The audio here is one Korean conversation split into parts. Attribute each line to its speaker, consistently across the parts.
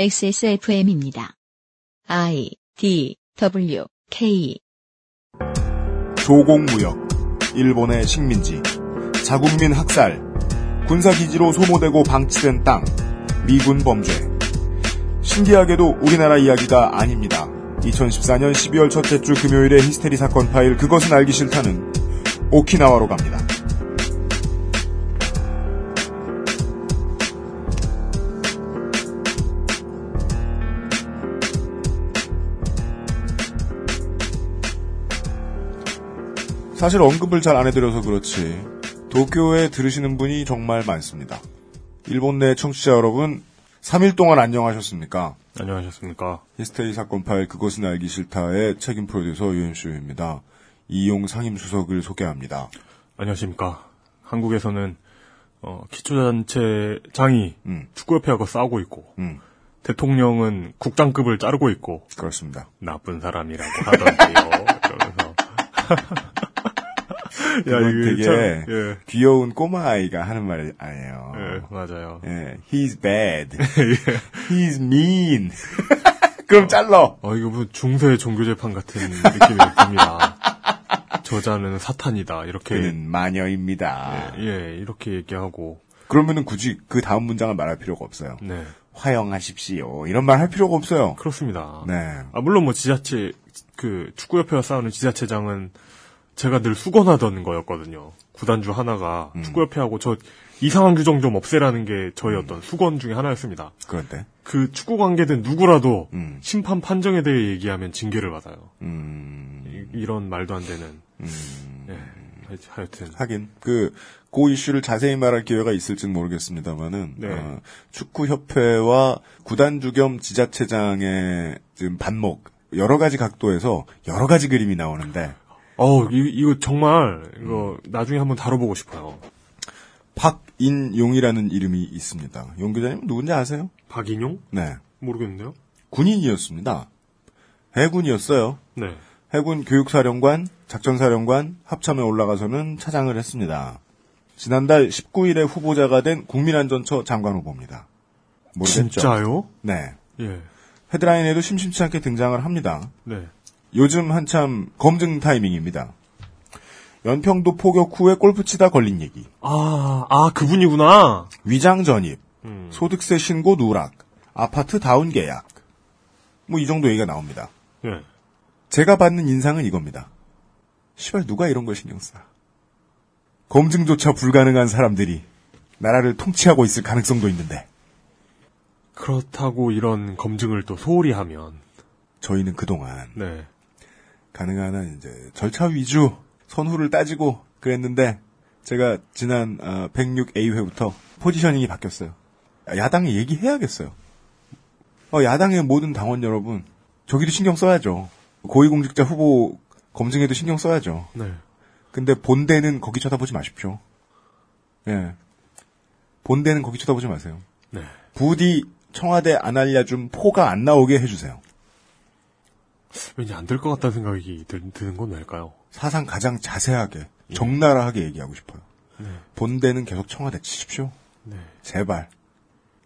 Speaker 1: XSFM입니다. I D W K
Speaker 2: 조공무역, 일본의 식민지, 자국민 학살, 군사기지로 소모되고 방치된 땅, 미군 범죄. 신기하게도 우리나라 이야기가 아닙니다. 2014년 12월 첫째 주 금요일의 히스테리 사건 파일 그것은 알기 싫다는 오키나와로 갑니다. 사실 언급을 잘 안 해드려서 그렇지 도쿄에 들으시는 분이 정말 많습니다. 일본 내 청취자 여러분 3일 동안 안녕하셨습니까?
Speaker 3: 안녕하셨습니까?
Speaker 2: 히스테리 사건 파일 그것은 알기 싫다의 책임 프로듀서 유현수입니다. 이용 상임수석을 소개합니다.
Speaker 3: 안녕하십니까? 한국에서는 어, 기초단체 장이
Speaker 2: 음,
Speaker 3: 축구협회하고 싸우고 있고
Speaker 2: 음,
Speaker 3: 대통령은 국장급을 자르고 있고
Speaker 2: 그렇습니다.
Speaker 3: 나쁜 사람이라고 하던데요. 그러면서
Speaker 2: 그건
Speaker 3: 이게
Speaker 2: 되게
Speaker 3: 참, 예,
Speaker 2: 귀여운 꼬마 아이가 하는 말 아니에요.
Speaker 3: 예, 맞아요.
Speaker 2: 예, he's bad. he's mean. 그럼 잘러.
Speaker 3: 어, 이거 무슨 중세 종교 재판 같은 느낌이 듭니다. 저자는 사탄이다. 이렇게
Speaker 2: 그는 마녀입니다.
Speaker 3: 예, 이렇게 얘기하고
Speaker 2: 그러면은 굳이 그 다음 문장을 말할 필요가 없어요.
Speaker 3: 네
Speaker 2: 화영하십시오. 이런 말 할 필요가 없어요.
Speaker 3: 그렇습니다.
Speaker 2: 네.
Speaker 3: 아, 물론 뭐 지자체, 그, 축구협회와 싸우는 지자체장은 제가 늘 수건하던 거였거든요. 구단주 하나가
Speaker 2: 음.
Speaker 3: 축구협회하고 저 이상한 규정 좀 없애라는 게 저희 어떤 수건 중에 하나였습니다.
Speaker 2: 그런데,
Speaker 3: 그 축구 관계된 누구라도
Speaker 2: 음,
Speaker 3: 심판 판정에 대해 얘기하면 징계를 받아요.
Speaker 2: 음,
Speaker 3: 이, 런 말도 안 되는.
Speaker 2: 음.
Speaker 3: 예, 하여- 하여튼.
Speaker 2: 하긴, 그, 그 이슈를 자세히 말할 기회가 있을지는 모르겠습니다만은,
Speaker 3: 네.
Speaker 2: 어, 축구협회와 구단주 겸 지자체장의 지금 반목, 여러 가지 각도에서 여러 가지 그림이 나오는데,
Speaker 3: 어 이, 이거 정말, 이거
Speaker 2: 음.
Speaker 3: 나중에 한번 다뤄보고 싶어요.
Speaker 2: 박인용이라는 이름이 있습니다. 용 기자님 누군지 아세요?
Speaker 3: 박인용?
Speaker 2: 네.
Speaker 3: 모르겠는데요?
Speaker 2: 군인이었습니다. 해군이었어요.
Speaker 3: 네.
Speaker 2: 해군 교육사령관, 작전사령관, 합참에 올라가서는 차장을 했습니다. 지난달 19일에 후보자가 된 국민안전처 장관 후보입니다. 모르겠죠?
Speaker 3: 진짜요?
Speaker 2: 네.
Speaker 3: 예.
Speaker 2: 헤드라인에도 심심치 않게 등장을 합니다.
Speaker 3: 네.
Speaker 2: 요즘 한참 검증 타이밍입니다. 연평도 포격 후에 골프 치다 걸린 얘기,
Speaker 3: 아, 아, 그분이구나.
Speaker 2: 위장 전입,
Speaker 3: 음.
Speaker 2: 소득세 신고 누락, 아파트 다운 계약, 뭐 이 정도 얘기가 나옵니다.
Speaker 3: 예.
Speaker 2: 제가 받는 인상은 이겁니다. 시발 누가 이런 걸 신경 써? 검증조차 불가능한 사람들이 나라를 통치하고 있을 가능성도 있는데
Speaker 3: 그렇다고 이런 검증을 또 소홀히 하면,
Speaker 2: 저희는 그동안
Speaker 3: 네.
Speaker 2: 가능한 한 이제 절차 위주 선후를 따지고 그랬는데 제가 지난 106A회부터 포지셔닝이 바뀌었어요. 야당에 얘기해야겠어요. 어, 야당의 모든 당원 여러분 저기도 신경 써야죠. 고위공직자 후보 검증에도 신경 써야죠.
Speaker 3: 네.
Speaker 2: 근데 본대는 거기 쳐다보지 마십시오. 예. 본대는 거기 쳐다보지 마세요.
Speaker 3: 네.
Speaker 2: 부디 청와대 안 알려준 포가 안 나오게 해주세요.
Speaker 3: 왠지 안 될 것 같다는 생각이 드, 드는 건 왜일까요?
Speaker 2: 사상 가장 자세하게, 적나라하게 얘기하고 싶어요.
Speaker 3: 네.
Speaker 2: 본대는 계속 청와대 치십시오.
Speaker 3: 네.
Speaker 2: 제발.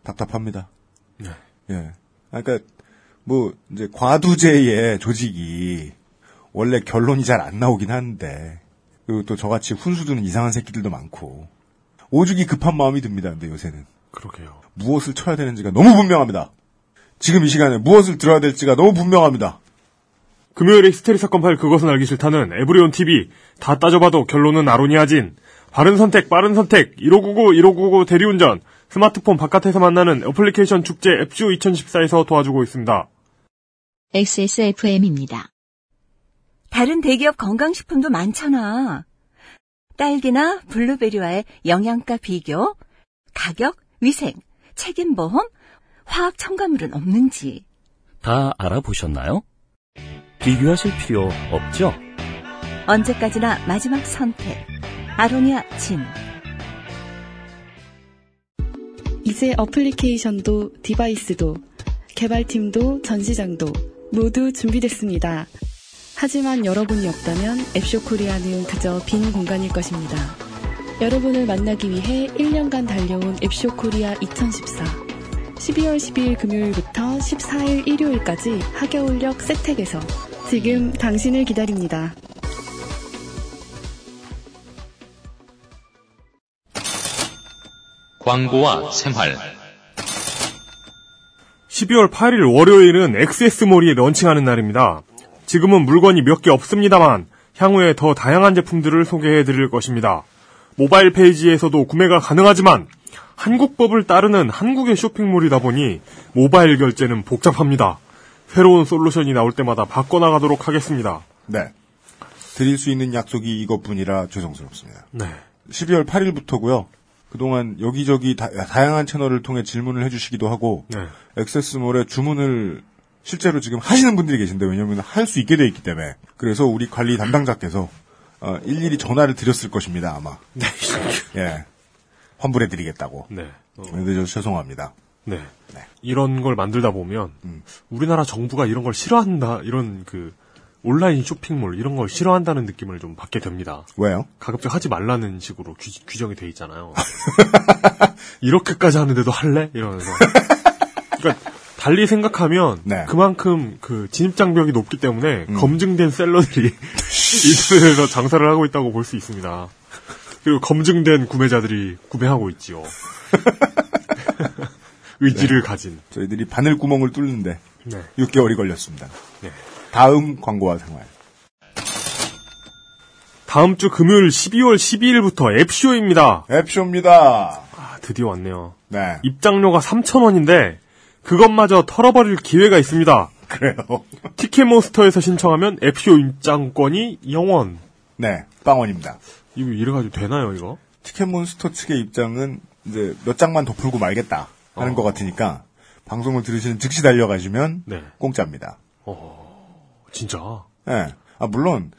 Speaker 2: 답답합니다.
Speaker 3: 네.
Speaker 2: 예. 그러니까, 뭐, 이제 과두제의 조직이 원래 결론이 잘 안 나오긴 하는데, 그리고 또 저같이 훈수 두는 이상한 새끼들도 많고, 오죽이 급한 마음이 듭니다, 근데 요새는.
Speaker 3: 그러게요.
Speaker 2: 무엇을 쳐야 되는지가 너무 분명합니다. 지금 이 시간에 무엇을 들어야 될지가 너무 분명합니다.
Speaker 3: 금요일에 히스테리 사건 파일 그것은 알기 싫다는 에브리온 TV. 다 따져봐도 결론은 아로니아진. 바른 선택, 빠른 선택. 1599, 1599 대리운전. 스마트폰 바깥에서 만나는 애플리케이션 축제 앱쇼 2014에서 도와주고 있습니다.
Speaker 1: XSFM입니다.
Speaker 4: 다른 대기업 건강식품도 많잖아. 딸기나 블루베리와의 영양가 비교, 가격, 위생, 책임보험, 화학 첨가물은 없는지.
Speaker 5: 다 알아보셨나요? 비교하실 필요 없죠?
Speaker 4: 언제까지나 마지막 선택. 아로니아 진.
Speaker 6: 이제 어플리케이션도 device도 개발팀도 전시장도 모두 준비됐습니다. 하지만 여러분이 없다면 앱쇼 코리아는 그저 빈 공간일 것입니다. 여러분을 만나기 위해 1년간 달려온 앱쇼 코리아 2014. 12월 12일 금요일부터 14일 일요일까지 학여울역 세택에서 지금 당신을 기다립니다.
Speaker 7: 광고와 생활
Speaker 3: 12월 8일 월요일은 XS몰이 런칭하는 날입니다. 지금은 물건이 몇 개 없습니다만 향후에 더 다양한 제품들을 소개해 드릴 것입니다. 모바일 페이지에서도 구매가 가능하지만 한국법을 따르는 한국의 쇼핑몰이다 보니 모바일 결제는 복잡합니다. 새로운 솔루션이 나올 때마다 바꿔나가도록 하겠습니다.
Speaker 2: 네. 드릴 수 있는 약속이 이것뿐이라 죄송스럽습니다.
Speaker 3: 네.
Speaker 2: 12월 8일부터고요. 그동안 여기저기 다, 양한 채널을 통해 질문을 해주시기도 하고
Speaker 3: 네.
Speaker 2: 액세스몰에 주문을 실제로 지금 하시는 분들이 계신데 왜냐하면 할 수 있게 돼 있기 때문에 그래서 우리 관리 담당자께서 어, 일일이 전화를 드렸을 것입니다 아마.
Speaker 3: 네.
Speaker 2: 예. 환불해드리겠다고.
Speaker 3: 네. 어,
Speaker 2: 늦어서 죄송합니다.
Speaker 3: 네.
Speaker 2: 네.
Speaker 3: 이런 걸 만들다 보면
Speaker 2: 음.
Speaker 3: 우리나라 정부가 이런 걸 싫어한다 이런 그 온라인 쇼핑몰 이런 걸 싫어한다는 느낌을 좀 받게 됩니다.
Speaker 2: 왜요?
Speaker 3: 가급적 하지 말라는 식으로 규, 정이돼 있잖아요. 이렇게까지 하는데도 할래? 이러면서. 그러니까 달리 생각하면
Speaker 2: 네.
Speaker 3: 그만큼 그 진입 장벽이 높기 때문에
Speaker 2: 음.
Speaker 3: 검증된 셀러들이 인터넷에서 장사를 하고 있다고 볼 수 있습니다. 그리고 검증된 구매자들이 구매하고 있지요. 의지를
Speaker 2: 네.
Speaker 3: 가진.
Speaker 2: 저희들이 바늘 구멍을 뚫는데
Speaker 3: 네.
Speaker 2: 6개월이 걸렸습니다.
Speaker 3: 네.
Speaker 2: 다음 광고와 생활.
Speaker 3: 다음 주 금요일 12월 12일부터 앱쇼입니다.
Speaker 2: 앱쇼입니다.
Speaker 3: 아, 드디어 왔네요.
Speaker 2: 네.
Speaker 3: 입장료가 3,000원인데 그것마저 털어버릴 기회가 있습니다.
Speaker 2: 그래요.
Speaker 3: 티켓몬스터에서 신청하면 앱쇼 입장권이 0원.
Speaker 2: 네. 빵원입니다.
Speaker 3: 이거 이래가지고 되나요, 이거?
Speaker 2: 티켓몬스터 측의 입장은 이제 몇 장만 더 풀고 말겠다 하는
Speaker 3: 어.
Speaker 2: 것 같으니까 방송을 들으시는 즉시 달려가시면
Speaker 3: 네.
Speaker 2: 공짜입니다.
Speaker 3: 진짜.
Speaker 2: 예. 아, 물론,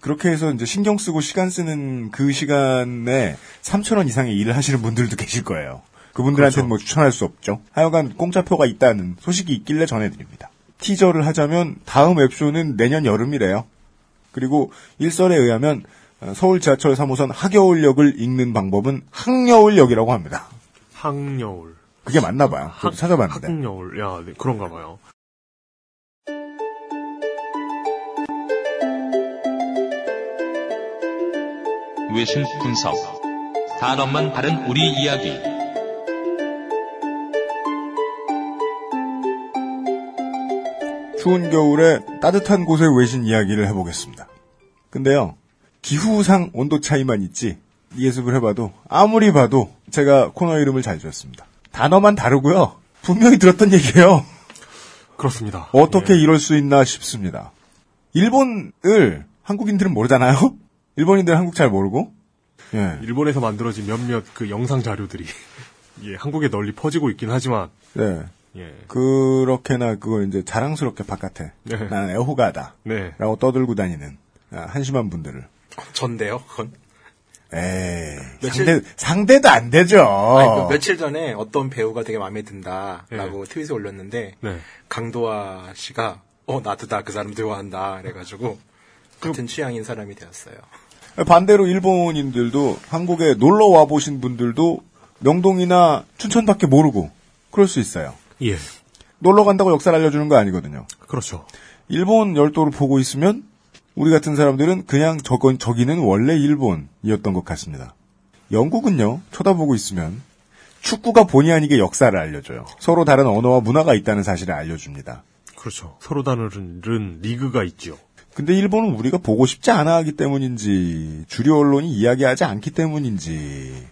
Speaker 2: 그렇게 해서 이제 신경 쓰고 시간 쓰는 그 시간에 3,000원 이상의 일을 하시는 분들도 계실 거예요. 그분들한테는
Speaker 3: 그렇죠.
Speaker 2: 뭐 추천할 수 없죠. 하여간 공짜표가 있다는 소식이 있길래 전해드립니다. 티저를 하자면 다음 앱쇼는 내년 여름이래요. 그리고 일설에 의하면 어, 서울 지하철 3호선 하겨울역을 읽는 방법은 항여울역이라고 합니다.
Speaker 3: 항여울.
Speaker 2: 그게 맞나 봐요. 저도 찾아봤는데.
Speaker 3: 항여울. 야, 네, 그런가 봐요.
Speaker 7: 외신 분석 단어만 다른 우리 이야기
Speaker 2: 추운 겨울에 따뜻한 곳의 외신 이야기를 해보겠습니다. 근데요, 기후상 온도 차이만 있지, 예습을 해봐도, 아무리 봐도 제가 코너 이름을 잘 지었습니다. 단어만 다르고요. 분명히 들었던 얘기예요.
Speaker 3: 그렇습니다.
Speaker 2: 어떻게
Speaker 3: 예.
Speaker 2: 이럴 수 있나 싶습니다. 일본을 한국인들은 모르잖아요? 일본인들은 한국 잘 모르고? 예.
Speaker 3: 일본에서 만들어진 몇몇 그 영상 자료들이 예, 한국에 널리 퍼지고 있긴 하지만
Speaker 2: 네.
Speaker 3: 예.
Speaker 2: 그렇게나 그걸 이제 자랑스럽게 바깥에
Speaker 3: 네.
Speaker 2: 나는 애호가다.
Speaker 3: 네.
Speaker 2: 라고 떠들고 다니는 아, 한심한 분들을
Speaker 8: 전데요, 그건.
Speaker 2: 에이,
Speaker 8: 며칠-
Speaker 2: 상대, 상대도 안 되죠.
Speaker 8: 아니, 그 며칠 전에 어떤 배우가 되게 마음에 든다라고
Speaker 3: 네.
Speaker 8: 트윗에 올렸는데
Speaker 3: 네.
Speaker 8: 강도아 씨가 어 나도 다 그 사람 좋아한다 그래가지고 같은 취향인 사람이 되었어요.
Speaker 2: 반대로 일본인들도 한국에 놀러 와 보신 분들도 명동이나 춘천밖에 모르고 그럴 수 있어요.
Speaker 3: 예.
Speaker 2: 놀러 간다고 역사를 알려주는 거 아니거든요.
Speaker 3: 그렇죠.
Speaker 2: 일본 열도를 보고 있으면 우리 같은 사람들은 그냥 저건 저기는 원래 일본이었던 것 같습니다. 영국은요 쳐다보고 있으면 축구가 본의 아니게 역사를 알려줘요. 서로 다른 언어와 문화가 있다는 사실을 알려줍니다.
Speaker 3: 그렇죠. 서로 다른 리그가 있죠.
Speaker 2: 근데 일본은 우리가 보고 싶지 않아 하기 때문인지, 주류 언론이 이야기하지 않기 때문인지,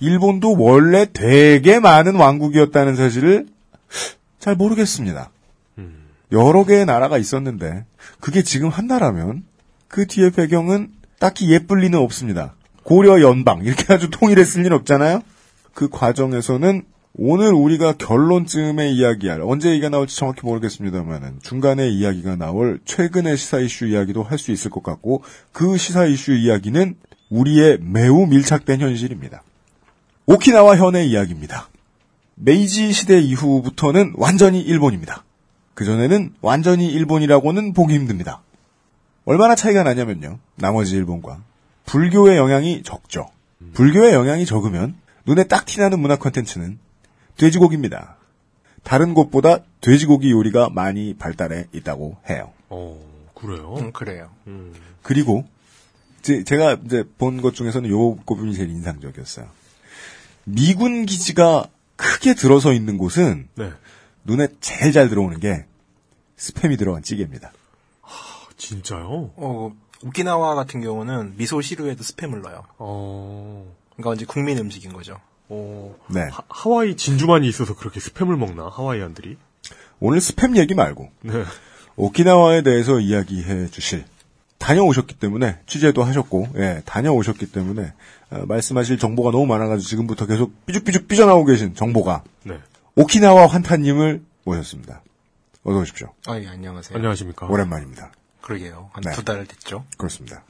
Speaker 2: 일본도 원래 되게 많은 왕국이었다는 사실을 잘 모르겠습니다. 여러 개의 나라가 있었는데, 그게 지금 한 나라면, 그 뒤에 배경은 딱히 예쁠 리는 없습니다. 고려 연방, 이렇게 아주 통일했을 리는 없잖아요? 그 과정에서는 오늘 우리가 결론쯤에 이야기할 언제 얘기가 나올지 정확히 모르겠습니다만은 중간에 이야기가 나올 최근의 시사 이슈 이야기도 할 수 있을 것 같고 그 시사 이슈 이야기는 우리의 매우 밀착된 현실입니다. 오키나와 현의 이야기입니다. 메이지 시대 이후부터는 완전히 일본입니다. 그전에는 완전히 일본이라고는 보기 힘듭니다. 얼마나 차이가 나냐면요. 나머지 일본과 불교의 영향이 적죠. 불교의 영향이 적으면 눈에 딱 티나는 문화 콘텐츠는 돼지고기입니다. 다른 곳보다 돼지고기 요리가 많이 발달해 있다고 해요.
Speaker 3: 어, 그래요?
Speaker 8: 음, 그래요.
Speaker 3: 음.
Speaker 2: 그리고 제, 제가 이제 본 것 중에서는 요 부분이 제일 인상적이었어요. 미군 기지가 크게 들어서 있는 곳은
Speaker 3: 네.
Speaker 2: 눈에 제일 잘 들어오는 게 스팸이 들어간 찌개입니다.
Speaker 3: 진짜요?
Speaker 8: 어, 오키나와 같은 경우는 미소 시루에도 스팸을 넣어요.
Speaker 3: 어,
Speaker 8: 그러니까 이제 국민 음식인 거죠.
Speaker 3: 어,
Speaker 2: 네.
Speaker 3: 하, 하와이 진주만이 있어서 그렇게 스팸을 먹나? 하와이안들이?
Speaker 2: 오늘 스팸 얘기 말고
Speaker 3: 네.
Speaker 2: 오키나와에 대해서 이야기해 주실 다녀오셨기 때문에 취재도 하셨고 예, 다녀오셨기 때문에 어, 말씀하실 정보가 너무 많아가지고 지금부터 계속 삐죽삐죽 삐져나오고 계신 정보가
Speaker 3: 네.
Speaker 2: 오키나와 환타님을 모셨습니다. 어서 오십시오.
Speaker 8: 아, 예, 안녕하세요.
Speaker 3: 안녕하십니까.
Speaker 2: 오랜만입니다.
Speaker 8: 그러게요. 한
Speaker 2: 네.
Speaker 8: 두달 됐죠.
Speaker 2: 그렇습니다.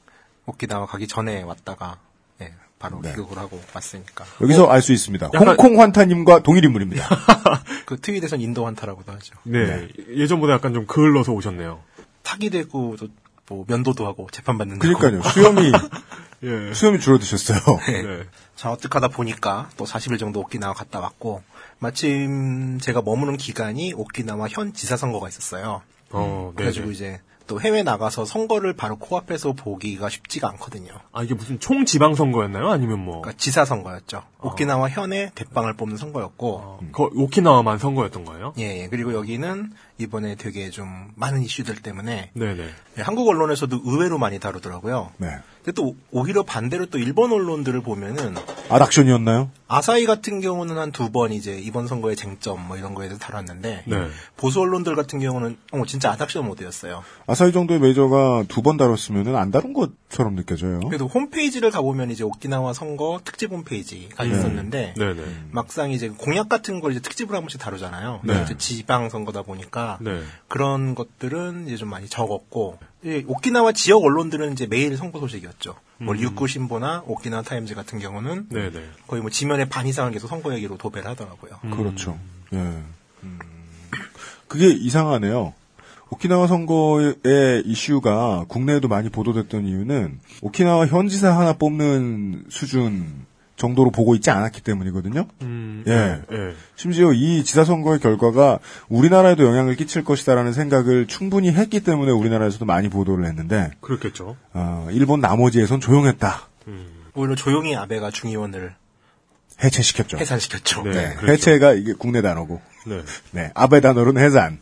Speaker 8: 오키나와 가기 전에 왔다가, 예, 바로
Speaker 2: 네.
Speaker 8: 귀국을 하고 왔으니까.
Speaker 2: 여기서 알 수 있습니다.
Speaker 3: 약간-
Speaker 2: 홍콩 환타님과 동일 인물입니다.
Speaker 8: 그 트윗에선 인도 환타라고도 하죠.
Speaker 3: 네. 예전보다 약간 좀 그을러서 오셨네요.
Speaker 8: 탁이 되고, 또, 뭐, 면도도 하고, 재판받는다고.
Speaker 2: 그러니까요. 수염이
Speaker 3: 예.
Speaker 2: 수염이 줄어드셨어요.
Speaker 3: 네.
Speaker 8: 자, 어떻게 하다 보니까 또 40일 정도 오키나와 갔다 왔고, 마침 제가 머무는 기간이 오키나와 현 지사 선거가 있었어요.
Speaker 3: 어, 네.
Speaker 8: 그래가지고 이제 또 해외 나가서 선거를 바로 코앞에서 보기가 쉽지가 않거든요.
Speaker 3: 아, 이게 무슨 총 지방 선거였나요? 아니면 뭐,
Speaker 8: 그러니까 지사 선거였죠. 오키나와 현의 대빵을 뽑는 선거였고,
Speaker 3: 어, 거, 오키나와만 선거였던 거예요?
Speaker 8: 예, 예. 그리고 여기는 이번에 되게 좀 많은 이슈들 때문에
Speaker 3: 네네.
Speaker 8: 예, 한국 언론에서도 의외로 많이 다루더라고요.
Speaker 2: 네.
Speaker 8: 근데 또 오히려 반대로 또 일본 언론들을 보면은
Speaker 2: 아닥션이었나요?
Speaker 8: 아사히 같은 경우는 한 두 번 이제 이번 선거의 쟁점 뭐 이런 거에 대해서 다뤘는데
Speaker 3: 네.
Speaker 8: 보수 언론들 같은 경우는 어, 진짜 아닥션 모드였어요.
Speaker 2: 아사히 정도의 메이저가 두 번 다뤘으면 안 다룬 것처럼 느껴져요.
Speaker 8: 그래도 홈페이지를 가보면 이제 오키나와 선거 특집 홈페이지가 있었는데
Speaker 3: 네네.
Speaker 8: 막상 이제 공약 같은 걸 이제 특집으로 한 번씩 다루잖아요.
Speaker 3: 네.
Speaker 8: 지방 선거다 보니까
Speaker 3: 네.
Speaker 8: 그런 것들은 이제 좀 많이 적었고 이 오키나와 지역 언론들은 이제 매일 선거 소식이었죠. 뭐 리우쿠 신보나 오키나와 타임즈 같은 경우는
Speaker 3: 네네.
Speaker 8: 거의 뭐 지면의 반 이상을 계속 선거 얘기로 도배를 하더라고요.
Speaker 2: 그렇죠. 예. 음. 그게 이상하네요. 오키나와 선거의 이슈가 국내에도 많이 보도됐던 이유는 오키나와 현지사 하나 뽑는 수준 정도로 보고 있지 않았기 때문이거든요.
Speaker 3: 음,
Speaker 2: 예.
Speaker 3: 네, 예.
Speaker 2: 심지어 이 지사선거의 결과가 우리나라에도 영향을 끼칠 것이다라는 생각을 충분히 했기 때문에 우리나라에서도 많이 보도를 했는데
Speaker 3: 그렇겠죠.
Speaker 2: 어, 일본 나머지에선 조용했다.
Speaker 8: 오히려 조용히 아베가 중의원을
Speaker 2: 해체시켰죠.
Speaker 8: 해산시켰죠.
Speaker 3: 네.
Speaker 2: 네,
Speaker 3: 그렇죠.
Speaker 2: 해체가 이게 국내 단어고,
Speaker 3: 네.
Speaker 2: 네, 아베 단어로는 해산.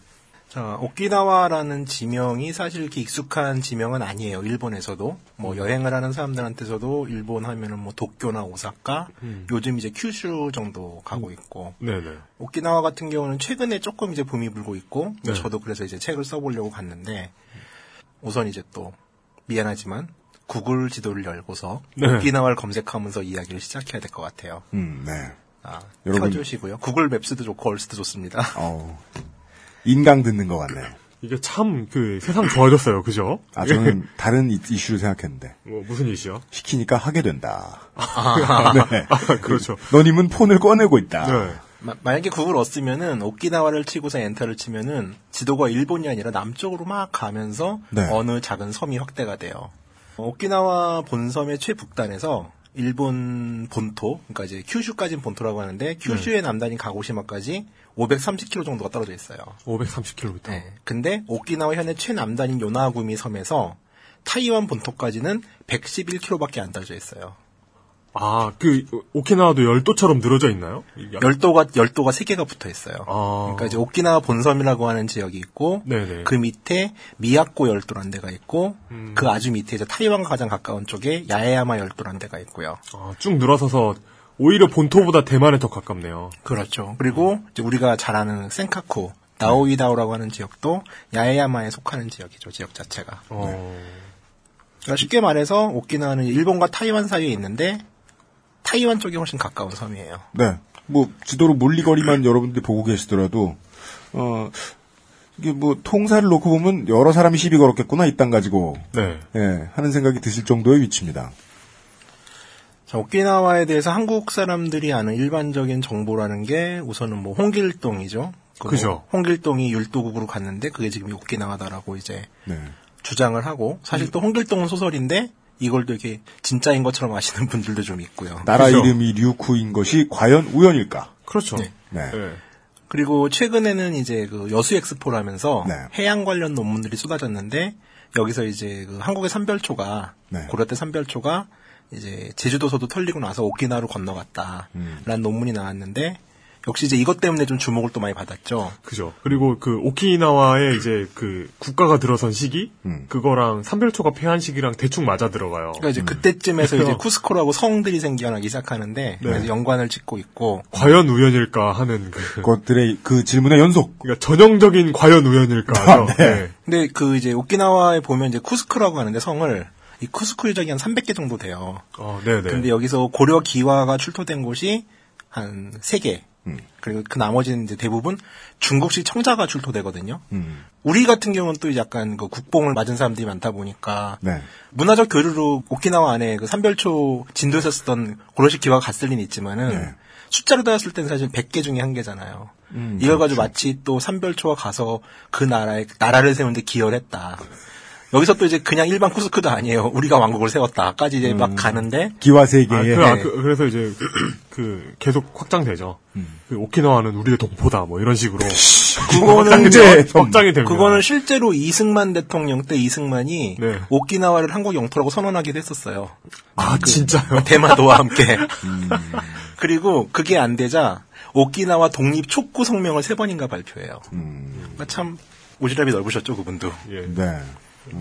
Speaker 8: 자, 오키나와라는 지명이 사실 이렇게 익숙한 지명은 아니에요. 일본에서도. 뭐 여행을 하는 사람들한테서도 일본 하면은 뭐 도쿄나 오사카, 요즘 이제 큐슈 정도 가고 있고.
Speaker 3: 네네.
Speaker 8: 오키나와 같은 경우는 최근에 조금 이제 붐이 불고 있고,
Speaker 3: 네.
Speaker 8: 저도 그래서 이제 책을 써보려고 갔는데, 우선 이제 또, 미안하지만, 구글 지도를 열고서,
Speaker 3: 네.
Speaker 8: 오키나와를 검색하면서 이야기를 시작해야 될 것 같아요.
Speaker 2: 음, 네.
Speaker 8: 아,
Speaker 2: 여러분.
Speaker 8: 켜주시고요. 구글 맵스도 좋고, 얼스도 좋습니다.
Speaker 2: 어, 인강 듣는 것 같네요.
Speaker 3: 이게 참 그 세상 좋아졌어요. 그죠?
Speaker 2: 아, 저는 다른 이- 이슈를 생각했는데,
Speaker 3: 뭐 무슨 이슈요?
Speaker 2: 시키니까 하게 된다. 네.
Speaker 3: 아, 그렇죠.
Speaker 2: 너님은 폰을 꺼내고 있다.
Speaker 3: 네.
Speaker 8: 마- 만약에 구글 얻으면은 오키나와를 치고서 엔터를 치면은 지도가 일본이 아니라 남쪽으로 막 가면서
Speaker 2: 네.
Speaker 8: 어느 작은 섬이 확대가 돼요. 어, 오키나와 본섬의 최북단에서 일본 본토, 그러니까 이제 큐슈까지는 본토라고 하는데 큐슈의 남단인 가고시마까지 530km 정도가 떨어져 있어요.
Speaker 3: 530km.
Speaker 8: 네. 근데 오키나와 현의 최남단인 요나구미 섬에서 타이완 본토까지는 111km밖에 안 떨어져 있어요.
Speaker 3: 아, 그 오키나와도 열도처럼 늘어져 있나요?
Speaker 8: 열도가 열도가 세 개가 붙어 있어요.
Speaker 3: 아.
Speaker 8: 그러니까 이제 오키나와 본섬이라고 하는 지역이 있고
Speaker 3: 네네.
Speaker 8: 그 밑에 미야코 열도라는 데가 있고
Speaker 3: 음.
Speaker 8: 그 아주 밑에 이제 타이완과 가장 가까운 쪽에 야에야마 열도라는 데가 있고요.
Speaker 3: 아, 쭉 늘어서서 오히려 본토보다 대만에 더 가깝네요.
Speaker 8: 그렇죠. 그리고 이제 우리가 잘 아는 센카쿠 나오이다오라고 하는 지역도 야에야마에 속하는 지역이죠. 지역 자체가.
Speaker 3: 어.
Speaker 8: 그러니까 쉽게 말해서 오키나와는 일본과 타이완 사이에 있는데 타이완 쪽이 훨씬 가까운 섬이에요.
Speaker 2: 네. 뭐, 지도로 물리거리만 여러분들이 보고 계시더라도, 어, 이게 뭐, 통사를 놓고 보면 여러 사람이 시비 걸었겠구나, 이 땅 가지고.
Speaker 3: 네.
Speaker 2: 예, 하는 생각이 드실 정도의 위치입니다.
Speaker 8: 자, 오키나와에 대해서 한국 사람들이 아는 일반적인 정보라는 게 우선은 뭐 홍길동이죠.
Speaker 3: 그죠.
Speaker 8: 홍길동이 율도국으로 갔는데 그게 지금 오키나와다라고 이제
Speaker 2: 네.
Speaker 8: 주장을 하고 사실 또 홍길동은 소설인데 이걸 또 이렇게 진짜인 것처럼 아시는 분들도 좀 있고요.
Speaker 2: 나라
Speaker 3: 그죠.
Speaker 2: 이름이 류쿠인 것이 과연 우연일까?
Speaker 3: 그렇죠.
Speaker 8: 네.
Speaker 2: 네.
Speaker 3: 네.
Speaker 8: 그리고 최근에는 이제 그 여수 엑스포라면서
Speaker 2: 네.
Speaker 8: 해양 관련 논문들이 쏟아졌는데 여기서 이제 그 한국의 삼별초가
Speaker 2: 네.
Speaker 8: 고려 때 삼별초가 이제 제주도서도 털리고 나서 오키나와로 건너갔다라는
Speaker 2: 음.
Speaker 8: 논문이 나왔는데 역시 이제 이것 때문에 좀 주목을 또 많이 받았죠.
Speaker 3: 그죠. 그리고 그 오키나와의 이제 그 국가가 들어선 시기
Speaker 2: 음.
Speaker 3: 그거랑 삼별초가 폐한 시기랑 대충 맞아 들어가요.
Speaker 8: 그러니까 이제 그때쯤에서 이제 쿠스코라고 성들이 생겨나기 시작하는데 그래서 연관을 짓고 있고
Speaker 3: 과연 우연일까 하는 그
Speaker 2: 그것들의 그 질문의 연속.
Speaker 3: 그러니까 전형적인 과연 우연일까 하죠. 네.
Speaker 8: 근데 그 이제 오키나와에 보면 이제 쿠스코라고 하는데 성을 이 쿠스코 유적이 한 300개 정도 돼요.
Speaker 3: 어, 네네.
Speaker 8: 근데 여기서 고려 기와가 출토된 곳이 한 3개. 그리고 그 나머지는 이제 대부분 중국식 청자가 출토되거든요.
Speaker 2: 음.
Speaker 8: 우리 같은 경우는 또 약간 그 국뽕을 맞은 사람들이 많다 보니까
Speaker 2: 네.
Speaker 8: 문화적 교류로 오키나와 안에 그 삼별초 진도에서 쓰던 고려식 기와가 갔을 리는 있지만은
Speaker 2: 네.
Speaker 8: 숫자로 따졌을 때는 사실 100개 중에 한 개잖아요.
Speaker 2: 음,
Speaker 8: 이걸 가지고 마치 또 삼별초가 가서 그 나라에 나라를 세우는데 기여를 했다. 여기서 또 이제 그냥 일반 쿠스크도 아니에요. 우리가 왕국을 세웠다까지 이제 막 가는데
Speaker 2: 기와 세계에.
Speaker 3: 아, 그, 아, 그, 래서 이제 그 계속 확장되죠. 그 오키나와는 우리의 동포다 뭐 이런 식으로
Speaker 8: 그거는
Speaker 2: 섬.
Speaker 3: 확장이 됩니다.
Speaker 8: 그거는 실제로 이승만 대통령 때 이승만이
Speaker 3: 네.
Speaker 8: 오키나와를 한국 영토라고 선언하기도 했었어요.
Speaker 3: 아 진짜요?
Speaker 8: 대마도와 함께. 그리고 그게 안 되자 오키나와 독립 촉구 성명을 세 번인가 발표해요. 그러니까 참 오지랖이 넓으셨죠 그분도.
Speaker 3: 예.
Speaker 2: 네. 음.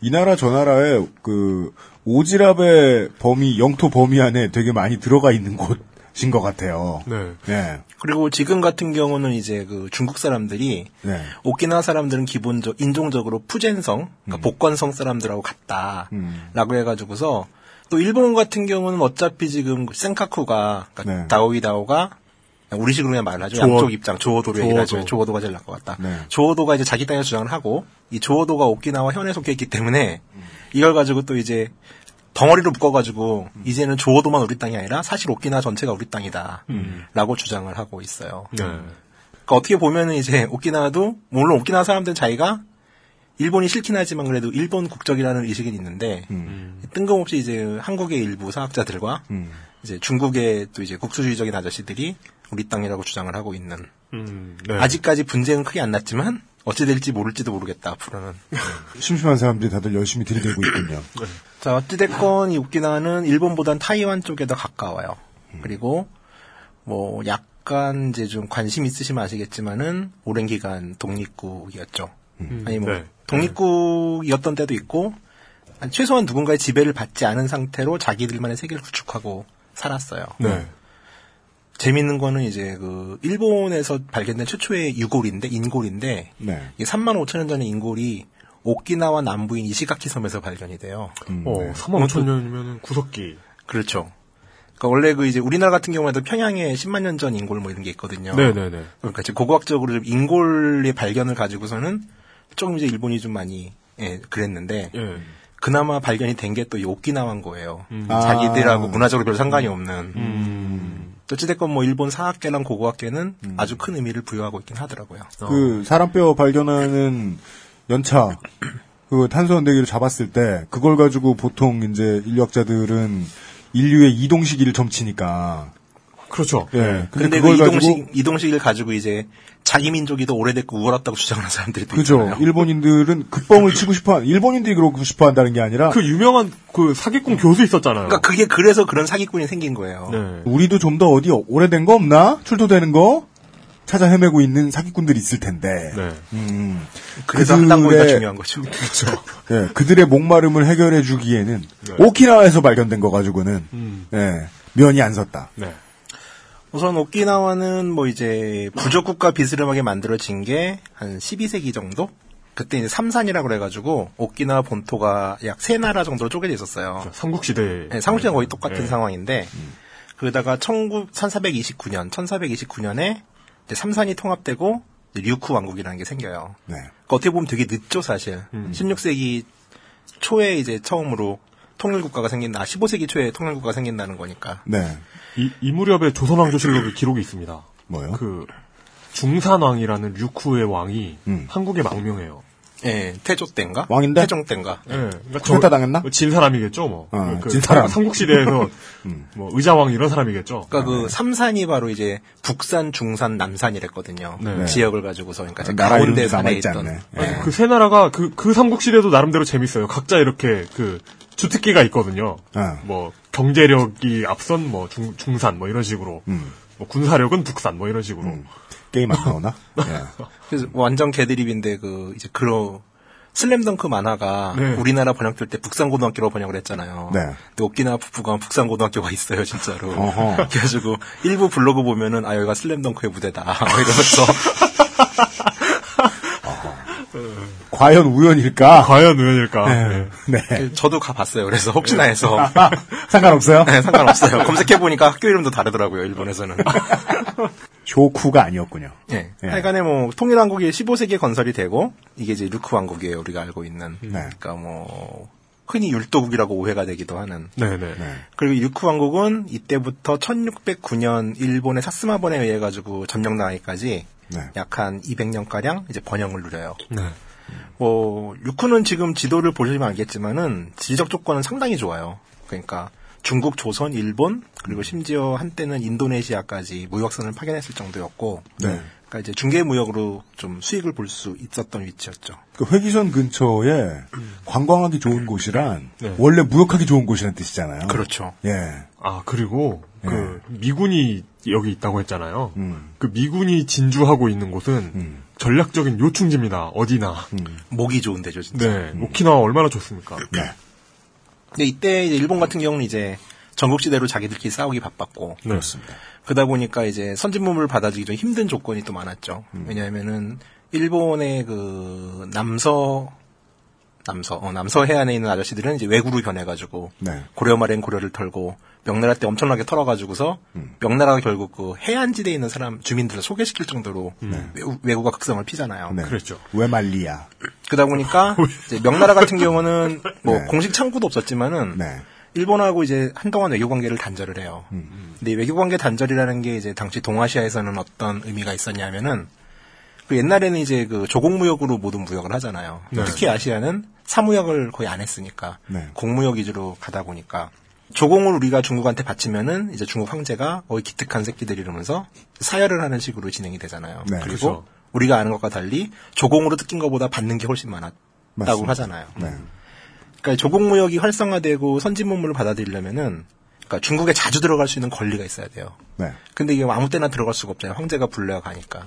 Speaker 2: 이 나라 저 나라에 그 오지랖의 범위 영토 범위 안에 되게 많이 들어가 있는 곳인 것 같아요.
Speaker 3: 네.
Speaker 2: 네.
Speaker 8: 그리고 지금 같은 경우는 이제 그 중국 사람들이
Speaker 2: 네.
Speaker 8: 오키나와 사람들은 기본적 인종적으로 푸젠성, 그러니까 복건성 사람들하고 같다라고
Speaker 2: 음.
Speaker 8: 해가지고서 또 일본 같은 경우는 어차피 지금 센카쿠가 그러니까
Speaker 2: 네.
Speaker 8: 다오이 다오가 우리 식으로 그냥 말을 하죠.
Speaker 3: 조어-
Speaker 8: 양쪽 입장 조오도로 얘기를 하죠. 조오도가 제일 나을 것 같다.
Speaker 2: 네.
Speaker 8: 조오도가 이제 자기 땅에 주장을 하고 이 조오도가 오키나와 현에 속해 있기 때문에 이걸 가지고 또 이제 덩어리로 묶어가지고 이제는 조오도만 우리 땅이 아니라 사실 오키나와 전체가 우리 땅이다라고 주장을 하고 있어요.
Speaker 3: 네.
Speaker 8: 그러니까 어떻게 보면은 이제 오키나와도 물론 오키나와 사람들은 자기가 일본이 싫긴 하지만 그래도 일본 국적이라는 의식은 있는데 뜬금없이 이제 한국의 일부 사학자들과
Speaker 2: 음.
Speaker 8: 이제 중국의 또 이제 국수주의적인 아저씨들이 우리 땅이라고 주장을 하고 있는
Speaker 3: 음, 네.
Speaker 8: 아직까지 분쟁은 크게 안 났지만 어찌 될지 모를지도 모르겠다 앞으로는.
Speaker 2: 심심한 사람들이 다들 열심히 들이대고 있군요.
Speaker 8: 자 어찌됐건 이 오키나와는 일본보단 타이완 쪽에 더 가까워요. 그리고 뭐 약간 이제 좀 관심 있으시면 아시겠지만은 오랜 기간 독립국이었죠. 아니 뭐
Speaker 3: 네.
Speaker 8: 독립국이었던 때도 있고 최소한 누군가의 지배를 받지 않은 상태로 자기들만의 세계를 구축하고 살았어요.
Speaker 3: 네.
Speaker 8: 재밌는 거는 이제 그 일본에서 발견된 최초의 유골인데 인골인데
Speaker 2: 네.
Speaker 8: 이게 3만 5천 년 전의 인골이 오키나와 남부인 이시가키 섬에서 발견이 돼요.
Speaker 2: 음,
Speaker 3: 어,
Speaker 2: 네.
Speaker 3: 3만 5천 년이면 구석기.
Speaker 8: 그렇죠. 그러니까 원래 그 이제 우리나라 같은 경우에도 평양에 10만 년 전 인골 뭐 이런 게 있거든요.
Speaker 3: 네네네.
Speaker 8: 그러니까 이제 고고학적으로 좀 인골의 발견을 가지고서는 조금 이제 일본이 좀 많이 예, 그랬는데
Speaker 3: 예.
Speaker 8: 그나마 발견이 된 게 또 이 오키나와인 거예요.
Speaker 2: 아.
Speaker 8: 자기들하고 문화적으로 별 상관이 없는.
Speaker 3: 음.
Speaker 8: 어찌됐건 뭐 일본 사학계랑 고고학계는 아주 큰 의미를 부여하고 있긴 하더라고요.
Speaker 2: 그 사람뼈 발견하는 연차 그 탄소연대기를 잡았을 때 그걸 가지고 보통 이제 인류학자들은 인류의 이동 시기를 점치니까
Speaker 3: 그렇죠.
Speaker 2: 예. 근데,
Speaker 8: 근데, 그 이동식,
Speaker 2: 가지고
Speaker 8: 이동식을 가지고 이제 자기 민족이 더 오래됐고 우월하다고 주장하는 사람들이 또
Speaker 2: 그죠.
Speaker 8: 있잖아요.
Speaker 2: 일본인들은 그 뻥을 치고 싶어 한 일본인들이 그러고 싶어 한다는 게 아니라
Speaker 3: 그 유명한 그 사기꾼 교수 있었잖아요.
Speaker 8: 그러니까 그게 그래서 그런 사기꾼이 생긴 거예요.
Speaker 3: 네.
Speaker 2: 우리도 좀 더 어디 오래된 거 없나? 출토되는 거 찾아 헤매고 있는 사기꾼들이 있을 텐데.
Speaker 3: 네.
Speaker 2: 음.
Speaker 8: 그래서
Speaker 2: 그들의-
Speaker 8: 한당고기가 중요한 거죠.
Speaker 2: 예, 그들의 목마름을 해결해 주기에는 오키나와에서 발견된 거 가지고는
Speaker 3: 음.
Speaker 2: 예, 면이 안 섰다.
Speaker 3: 네.
Speaker 8: 우선 오키나와는 뭐 이제 부족국가 비스름하게 만들어진 게 한 12세기 정도? 그때 이제 삼산이라고 그래가지고 오키나와 본토가 약 세 나라 정도로 쪼개져 있었어요.
Speaker 3: 삼국시대.
Speaker 8: 네, 삼국시랑 거의 똑같은
Speaker 3: 네.
Speaker 8: 상황인데 그러다가 19, 1429년, 1429년에 이제 삼산이 통합되고 이제 류쿠 왕국이라는 게 생겨요.
Speaker 2: 네.
Speaker 8: 그러니까 어떻게 보면 되게 늦죠, 사실. 16세기 초에 이제 처음으로 통일국가가 생긴다. 15세기 초에 통일국가가 생긴다는 거니까.
Speaker 2: 네.
Speaker 3: 이, 이 무렵에 조선왕조실록에 기록이 있습니다.
Speaker 2: 뭐요?
Speaker 3: 그 중산왕이라는 류쿠의 왕이
Speaker 2: 음.
Speaker 3: 한국에 망명해요.
Speaker 8: 예, 태조 때인가?
Speaker 2: 왕인데?
Speaker 8: 태종 때인가?
Speaker 3: 예. 그러니까
Speaker 2: 당했나?
Speaker 3: 진 사람이겠죠, 뭐.
Speaker 2: 어,
Speaker 3: 그
Speaker 2: 진 사람.
Speaker 3: 삼국 시대에서 뭐 의자왕 이런 사람이겠죠.
Speaker 8: 그러니까 그 삼산이 바로 이제 북산, 중산, 남산이랬거든요.
Speaker 3: 네.
Speaker 8: 지역을 가지고서 그러니까 가운데 산에 있던. 예.
Speaker 3: 그세 나라가 그, 그 삼국 시대도 나름대로 재밌어요. 각자 이렇게 그 주특기가 있거든요.
Speaker 2: 어.
Speaker 3: 뭐 경제력이 앞선 뭐 중, 중산 뭐 이런 식으로.
Speaker 2: 음.
Speaker 3: 뭐 군사력은 북산 뭐 이런 식으로.
Speaker 2: 게임 안 나오나? 예.
Speaker 8: 그래서 완전 개드립인데 그 이제 그런 슬램덩크 만화가
Speaker 3: 네.
Speaker 8: 우리나라 번역될 때 북산고등학교로 번역을 했잖아요.
Speaker 2: 네.
Speaker 8: 근데 오키나와 북부가 북산고등학교가 있어요, 진짜로.
Speaker 2: 어허.
Speaker 8: 그래가지고 일부 블로그 보면은 아 여기가 슬램덩크의 무대다 뭐 이러면서
Speaker 2: 과연 우연일까?
Speaker 3: 과연 우연일까? 네.
Speaker 2: 네.
Speaker 8: 저도 가봤어요. 그래서 혹시나 해서
Speaker 2: 상관없어요?
Speaker 8: 네, 상관없어요. 검색해 보니까 학교 이름도 다르더라고요, 일본에서는.
Speaker 2: 쇼쿠가 아니었군요.
Speaker 8: 예.
Speaker 2: 예.
Speaker 8: 하여간에 뭐 통일 왕국이 15세기에 건설이 되고 이게 이제 루크 왕국이에요. 우리가 알고 있는.
Speaker 2: 네.
Speaker 8: 그러니까 뭐 흔히 율도국이라고 오해가 되기도 하는.
Speaker 3: 네네.
Speaker 8: 그리고 이 루크 왕국은 이때부터 1609년 일본의 사스마번에 의해 가지고 점령 당하기까지
Speaker 2: 네.
Speaker 8: 약한 200년 가량 이제 번영을 누려요.
Speaker 3: 네.
Speaker 8: 뭐 루크는 지금 지도를 보시면 알겠지만은 지리적 조건은 상당히 좋아요. 그러니까 중국, 조선, 일본 그리고 심지어 한때는 인도네시아까지 무역선을 파견했을 정도였고,
Speaker 2: 네.
Speaker 8: 그러니까 이제 중개 무역으로 좀 수익을 볼 수 있었던 위치였죠.
Speaker 2: 그 회기선 근처에 관광하기 좋은 곳이란
Speaker 3: 네.
Speaker 2: 원래 무역하기 좋은 곳이란 뜻이잖아요.
Speaker 8: 그렇죠.
Speaker 2: 예.
Speaker 3: 아 그리고 그 미군이 여기 있다고 했잖아요.
Speaker 2: 음.
Speaker 3: 그 미군이 진주하고 있는 곳은
Speaker 2: 음.
Speaker 3: 전략적인 요충지입니다. 어디나.
Speaker 8: 목이 좋은 데죠, 진짜.
Speaker 3: 네. 오키나와 얼마나 좋습니까?
Speaker 2: 네.
Speaker 8: 근데 이때 이제 일본 같은 경우는 이제 전국시대로 자기들끼리 싸우기 바빴고,
Speaker 3: 네. 그렇습니다.
Speaker 8: 그러다 보니까 이제 선진물을 받아들이기 좀 힘든 조건이 또 많았죠. 왜냐하면은 일본의 그 남서 남서 어, 남서 해안에 있는 아저씨들은 이제 외구로 변해가지고
Speaker 2: 네.
Speaker 8: 고려 말엔 고려를 털고 명나라 때 엄청나게 털어가지고서 명나라가 결국 그 해안지대에 있는 사람 주민들을 소개시킬 정도로 외구, 외구가 극성을 피잖아요.
Speaker 2: 네.
Speaker 3: 그랬죠.
Speaker 2: 외말리아.
Speaker 8: 그러다 보니까 이제 명나라 같은 경우는 뭐
Speaker 2: 네.
Speaker 8: 공식 창구도 없었지만은
Speaker 2: 네.
Speaker 8: 일본하고 이제 한동안 외교 관계를 단절을 해요. 근데 이 외교 관계 단절이라는 게 이제 당시 동아시아에서는 어떤 의미가 있었냐면은 그 옛날에는 이제 그 조공무역으로 모든 무역을 하잖아요.
Speaker 3: 네.
Speaker 8: 특히 아시아는 사무역을 거의 안 했으니까
Speaker 2: 네.
Speaker 8: 공무역 위주로 가다 보니까 조공을 우리가 중국한테 바치면은 이제 중국 황제가 어이 기특한 새끼들 이러면서 사열을 하는 식으로 진행이 되잖아요.
Speaker 2: 네.
Speaker 8: 그리고
Speaker 3: 그렇죠.
Speaker 8: 우리가 아는 것과 달리 조공으로 뜯긴 것보다 받는 게 훨씬 많았다고
Speaker 2: 맞습니다.
Speaker 8: 하잖아요.
Speaker 2: 네.
Speaker 8: 그러니까 조공 무역이 활성화되고 선진 문물을 받아들이려면은 그러니까 중국에 자주 들어갈 수 있는 권리가 있어야 돼요.
Speaker 2: 네.
Speaker 8: 근데 이게 아무 때나 들어갈 수가 없잖아요. 황제가 불러야 가니까.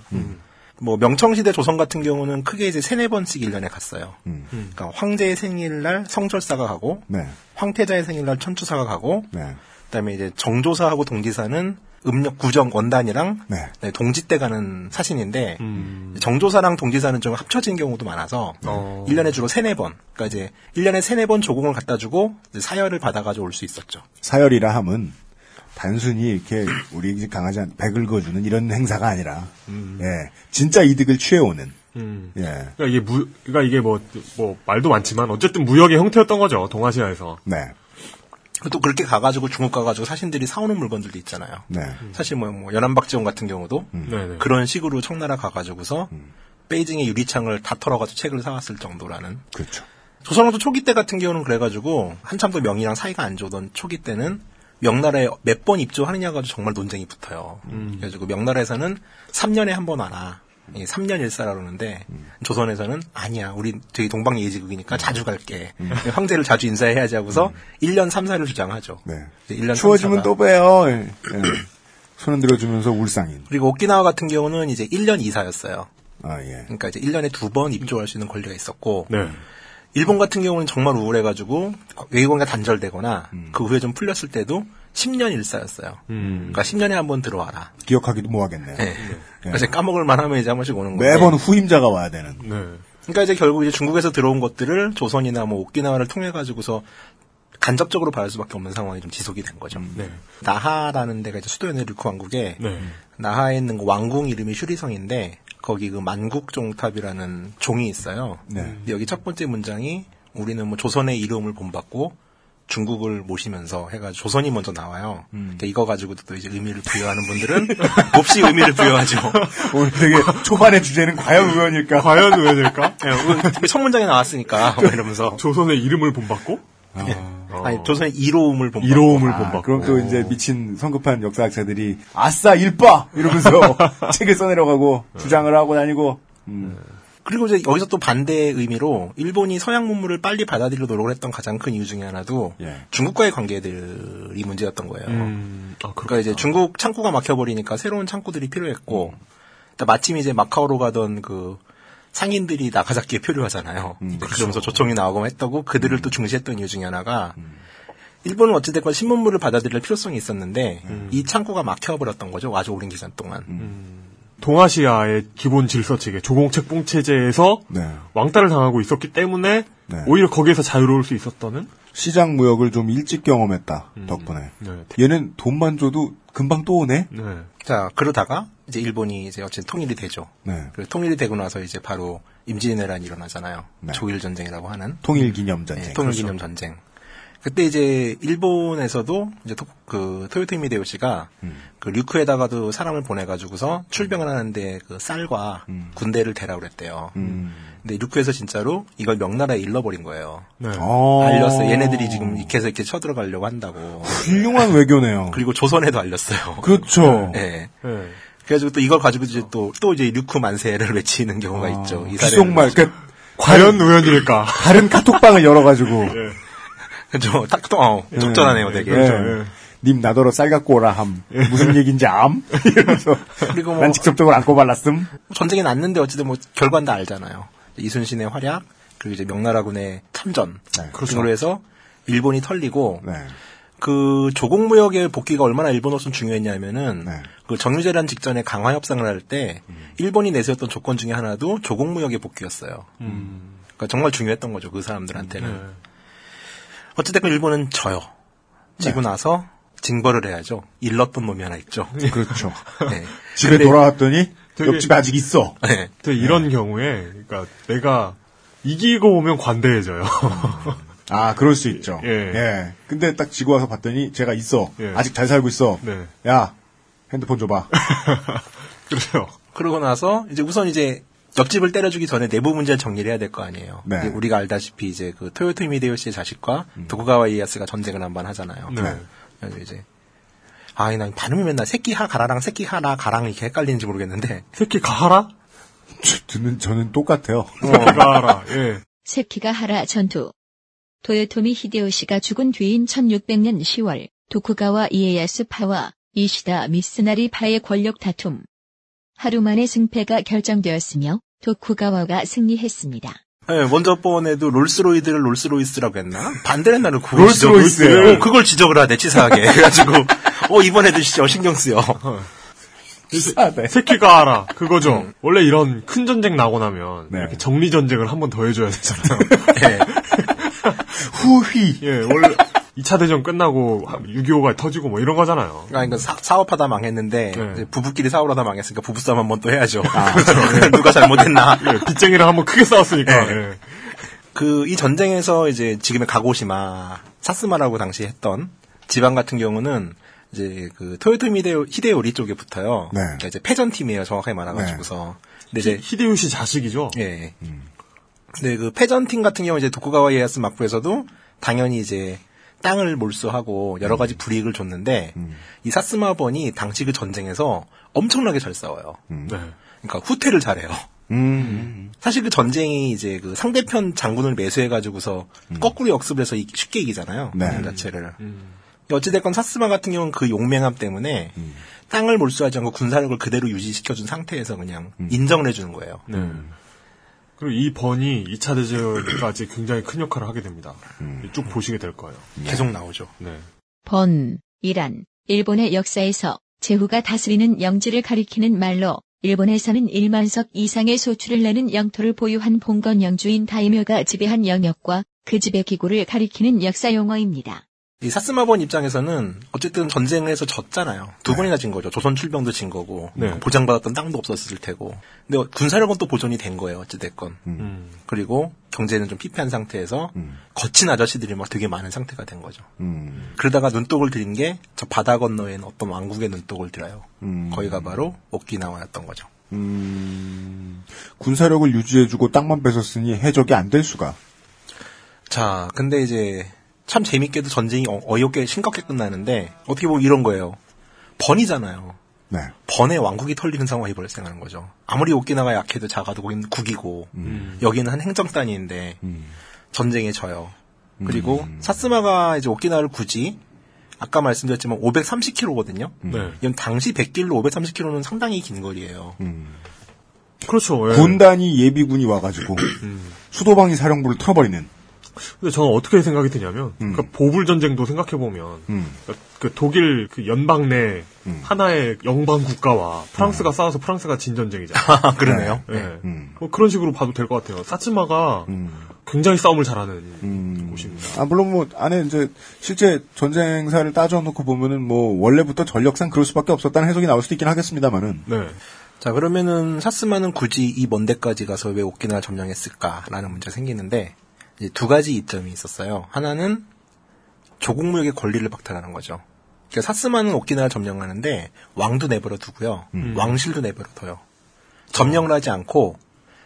Speaker 8: 뭐 명청시대 조선 같은 경우는 크게 이제 세네 번씩 1년에 갔어요.
Speaker 2: 음.
Speaker 8: 그러니까 황제의 생일날 성절사가 가고
Speaker 2: 네.
Speaker 8: 황태자의 생일날 천추사가 가고
Speaker 2: 네.
Speaker 8: 그다음에 이제 정조사하고 동지사는 음력 구정 원단이랑
Speaker 2: 네.
Speaker 8: 네, 동지 때 가는 사신인데
Speaker 3: 음.
Speaker 8: 정조사랑 동지사는 좀 합쳐진 경우도 많아서
Speaker 3: 어.
Speaker 8: 1년에 주로 세네 번 그러니까 이제 1년에 세네 번 조공을 갖다 주고 이제 사열을 받아 가지고 올 수 있었죠.
Speaker 2: 사열이라 함은 단순히 이렇게 우리 집 강아지 한 백을 거주는 이런 행사가 아니라 예 진짜 이득을 취해오는
Speaker 3: 음.
Speaker 2: 예
Speaker 3: 그러니까 이게 무, 그러니까 이게 뭐, 뭐, 말도 많지만, 어쨌든 무역의 형태였던 거죠, 동아시아에서.
Speaker 2: 네.
Speaker 8: 또 그렇게 가가지고 중국 가가지고 사신들이 사오는 물건들도 있잖아요.
Speaker 2: 네.
Speaker 8: 사실 뭐, 뭐 연안박지원 같은 경우도
Speaker 3: 네네.
Speaker 8: 그런 식으로 청나라 가가지고서 베이징의 유리창을 다 털어가지고 책을 사왔을 정도라는.
Speaker 2: 그렇죠.
Speaker 8: 조선왕조 초기 때 같은 경우는 그래가지고 한참 더 명이랑 사이가 안 좋던 초기 때는 명나라에 몇 번 입조하느냐 가지고 정말 논쟁이 붙어요. 그래가지고 명나라에서는 3년에 한 번 와라. 이게 3년 일사라 그러는데 조선에서는 아니야. 우리 저희 동방 예지국이니까 자주 갈게. 황제를 자주 인사해야지 하고서 1년 3사를 주장하죠.
Speaker 2: 네.
Speaker 8: 이제 1년
Speaker 2: 추워지면
Speaker 8: 3사가.
Speaker 2: 또 봬요. 예. 예. 손을 들어주면서 울상인.
Speaker 8: 그리고 오키나와 같은 경우는 이제 1년 이사였어요.
Speaker 2: 아 예.
Speaker 8: 그러니까 이제 1년에 두 번 입조할 수 있는 권리가 있었고
Speaker 3: 네.
Speaker 8: 일본 같은 경우는 정말 우울해가지고 외교관계가 단절되거나 그 후에 좀 풀렸을 때도 10년 일사였어요.
Speaker 3: 음.
Speaker 8: 그러니까 10년에 한 번 들어와라.
Speaker 2: 기억하기도 뭐하겠네요.
Speaker 8: 네. 그래서 까먹을 만하면 이제 한 번씩 오는 건데.
Speaker 2: 매번 후임자가 와야 되는.
Speaker 3: 네.
Speaker 8: 그러니까 이제 결국 이제 중국에서 들어온 것들을 조선이나 뭐 오키나와를 통해 가지고서 간접적으로 받을 수밖에 없는 상황이 좀 지속이 된 거죠.
Speaker 3: 네.
Speaker 8: 나하라는 데가 이제 수도연의 류크 왕국에
Speaker 3: 네.
Speaker 8: 나하에 있는 그 왕궁 이름이 슈리성인데 거기 그 만국종탑이라는 종이 있어요.
Speaker 2: 네.
Speaker 8: 여기 첫 번째 문장이 우리는 뭐 조선의 이름을 본받고 중국을 모시면서 해가 조선이 먼저 나와요.
Speaker 2: 음.
Speaker 8: 그러니까 이거 가지고도 또 이제 의미를 부여하는 분들은 몹시 의미를 부여하죠.
Speaker 2: 오늘 되게 초반의 주제는 과연 우연일까?
Speaker 3: 과연 우연일까?
Speaker 8: 예, 특히 첫 문장에 나왔으니까 뭐 이러면서
Speaker 3: 조선의 이름을 본받고?
Speaker 2: 아,
Speaker 8: 아니 조선의 이로움을 본
Speaker 3: 이로움을
Speaker 2: 아,
Speaker 3: 본받고.
Speaker 2: 그럼 또 이제 미친 성급한 역사학자들이 아싸 일빠! 이러면서 책을 써내려가고 주장을 하고 다니고. 음.
Speaker 8: 그리고 이제 여기서 또 반대의 의미로 일본이 서양 문물을 빨리 받아들이려 노력을 했던 가장 큰 이유 중에 하나도
Speaker 2: 예.
Speaker 8: 중국과의 관계들이 문제였던 거예요.
Speaker 3: 음, 아,
Speaker 8: 그러니까 이제 중국 창구가 막혀버리니까 새로운 창구들이 필요했고, 또 마침 이제 마카오로 가던 그 상인들이 나가자키에 표류하잖아요. 그러면서 조총이 나오고 했다고 그들을 또 중시했던 이유 중에 하나가 일본은 어찌됐건 신문물을 받아들일 필요성이 있었는데 이 창구가 막혀버렸던 거죠. 아주 오랜 기간 동안.
Speaker 3: 동아시아의 기본 질서 체계, 조공책 봉 체제에서
Speaker 2: 네.
Speaker 3: 왕따를 당하고 있었기 때문에
Speaker 2: 네.
Speaker 3: 오히려 거기에서 자유로울 수 있었다는?
Speaker 2: 시장 무역을 좀 일찍 경험했다 덕분에
Speaker 3: 네.
Speaker 2: 얘는 돈만 줘도 금방 또 오네.
Speaker 3: 네.
Speaker 8: 자 그러다가 이제 일본이 이제 어쨌든 통일이 되죠.
Speaker 2: 네.
Speaker 8: 그리고 통일이 되고 나서 이제 바로 임진왜란이 일어나잖아요.
Speaker 2: 네.
Speaker 8: 조일 전쟁이라고 하는
Speaker 2: 통일 기념 전쟁.
Speaker 8: 네, 통일 기념 전쟁. 그때 이제 일본에서도 이제 토, 그 토요토 미 데요시가
Speaker 2: 음.
Speaker 8: 그 류크에다가도 사람을 보내가지고서 출병을 하는데 그 쌀과
Speaker 2: 음.
Speaker 8: 군대를 대라 그랬대요.
Speaker 2: 음.
Speaker 8: 근데 류크에서 진짜로 이걸 명나라에 일러버린 거예요.
Speaker 3: 네.
Speaker 2: 어.
Speaker 8: 알렸어요. 얘네들이 지금 이렇게서 이렇게 쳐들어가려고 한다고.
Speaker 2: 훌륭한 외교네요.
Speaker 8: 그리고 조선에도 알렸어요.
Speaker 2: 그렇죠.
Speaker 8: 예.
Speaker 3: 네.
Speaker 8: 그래가지고 또 이걸 가지고 이제 또, 또 이제 류크 만세를 외치는 경우가 있죠. 이 사례를
Speaker 2: 귀속말, 그
Speaker 3: 과연 우연일까?
Speaker 2: 다른 카톡방을 열어가지고.
Speaker 8: 그죠. 딱, 또, 어, 적절하네요, 되게.
Speaker 2: 예. 님 나더러 쌀 갖고 오라 함. 무슨 얘기인지 암? 이러면서.
Speaker 8: 그리고 뭐,
Speaker 2: 난 직접적으로 안 꼽아놨음.
Speaker 8: 전쟁이 났는데 어쨌든 뭐 결과는 다 알잖아요. 이순신의 활약 그리고 이제 명나라군의 참전
Speaker 2: 네,
Speaker 8: 그렇죠. 로 해서 일본이 털리고
Speaker 2: 네.
Speaker 8: 그 조공무역의 복귀가 얼마나 일본으로서는 중요했냐면은
Speaker 2: 네.
Speaker 8: 그 정유재란 직전에 강화 협상을 할 때 일본이 내세웠던 조건 중에 하나도 조공무역의 복귀였어요. 그러니까 정말 중요했던 거죠 그 사람들한테는.
Speaker 3: 네.
Speaker 8: 어쨌든 일본은 져요. 지고 나서 징벌을 해야죠. 일렀던 놈이 하나 있죠.
Speaker 2: 그렇죠.
Speaker 8: 네.
Speaker 2: 집에
Speaker 8: 근데-
Speaker 2: 돌아왔더니
Speaker 3: 되게-
Speaker 2: 옆집에 아직 있어.
Speaker 8: 네.
Speaker 3: 이런 경우에, 그러니까 내가 이기고 오면 관대해져요.
Speaker 2: 아, 그럴 수 있죠.
Speaker 3: 예.
Speaker 2: 근데 딱 지고 와서 봤더니 제가 있어.
Speaker 3: 예.
Speaker 2: 아직 잘 살고 있어.
Speaker 3: 네.
Speaker 2: 야, 핸드폰 줘봐.
Speaker 3: 그래요.
Speaker 8: 그러고 나서 이제 우선 이제 옆집을 때려주기 전에 내부 문제를 정리를 해야 될 거 아니에요.
Speaker 2: 네.
Speaker 8: 우리가 알다시피 이제 그 토요토미 히데요시의 자식과 도쿠가와 이에야스가 전쟁을 한 번 하잖아요.
Speaker 3: 네.
Speaker 8: 그래서 이제 아이 난 발음이 맨날 새끼 하 가라랑 새끼 하라 가랑 이렇게 헷갈리는지 모르겠는데
Speaker 3: 새끼 가하라?
Speaker 2: 듣는 저는 똑같아요.
Speaker 3: 새끼 가 하라. 예.
Speaker 1: 세키가하라 전투. 도요토미 히데요시가 죽은 뒤인 1600년 10월 도쿠가와 이에야스 파와 이시다 미츠나리 파의 권력 다툼. 하루 만에 승패가 결정되었으며 도쿠가와가 승리했습니다.
Speaker 8: 네, 먼저 번에도 롤스로이드를 롤스로이스라고 했나? 그걸
Speaker 2: 롤스로이스예요.
Speaker 8: 지적을, 어, 그걸 지적을 하네 치사하게 그래가지고 어 이번에도 진짜 신경 쓰여
Speaker 2: 비싸네.
Speaker 3: 새끼 가하라. 그거죠. 원래 이런 큰 전쟁 나고 나면
Speaker 2: 네.
Speaker 3: 이렇게 정리 전쟁을 한 번 더 해줘야 되잖아요.
Speaker 8: 네.
Speaker 2: 후휘.
Speaker 3: 예, 원래 2차 대전 끝나고 6.25가 터지고 뭐 이런 거잖아요.
Speaker 8: 그러니까 사, 사업하다 망했는데
Speaker 3: 네.
Speaker 8: 부부끼리 싸우려다 망했으니까 부부싸움 한 번 또 해야죠 누가 잘못했나
Speaker 3: 예, 빚쟁이랑 한번 크게 싸웠으니까.
Speaker 8: 네.
Speaker 3: 예.
Speaker 8: 그이 전쟁에서 이제 지금의 가고시마 사스마라고 당시 했던 지방 같은 경우는 이제 그 토요토미 히데요, 히데요리 쪽에 붙어요.
Speaker 2: 네.
Speaker 8: 그러니까 이제 패전 팀이에요. 정확하게 말해가지고서. 근데 이제
Speaker 3: 히데요시 자식이죠.
Speaker 8: 예. 근 데그 패전 팀 같은 경우 이제 도쿠가와 이에야스 막부에서도 당연히 이제 땅을 몰수하고 여러 가지 불이익을 줬는데 이 사스마번이 당시 그 전쟁에서 엄청나게 잘 싸워요.
Speaker 3: 네.
Speaker 8: 그러니까 후퇴를 잘해요.
Speaker 2: 음.
Speaker 8: 사실 그 전쟁이 이제 그 상대편 장군을 매수해가지고서 거꾸로 역습을 해서 이- 쉽게 이기잖아요.
Speaker 2: 네.
Speaker 8: 그 자체를. 어찌됐건 사스마 같은 경우는 그 용맹함 때문에 땅을 몰수하지 않고 군사력을 그대로 유지시켜준 상태에서 그냥 인정을 해주는 거예요.
Speaker 3: 네. 그리고 이 번이 2차 대전까지 굉장히 큰 역할을 하게 됩니다. 쭉 보시게 될 거예요.
Speaker 8: 계속 나오죠.
Speaker 3: 네.
Speaker 1: 번, 이란, 일본의 역사에서 제후가 다스리는 영지를 가리키는 말로 일본에서는 1만석 이상의 소출을 내는 영토를 보유한 봉건 영주인 다이묘가 지배한 영역과 그 지배 기구를 가리키는 역사 용어입니다.
Speaker 8: 이 사스마본 입장에서는 어쨌든 전쟁에서 졌잖아요. 두 번이나 진 거죠. 조선 출병도 진 거고
Speaker 3: 네.
Speaker 8: 보장받았던 땅도 없었을 테고. 근데 군사력은 또 보존이 된 거예요. 어찌됐건.
Speaker 3: 음.
Speaker 8: 그리고 경제는 좀 피폐한 상태에서
Speaker 2: 음.
Speaker 8: 거친 아저씨들이 막 되게 많은 상태가 된 거죠.
Speaker 2: 음.
Speaker 8: 그러다가 눈독을 들인 게 저 바다 건너에 있는 어떤 왕국의 눈독을 들어요.
Speaker 2: 음.
Speaker 8: 거기가 바로 오키나와였던 거죠.
Speaker 2: 음, 군사력을 유지해주고 땅만 뺏었으니 해적이 안 될 수가.
Speaker 8: 자, 근데 이제 참 재밌게도 전쟁이 어- 어이없게 심각하게 끝나는데 어떻게 보면 이런 거예요. 번이잖아요.
Speaker 2: 네.
Speaker 8: 번에 왕국이 털리는 상황이 발생하는 거죠. 아무리 오키나가 약해도 작아도 거기는 국이고
Speaker 3: 음.
Speaker 8: 여기는 한 행정 단위인데
Speaker 2: 음.
Speaker 8: 전쟁에 져요. 그리고 사스마가 이제 오키나와를 굳이 아까 말씀드렸지만 530km거든요.
Speaker 3: 네.
Speaker 8: 이건 당시 100길로 530km는 상당히 긴 거리예요.
Speaker 3: 그렇죠. 예.
Speaker 2: 군 단위 예비군이 와가지고 수도방위 사령부를 털어버리는.
Speaker 3: 근데 저는 어떻게 생각이 드냐면,
Speaker 2: 음.
Speaker 3: 그러니까 보불 전쟁도 생각해 보면,
Speaker 2: 음.
Speaker 3: 그 독일 그 연방 내
Speaker 2: 음.
Speaker 3: 하나의 영방 국가와 프랑스가 싸워서 프랑스가 진 전쟁이잖아요.
Speaker 8: 아, 그러네요.
Speaker 3: 예.
Speaker 2: 음.
Speaker 3: 뭐 그런 식으로 봐도 될 것 같아요. 사츠마가
Speaker 2: 음.
Speaker 3: 굉장히 싸움을 잘하는
Speaker 2: 음.
Speaker 3: 곳입니다.
Speaker 2: 아, 물론 뭐, 안에 이제, 실제 전쟁사를 따져놓고 보면은 뭐, 원래부터 전력상 그럴 수밖에 없었다는 해석이 나올 수도 있긴 하겠습니다만은.
Speaker 3: 네.
Speaker 8: 자, 그러면은 사스마는 굳이 이 먼 데까지 가서 왜 오키나와를 점령했을까라는 문제가 생기는데 두 가지 이점이 있었어요. 하나는 조국무역의 권리를 박탈하는 거죠. 그러니까 사스마는 오키나와를 점령하는데 왕도 내버려 두고요. 왕실도 내버려 둬요. 점령을 하지 않고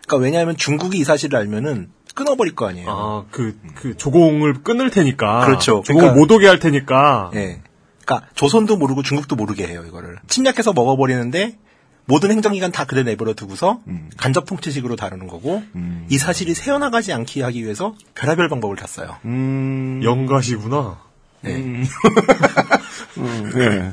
Speaker 8: 그러니까 왜냐하면 중국이 이 사실을 알면은 끊어버릴 거 아니에요.
Speaker 3: 아, 그, 그 조공을 끊을 테니까.
Speaker 8: 그렇죠.
Speaker 3: 조공을
Speaker 8: 그러니까-
Speaker 3: 못 오게 할 테니까.
Speaker 8: 예. 그러니까 조선도 모르고 중국도 모르게 해요, 이거를. 침략해서 먹어버리는데 모든 행정기관 다 그대 내버려 두고서 간접 통치식으로 다루는 거고 이 사실이 새어나가지 않게 하기 위해서 별의별 방법을 다 써요.
Speaker 2: 음.
Speaker 3: 영가시구나.
Speaker 8: 네.
Speaker 2: 음, 예.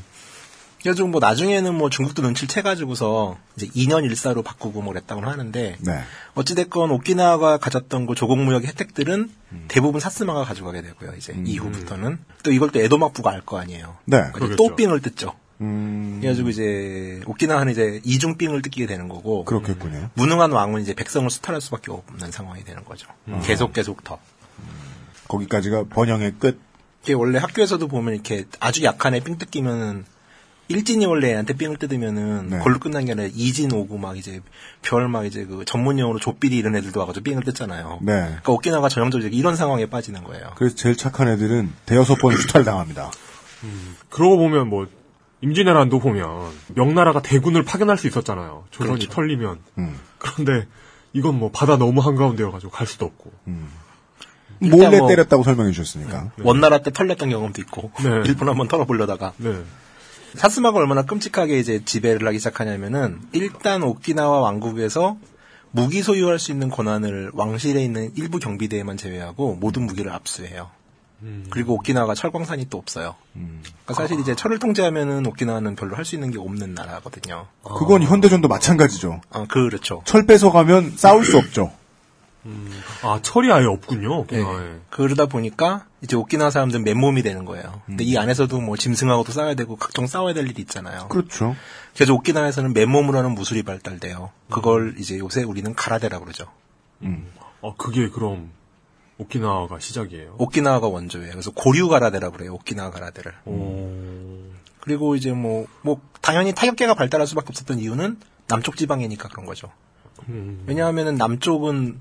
Speaker 8: 그래가지고 뭐 나중에는 뭐 중국도 눈치를 채가지고서 이제 2년 일사로 바꾸고 뭐 그랬다고 하는데
Speaker 2: 네.
Speaker 8: 어찌됐건 오키나와가 가졌던 그 조공무역의 혜택들은 대부분 사스마가 가져가게 되고요. 이제 이후부터는 또 이걸 또 에도막부가 알 거 아니에요.
Speaker 2: 네.
Speaker 8: 그러니까
Speaker 3: 그러겠죠.
Speaker 8: 또 삥을 뜯죠.
Speaker 2: 음.
Speaker 8: 그래가지고 이제 오키나와는 이제 이중 삥을 뜯기게 되는 거고
Speaker 2: 그렇겠군요.
Speaker 8: 무능한 왕은 이제 백성을 수탈할 수밖에 없는 상황이 되는 거죠. 계속 계속 더.
Speaker 2: 거기까지가 번영의 끝.
Speaker 8: 이게 원래 학교에서도 보면 이렇게 아주 약한 애삥 뜯기면은 일진이 원래 애한테 삥을 뜯으면은
Speaker 2: 네.
Speaker 8: 그걸로 끝난 게 아니라 이진 오고 막 이제 별 막 이제 그 전문용어로 조삐리 이런 애들도 와가지고 삥을 뜯잖아요.
Speaker 2: 네.
Speaker 8: 그러니까 오키나와가 전형적으로 이런 상황에 빠지는 거예요.
Speaker 2: 그래서 제일 착한 애들은 대여섯 번 수탈 당합니다.
Speaker 3: 그러고 보면 뭐, 임진왜란도 보면, 명나라가 대군을 파견할 수 있었잖아요. 조선이
Speaker 8: 그렇죠.
Speaker 3: 털리면.
Speaker 2: 음.
Speaker 3: 그런데, 이건 뭐, 바다 너무 한가운데여가지고 갈 수도 없고.
Speaker 2: 몰래
Speaker 8: 뭐-
Speaker 2: 때렸다고 설명해 주셨으니까.
Speaker 8: 원나라 때 털렸던 경험도 있고
Speaker 3: 네.
Speaker 8: 일본 한번 털어보려다가
Speaker 3: 네.
Speaker 8: 사스마가 얼마나 끔찍하게 이제 지배를 하기 시작하냐면은 일단 오키나와 왕국에서 무기 소유할 수 있는 권한을 왕실에 있는 일부 경비대에만 제외하고 모든 무기를 압수해요. 그리고 오키나와가 철광산이 또 없어요. 그러니까 사실 이제 철을 통제하면은 오키나와는 별로 할 수 있는 게 없는 나라거든요.
Speaker 2: 그건 현대전도 마찬가지죠.
Speaker 8: 아, 그렇죠.
Speaker 2: 철 뺏어가면 싸울 수 없죠.
Speaker 3: 아, 철이 아예 없군요,
Speaker 8: 예.
Speaker 3: 오키나와에.
Speaker 8: 그러다 보니까 이제 오키나와 사람들은 맨몸이 되는 거예요. 근데 이 안에서도 뭐 짐승하고도 싸워야 되고 각종 싸워야 될 일이 있잖아요.
Speaker 2: 그렇죠.
Speaker 8: 그래서 오키나와에서는 맨몸으로 하는 무술이 발달돼요. 그걸 이제 요새 우리는 가라데라 그러죠.
Speaker 3: 어, 그게 그럼, 오키나와가 시작이에요.
Speaker 8: 오키나와가 원조예요. 그래서 고류 가라데라 그래요. 오키나와 가라데를. 그리고 이제 뭐, 뭐, 당연히 타격계가 발달할 수밖에 없었던 이유는 남쪽 지방이니까 그런 거죠. 왜냐하면은 남쪽은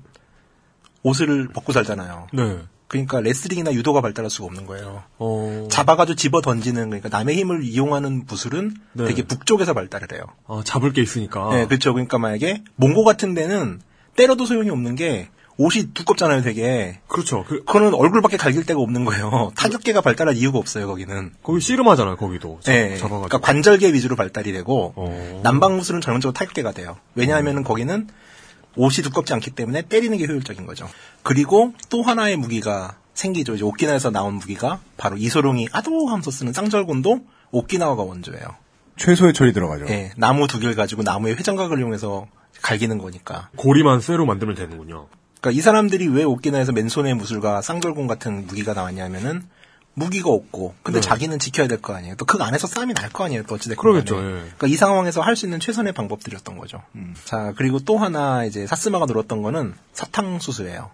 Speaker 8: 옷을 벗고 살잖아요.
Speaker 3: 네.
Speaker 8: 그러니까 레슬링이나 유도가 발달할 수가 없는 거예요.
Speaker 3: 어,
Speaker 8: 잡아가지고 집어 던지는, 그러니까 남의 힘을 이용하는 무술은
Speaker 3: 네.
Speaker 8: 되게 북쪽에서 발달을 해요.
Speaker 3: 아, 잡을 게 있으니까.
Speaker 8: 네, 그렇죠. 그러니까 만약에 몽고 같은 데는 때려도 소용이 없는 게 옷이 두껍잖아요, 되게.
Speaker 3: 그렇죠. 그,
Speaker 8: 그거는 얼굴밖에 갈길 데가 없는 거예요. 타격계가 발달할 이유가 없어요, 거기는.
Speaker 3: 거기 씨름하잖아요, 거기도. 잡,
Speaker 8: 네,
Speaker 3: 잡아가지고.
Speaker 8: 그러니까 관절계 위주로 발달이 되고
Speaker 3: 어.
Speaker 8: 남방 무술은 전형적으로 타격계가 돼요. 왜냐하면 거기는 옷이 두껍지 않기 때문에 때리는 게 효율적인 거죠. 그리고 또 하나의 무기가 생기죠. 이제 오키나와에서 나온 무기가 바로 이소룡이 아도 하면서 쓰는 쌍절곤도 오키나와가 원조예요.
Speaker 2: 최소의 철이 들어가죠.
Speaker 8: 예, 나무 두 개를 가지고 나무의 회전각을 이용해서 갈기는 거니까.
Speaker 3: 고리만 쇠로 만들면 되는군요.
Speaker 8: 그러니까 이 사람들이 왜 오키나와에서 맨손의 무술과 쌍절곤 같은 무기가 나왔냐면은 무기가 없고 근데
Speaker 3: 네.
Speaker 8: 자기는 지켜야 될 거 아니에요. 또 그 안에서 싸움이 날 거 아니에요. 또 어찌됐건
Speaker 3: 그러겠죠. 예.
Speaker 8: 그러니까 이 상황에서 할 수 있는 최선의 방법들이었던 거죠. 자 그리고 또 하나 이제 사스마가 노렸던 거는 사탕수수예요.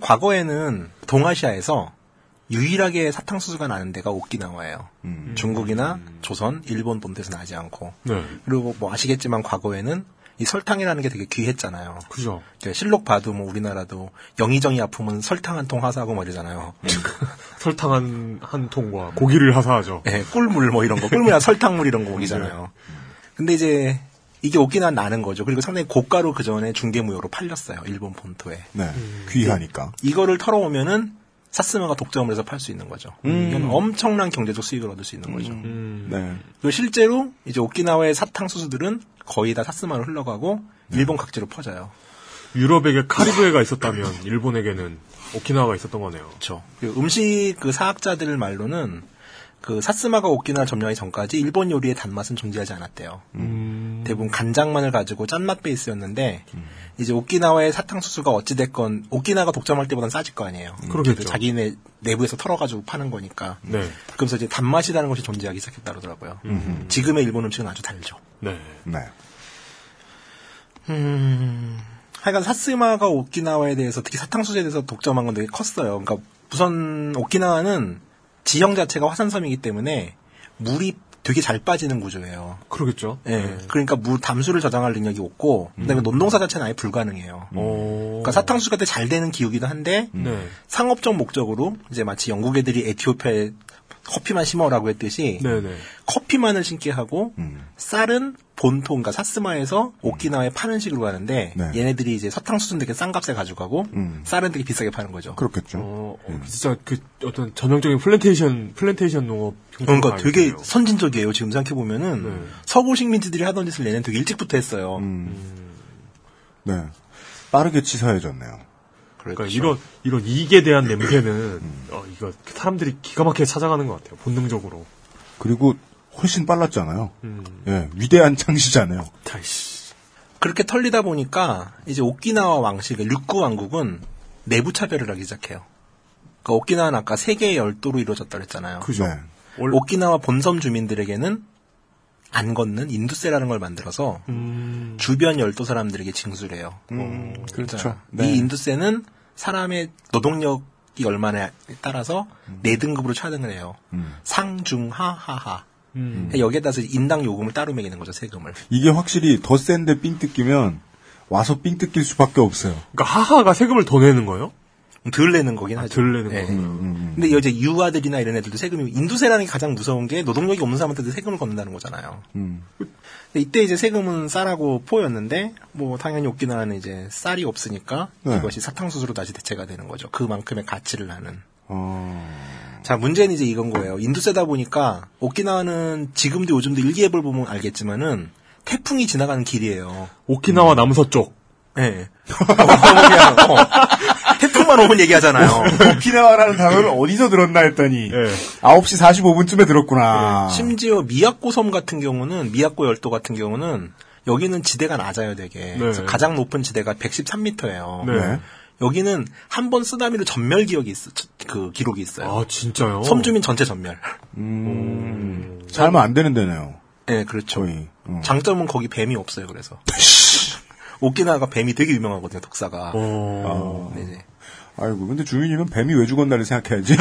Speaker 8: 과거에는 동아시아에서 유일하게 사탕수수가 나는 데가 오키나와예요.
Speaker 2: 음.
Speaker 8: 중국이나 조선, 일본 본토에서 나지 않고.
Speaker 3: 네.
Speaker 8: 그리고 뭐 아시겠지만 과거에는 이 설탕이라는 게 되게 귀했잖아요.
Speaker 3: 그죠.
Speaker 8: 실록 봐도 뭐 우리나라도 영의정이 아프면 설탕 한통 하사하고 뭐 이러잖아요.
Speaker 3: 설탕 한, 한 통과 고기를 하사하죠.
Speaker 8: 예, 꿀물 뭐 이런 거, 꿀물이나 설탕물 이런 거 먹이잖아요. 근데 이제 이게 오키나와 나는 거죠. 그리고 상당히 고가로 그 전에 중개무역으로 팔렸어요. 일본 본토에.
Speaker 2: 네. 귀하니까.
Speaker 8: 이거를 털어오면은 사스마가 독점을 해서 팔 수 있는 거죠. 이건 엄청난 경제적 수익을 얻을 수 있는 거죠.
Speaker 3: 음.
Speaker 2: 네.
Speaker 8: 그리고 실제로 이제 오키나와의 사탕수수들은 거의 다 사스마로 흘러가고 일본 각지로 퍼져요.
Speaker 3: 유럽에게 카리브해가 있었다면 일본에게는 오키나와가 있었던 거네요.
Speaker 8: 그렇죠. 그 음식 그 사학자들 말로는 그 사스마가 오키나와 점령하기 전까지 일본 요리의 단맛은 존재하지 않았대요.
Speaker 3: 음.
Speaker 8: 대부분 간장만을 가지고 짠맛 베이스였는데 이제 오키나와의 사탕 수수가 어찌 됐건 오키나와가 독점할 때보단 싸질 거 아니에요.
Speaker 3: 그러겠죠.
Speaker 8: 자기네 내부에서 털어가지고 파는 거니까.
Speaker 3: 네.
Speaker 8: 그러면서 이제 단맛이라는 것이 존재하기 시작했다 그러더라고요. 지금의 일본 음식은 아주 다르죠.
Speaker 3: 네.
Speaker 2: 네.
Speaker 8: 음, 하여간 사스마가 오키나와에 대해서 특히 사탕수수에 대해서 독점한 건 되게 컸어요. 그러니까 우선 오키나와는 지형 자체가 화산섬이기 때문에 물이 되게 잘 빠지는 구조예요.
Speaker 3: 그러겠죠.
Speaker 8: 예. 그러니까 물 담수를 저장할 능력이 없고 그다음에 논농사 자체는 아예 불가능해요.
Speaker 3: 어.
Speaker 8: 그러니까 사탕수수가 잘 되는 기후기도 한데
Speaker 3: 네.
Speaker 8: 상업적 목적으로 이제 마치 영국 애들이 에티오피아에 커피만 심어라고 했듯이
Speaker 3: 네네.
Speaker 8: 커피만을 심게 하고
Speaker 2: 음.
Speaker 8: 쌀은 본토 그러니까 사스마에서 오키나와에 파는 식으로 가는데
Speaker 2: 네.
Speaker 8: 얘네들이 이제 사탕수수는 되게 싼 값에 가져가고
Speaker 2: 음.
Speaker 8: 쌀은 되게 비싸게 파는 거죠.
Speaker 2: 그렇겠죠.
Speaker 3: 어, 어, 진짜 그 어떤 전형적인 플랜테이션, 플랜테이션 농업
Speaker 8: 그러니까 되게
Speaker 3: 있네요.
Speaker 8: 선진적이에요. 지금 생각해 보면은
Speaker 3: 네.
Speaker 8: 서구 식민지들이 하던 짓을 얘는 되게 일찍부터 했어요.
Speaker 2: 음. 네. 빠르게 치사해졌네요.
Speaker 3: 그러니까
Speaker 8: 그렇죠.
Speaker 3: 이런 이런 이익에 대한 냄새는 어, 이거 사람들이 기가 막히게 찾아가는 것 같아요. 본능적으로.
Speaker 2: 그리고 훨씬 빨랐잖아요.
Speaker 3: 음.
Speaker 2: 예, 위대한 창시잖아요.
Speaker 3: 다시.
Speaker 8: 그렇게 털리다 보니까 이제 오키나와 왕실, 류쿠 왕국은 내부 차별을 하기 시작해요. 그러니까 오키나와는 아까 세 개의 열도로 이루어졌다 그랬잖아요.
Speaker 3: 그죠.
Speaker 2: 네.
Speaker 3: 월-
Speaker 8: 오키나와 본섬 주민들에게는 안 걷는 인두세라는 걸 만들어서
Speaker 3: 음.
Speaker 8: 주변 열도 사람들에게 징수를 해요.
Speaker 2: 음, 그렇죠.
Speaker 8: 자,
Speaker 2: 네.
Speaker 8: 이 인두세는 사람의 노동력이 얼마나에 따라서 네 등급으로 차등을 해요.
Speaker 2: 음.
Speaker 8: 상중 하 하하.
Speaker 3: 음.
Speaker 8: 여기에 따라서 인당 요금을 따로 매기는 거죠 세금을.
Speaker 2: 이게 확실히 더 센데 삥 뜯기면 와서 삥 뜯길 수밖에 없어요.
Speaker 3: 그러니까 하하가 세금을 더 내는 거예요?
Speaker 8: 덜 내는 거긴
Speaker 3: 아,
Speaker 8: 하죠.
Speaker 3: 덜 내는
Speaker 8: 예.
Speaker 3: 거구나.
Speaker 2: 음,
Speaker 8: 근데 이제 유아들이나 이런 애들도 세금이 인두세라는 게 가장 무서운 게 노동력이 없는 사람한테도 세금을 걷는다는 거잖아요.
Speaker 2: 음.
Speaker 8: 이때 이제 세금은 쌀하고 포였는데 뭐 당연히 오키나와는 이제 쌀이 없으니까
Speaker 2: 네.
Speaker 8: 이것이 사탕수수로 다시 대체가 되는 거죠. 그만큼의 가치를 하는.
Speaker 2: 어,
Speaker 8: 자 문제는 이제 이건 거예요. 인두세다 보니까 오키나와는 지금도 요즘도 일기예보를 보면 알겠지만은 태풍이 지나가는 길이에요.
Speaker 3: 오키나와 남서쪽.
Speaker 8: 예. 그냥, 어, 태풍만 오면 얘기하잖아요.
Speaker 2: 오키나와라는 단어를 어디서 들었나 했더니
Speaker 3: 예.
Speaker 2: 9시 45분쯤에 들었구나.
Speaker 8: 심지어 미야코 섬 같은 경우는 미야코 열도 같은 경우는 여기는 지대가 낮아요, 되게. 그래서 가장 높은 지대가 113m예요.
Speaker 3: 네.
Speaker 8: 여기는 한 번 쓰나미로 전멸 기억이 있어, 그 기록이 있어요.
Speaker 3: 아 진짜요?
Speaker 8: 섬 주민 전체 전멸.
Speaker 2: 음, 살면 안 되는 데네요.
Speaker 8: 네, 그렇죠.
Speaker 2: 거의. 어.
Speaker 8: 장점은 거기 뱀이 없어요, 그래서. 오키나와가 뱀이 되게 유명하거든요, 독사가.
Speaker 3: 어.
Speaker 8: 네, 네.
Speaker 2: 아이고, 근데 주민이면 뱀이 왜 죽었나를 생각해야지.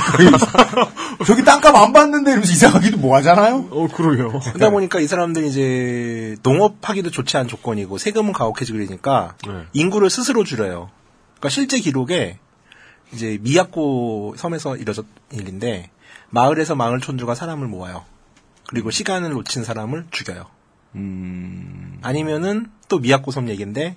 Speaker 2: 저기 땅값 안 받는데 이러면서 이사가기도 뭐 하잖아요?
Speaker 3: 어 그러게요.
Speaker 8: 그러다 보니까 이 사람들이 이제 농업하기도 좋지 않은 조건이고 세금은 가혹해지고 그러니까
Speaker 3: 네.
Speaker 8: 인구를 스스로 줄여요. 그러니까 실제 기록에 이제 미야코 섬에서 이뤄졌 일인데 마을에서 마을 촌주가 사람을 모아요. 그리고 시간을 놓친 사람을 죽여요.
Speaker 2: 음,
Speaker 8: 아니면은 또 미야코 섬 얘기인데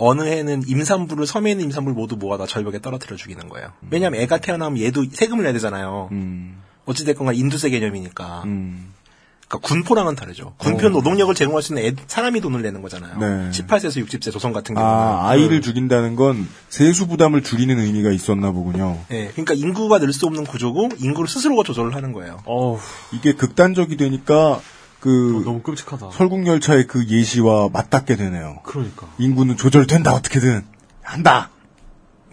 Speaker 8: 어느 해는 임산부를 섬에 있는 임산부를 모두 모아다 절벽에 떨어뜨려 죽이는 거예요. 왜냐하면 애가 태어나면 얘도 세금을 내야 되잖아요.
Speaker 2: 음,
Speaker 8: 어찌됐건 간 인두세 개념이니까.
Speaker 2: 음.
Speaker 8: 그러니까 군포랑은 다르죠. 군표 노동력을 제공할 수 있는 애, 사람이 돈을 내는 거잖아요.
Speaker 2: 네.
Speaker 8: 18세에서 60세 조선 같은 경우는.
Speaker 2: 아, 아이를 죽인다는 건 세수 부담을 줄이는 의미가 있었나 보군요.
Speaker 8: 예, 그러니까 인구가 늘 수 없는 구조고 인구를 스스로가 조절을 하는 거예요.
Speaker 3: 어우
Speaker 2: 이게 극단적이 되니까 그
Speaker 3: 너무 끔찍하다.
Speaker 2: 설국 열차의 그 예시와 맞닿게 되네요.
Speaker 3: 그러니까.
Speaker 2: 인구는 조절된다 어떻게든 한다.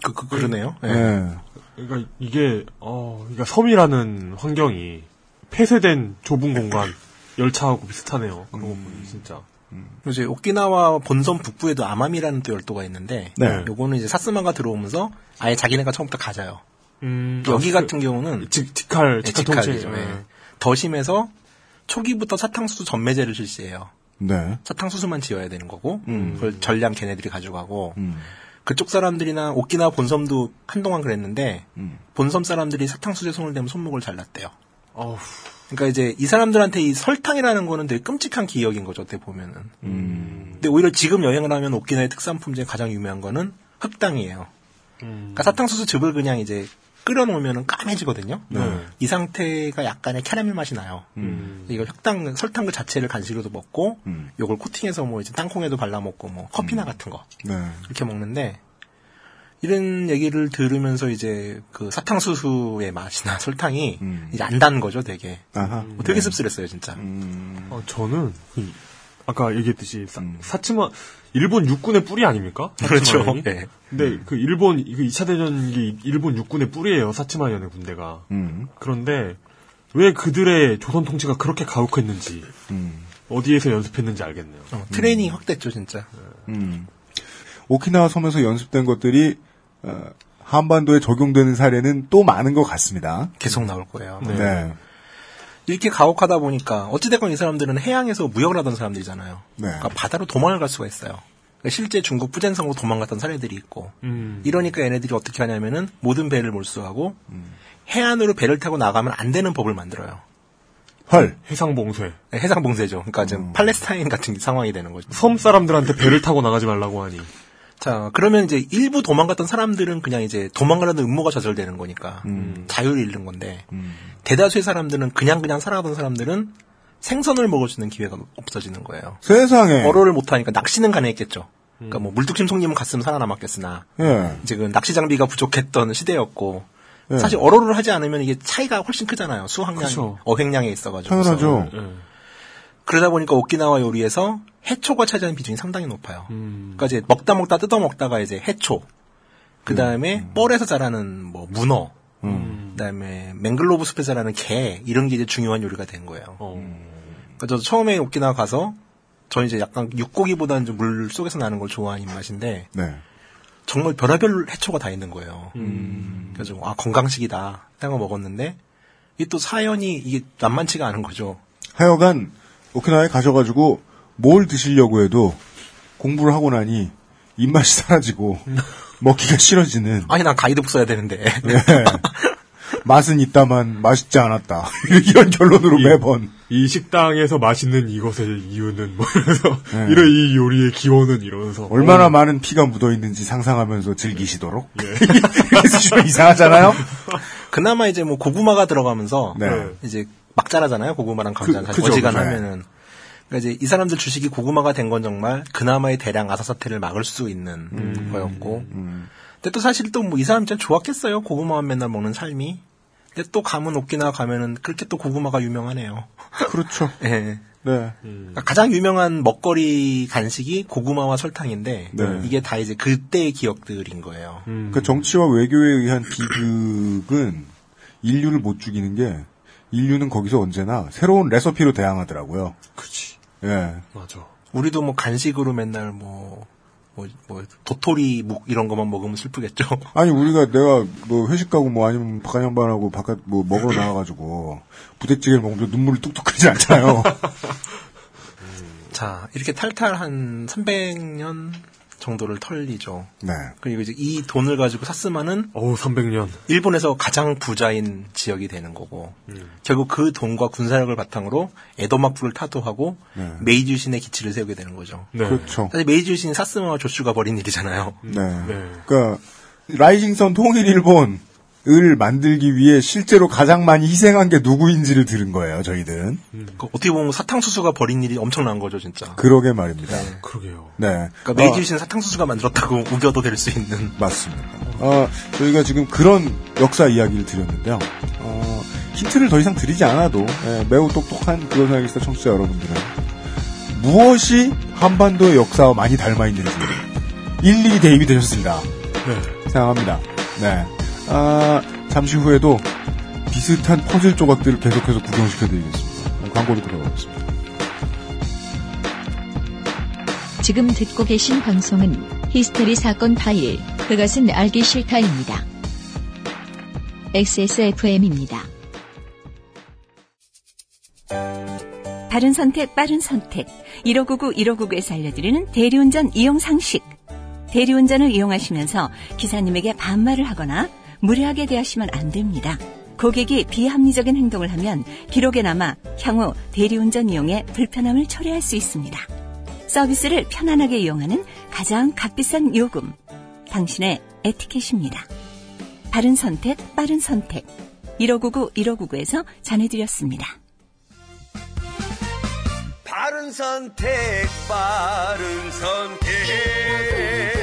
Speaker 8: 그, 그, 그러네요. 예.
Speaker 2: 네.
Speaker 3: 그러니까 이게 어 그러니까 섬이라는 환경이 폐쇄된 좁은 공간 열차하고 비슷하네요. 그런 거 보니 진짜.
Speaker 8: 그리고 이제 오키나와 본섬 북부에도 아마미라는 또 열도가 있는데
Speaker 2: 네.
Speaker 8: 요거는 이제 사스마가 들어오면서 아예 자기네가 처음부터 가져요.
Speaker 3: 음,
Speaker 8: 여기
Speaker 3: 아,
Speaker 8: 같은 경우는
Speaker 3: 그, 직, 직할,
Speaker 8: 네,
Speaker 3: 직할.
Speaker 8: 직할이죠. 예. 더 심해서 초기부터 사탕수수 전매제를 실시해요.
Speaker 2: 네.
Speaker 8: 사탕수수만 지어야 되는 거고
Speaker 2: 음.
Speaker 8: 그걸 전량 걔네들이 가져가고
Speaker 2: 음.
Speaker 8: 그쪽 사람들이나 오키나와 본섬도 한동안 그랬는데
Speaker 2: 음.
Speaker 8: 본섬 사람들이 사탕수수에 손을 대면 손목을 잘랐대요.
Speaker 3: 어후.
Speaker 8: 그러니까 이제 이 사람들한테 이 설탕이라는 거는 되게 끔찍한 기억인 거죠. 어떻게 보면은.
Speaker 2: 음.
Speaker 8: 근데 오히려 지금 여행을 하면 오키나와의 특산품 중에 가장 유명한 거는 흑당이에요. 그러니까 사탕수수 즙을 그냥 이제 끓여놓으면 까매지거든요.
Speaker 3: 네.
Speaker 8: 이 상태가 약간의 캐러멜 맛이 나요.
Speaker 3: 음.
Speaker 8: 이거 흑당 설탕 그 자체를 간식으로도 먹고
Speaker 2: 음.
Speaker 8: 요걸 코팅해서 뭐 이제 땅콩에도 발라 먹고 뭐 커피나 같은 거
Speaker 2: 네.
Speaker 8: 이렇게 먹는데 이런 얘기를 들으면서 이제 그 사탕수수의 맛이나 설탕이
Speaker 2: 음.
Speaker 8: 이제 안 단 거죠, 되게.
Speaker 2: 아하.
Speaker 8: 뭐 되게 씁쓸했어요, 진짜.
Speaker 2: 음.
Speaker 3: 어, 저는, 이- 아까 얘기했듯이, 사,
Speaker 2: 음.
Speaker 3: 사츠마, 일본 육군의 뿌리 아닙니까?
Speaker 8: 그렇죠. 네.
Speaker 3: 근데 그 일본, 그 2차 대전이 일본 육군의 뿌리예요, 사츠마현의 군대가.
Speaker 2: 음.
Speaker 3: 그런데, 왜 그들의 조선 통치가 그렇게 가혹했는지,
Speaker 2: 음.
Speaker 3: 어디에서 연습했는지 알겠네요.
Speaker 8: 어, 트레이닝이 확 됐죠, 진짜.
Speaker 2: 음. 오키나와 섬에서 연습된 것들이 어, 한반도에 적용되는 사례는 또 많은 것 같습니다.
Speaker 8: 계속 나올 거예요.
Speaker 3: 네.
Speaker 2: 네.
Speaker 8: 이렇게 가혹하다 보니까 어찌됐건 이 사람들은 해양에서 무역을 하던 사람들이잖아요.
Speaker 2: 네.
Speaker 8: 그러니까 바다로 도망을 갈 수가 있어요. 그러니까 실제 중국 부젠성으로 도망갔던 사례들이 있고
Speaker 3: 음.
Speaker 8: 이러니까 얘네들이 어떻게 하냐면은 모든 배를 몰수하고 해안으로 배를 타고 나가면 안 되는 법을 만들어요.
Speaker 2: 헐.
Speaker 3: 해상 봉쇄.
Speaker 8: 네, 해상 봉쇄죠. 그러니까 지금 팔레스타인 같은 상황이 되는 거죠.
Speaker 3: 섬 사람들한테 배를 타고 나가지 말라고 하니.
Speaker 8: 자, 그러면 이제 일부 도망갔던 사람들은 그냥 이제 도망가려는 음모가 저절되는 거니까
Speaker 2: 음.
Speaker 8: 자유를 잃는 건데
Speaker 2: 음.
Speaker 8: 대다수의 사람들은 그냥 그냥 살아가던 사람들은 생선을 먹을 수 있는 기회가 없어지는 거예요.
Speaker 2: 세상에.
Speaker 8: 어로를 못하니까 낚시는 가능했겠죠. 그러니까 뭐 물뚝심송님은 갔으면 살아남았겠으나
Speaker 2: 예.
Speaker 8: 이제 그 낚시 장비가 부족했던 시대였고
Speaker 2: 예.
Speaker 8: 사실 어로를 하지 않으면 이게 차이가 훨씬 크잖아요. 수확량,
Speaker 3: 그쵸.
Speaker 8: 어획량에 있어가지고.
Speaker 2: 당연하죠.
Speaker 3: 예.
Speaker 8: 그러다 보니까 오키나와 요리에서 해초가 차지하는 비중이 상당히 높아요.
Speaker 3: 음.
Speaker 8: 그러니까 이제 먹다 먹다 뜯어 먹다가 이제 해초, 그 다음에 뻘에서 자라는 뭐 문어,
Speaker 2: 음.
Speaker 8: 그 다음에 맹글로브 숲에 자라는 게 이런 게 이제 중요한 요리가 된 거예요.
Speaker 3: 어.
Speaker 8: 그러니까 저도 처음에 오키나와 가서 저 이제 약간 육고기보다는 좀 물 속에서 나는 걸 좋아하는 입맛인데
Speaker 2: 네.
Speaker 8: 정말 별의별 해초가 다 있는 거예요.
Speaker 3: 음.
Speaker 8: 그래서 아 건강식이다 생각 먹었는데 이게 또 사연이 이게 만만치가 않은 거죠.
Speaker 2: 하여간 오키나와에 가셔가지고 뭘 드시려고 해도 공부를 하고 나니 입맛이 사라지고 먹기가 싫어지는
Speaker 8: 아니 난 가이드북 써야 되는데
Speaker 2: 네. 맛은 있다만 맛있지 않았다 이런 결론으로
Speaker 3: 예.
Speaker 2: 매번
Speaker 3: 이 식당에서 맛있는 이것의 이유는 뭐 이러면서
Speaker 2: 네.
Speaker 3: 이런 이 요리의 기원은 이러면서
Speaker 2: 얼마나
Speaker 3: 어,
Speaker 2: 많은 피가 묻어 있는지 상상하면서 즐기시도록 그래서 좀 이상하잖아요.
Speaker 8: 그나마 이제 뭐 고구마가 들어가면서
Speaker 2: 네.
Speaker 8: 이제 막 자라잖아요. 고구마랑 감자는
Speaker 2: 그-
Speaker 8: 어지간하면은. 그러니까 이제 이 사람들 주식이 고구마가 된 건 정말 그나마의 대량 아사 사태를 막을 수 있는
Speaker 2: 음.
Speaker 8: 거였고. 근데 또 사실 또 뭐 이 사람 진짜 좋았겠어요. 고구마만 맨날 먹는 삶이. 근데 또 가면 오키나와 가면은 그렇게 또 고구마가 유명하네요.
Speaker 2: 그렇죠.
Speaker 8: 예.
Speaker 2: 네.
Speaker 8: 그러니까 가장 유명한 먹거리 간식이 고구마와 설탕인데
Speaker 2: 네.
Speaker 8: 이게 다 이제 그때의 기억들인 거예요.
Speaker 3: 음.
Speaker 2: 그 정치와 외교에 의한 비극은 인류를 못 죽이는 게 인류는 거기서 언제나 새로운 레시피로 대항하더라고요.
Speaker 3: 그치
Speaker 2: 예.
Speaker 3: 맞아.
Speaker 8: 우리도 뭐 간식으로 맨날 뭐, 뭐, 뭐, 도토리 묵 이런 것만 먹으면 슬프겠죠.
Speaker 2: 아니 우리가 내가 뭐 회식 가고 뭐 아니면 바깥 양반하고 바깥 뭐 먹으러 나가가지고 부대찌개를 먹으면 눈물이 뚝뚝 흐르지 않잖아요.
Speaker 8: 자, 이렇게 탈탈 한 300년 정도를 털리죠.
Speaker 2: 네.
Speaker 8: 그리고 이제 이 돈을 가지고 사스마는
Speaker 3: 어우 300년.
Speaker 8: 일본에서 가장 부자인 지역이 되는 거고, 결국 그 돈과 군사력을 바탕으로 에도막부를 타도하고
Speaker 2: 네.
Speaker 8: 메이지 유신의 기치를 세우게 되는 거죠.
Speaker 3: 네.
Speaker 2: 그렇죠.
Speaker 8: 사실 메이지 유신 사스마와 조슈가 벌인 일이잖아요.
Speaker 2: 네.
Speaker 3: 네.
Speaker 2: 그러니까 Rising Sun 통일 일본 을 만들기 위해 실제로 가장 많이 희생한 게 누구인지를 들은 거예요. 저희들은.
Speaker 8: 그 어떻게 보면 사탕수수가 벌인 일이 엄청난 거죠, 진짜.
Speaker 2: 그러게 말입니다.
Speaker 3: 그러게요.
Speaker 2: 네.
Speaker 8: 그러니까 메이지
Speaker 2: 어,
Speaker 8: 유신 사탕수수가 만들었다고 우겨도 될 수 있는.
Speaker 2: 맞습니다. 어, 저희가 지금 그런 역사 이야기를 드렸는데요. 어, 힌트를 더 이상 드리지 않아도 예, 매우 똑똑한 그런 알기스타 청취자 여러분들은 무엇이 한반도의 역사와 많이 닮아 있는지 일일이 대입이 되셨습니다.
Speaker 3: 네.
Speaker 2: 생각합니다. 네. 아, 잠시 후에도 비슷한 퍼즐 조각들을 계속해서 구경시켜드리겠습니다. 광고로 들어가겠습니다.
Speaker 1: 지금 듣고 계신 방송은 히스테리 사건 파일, 그것은 알기 싫다입니다. XSFM입니다.
Speaker 4: 바른 선택, 빠른 선택. 1599, 1599에서 알려드리는 대리운전 이용 상식. 대리운전을 이용하시면서 기사님에게 반말을 하거나 무례하게 대하시면 안 됩니다. 고객이 비합리적인 행동을 하면 기록에 남아 향후 대리운전 이용에 불편함을 초래할 수 있습니다. 서비스를 편안하게 이용하는 가장 값비싼 요금. 당신의 에티켓입니다. 바른 선택, 빠른 선택. 1599, 1599에서 전해드렸습니다.
Speaker 9: 바른 선택, 빠른 선택.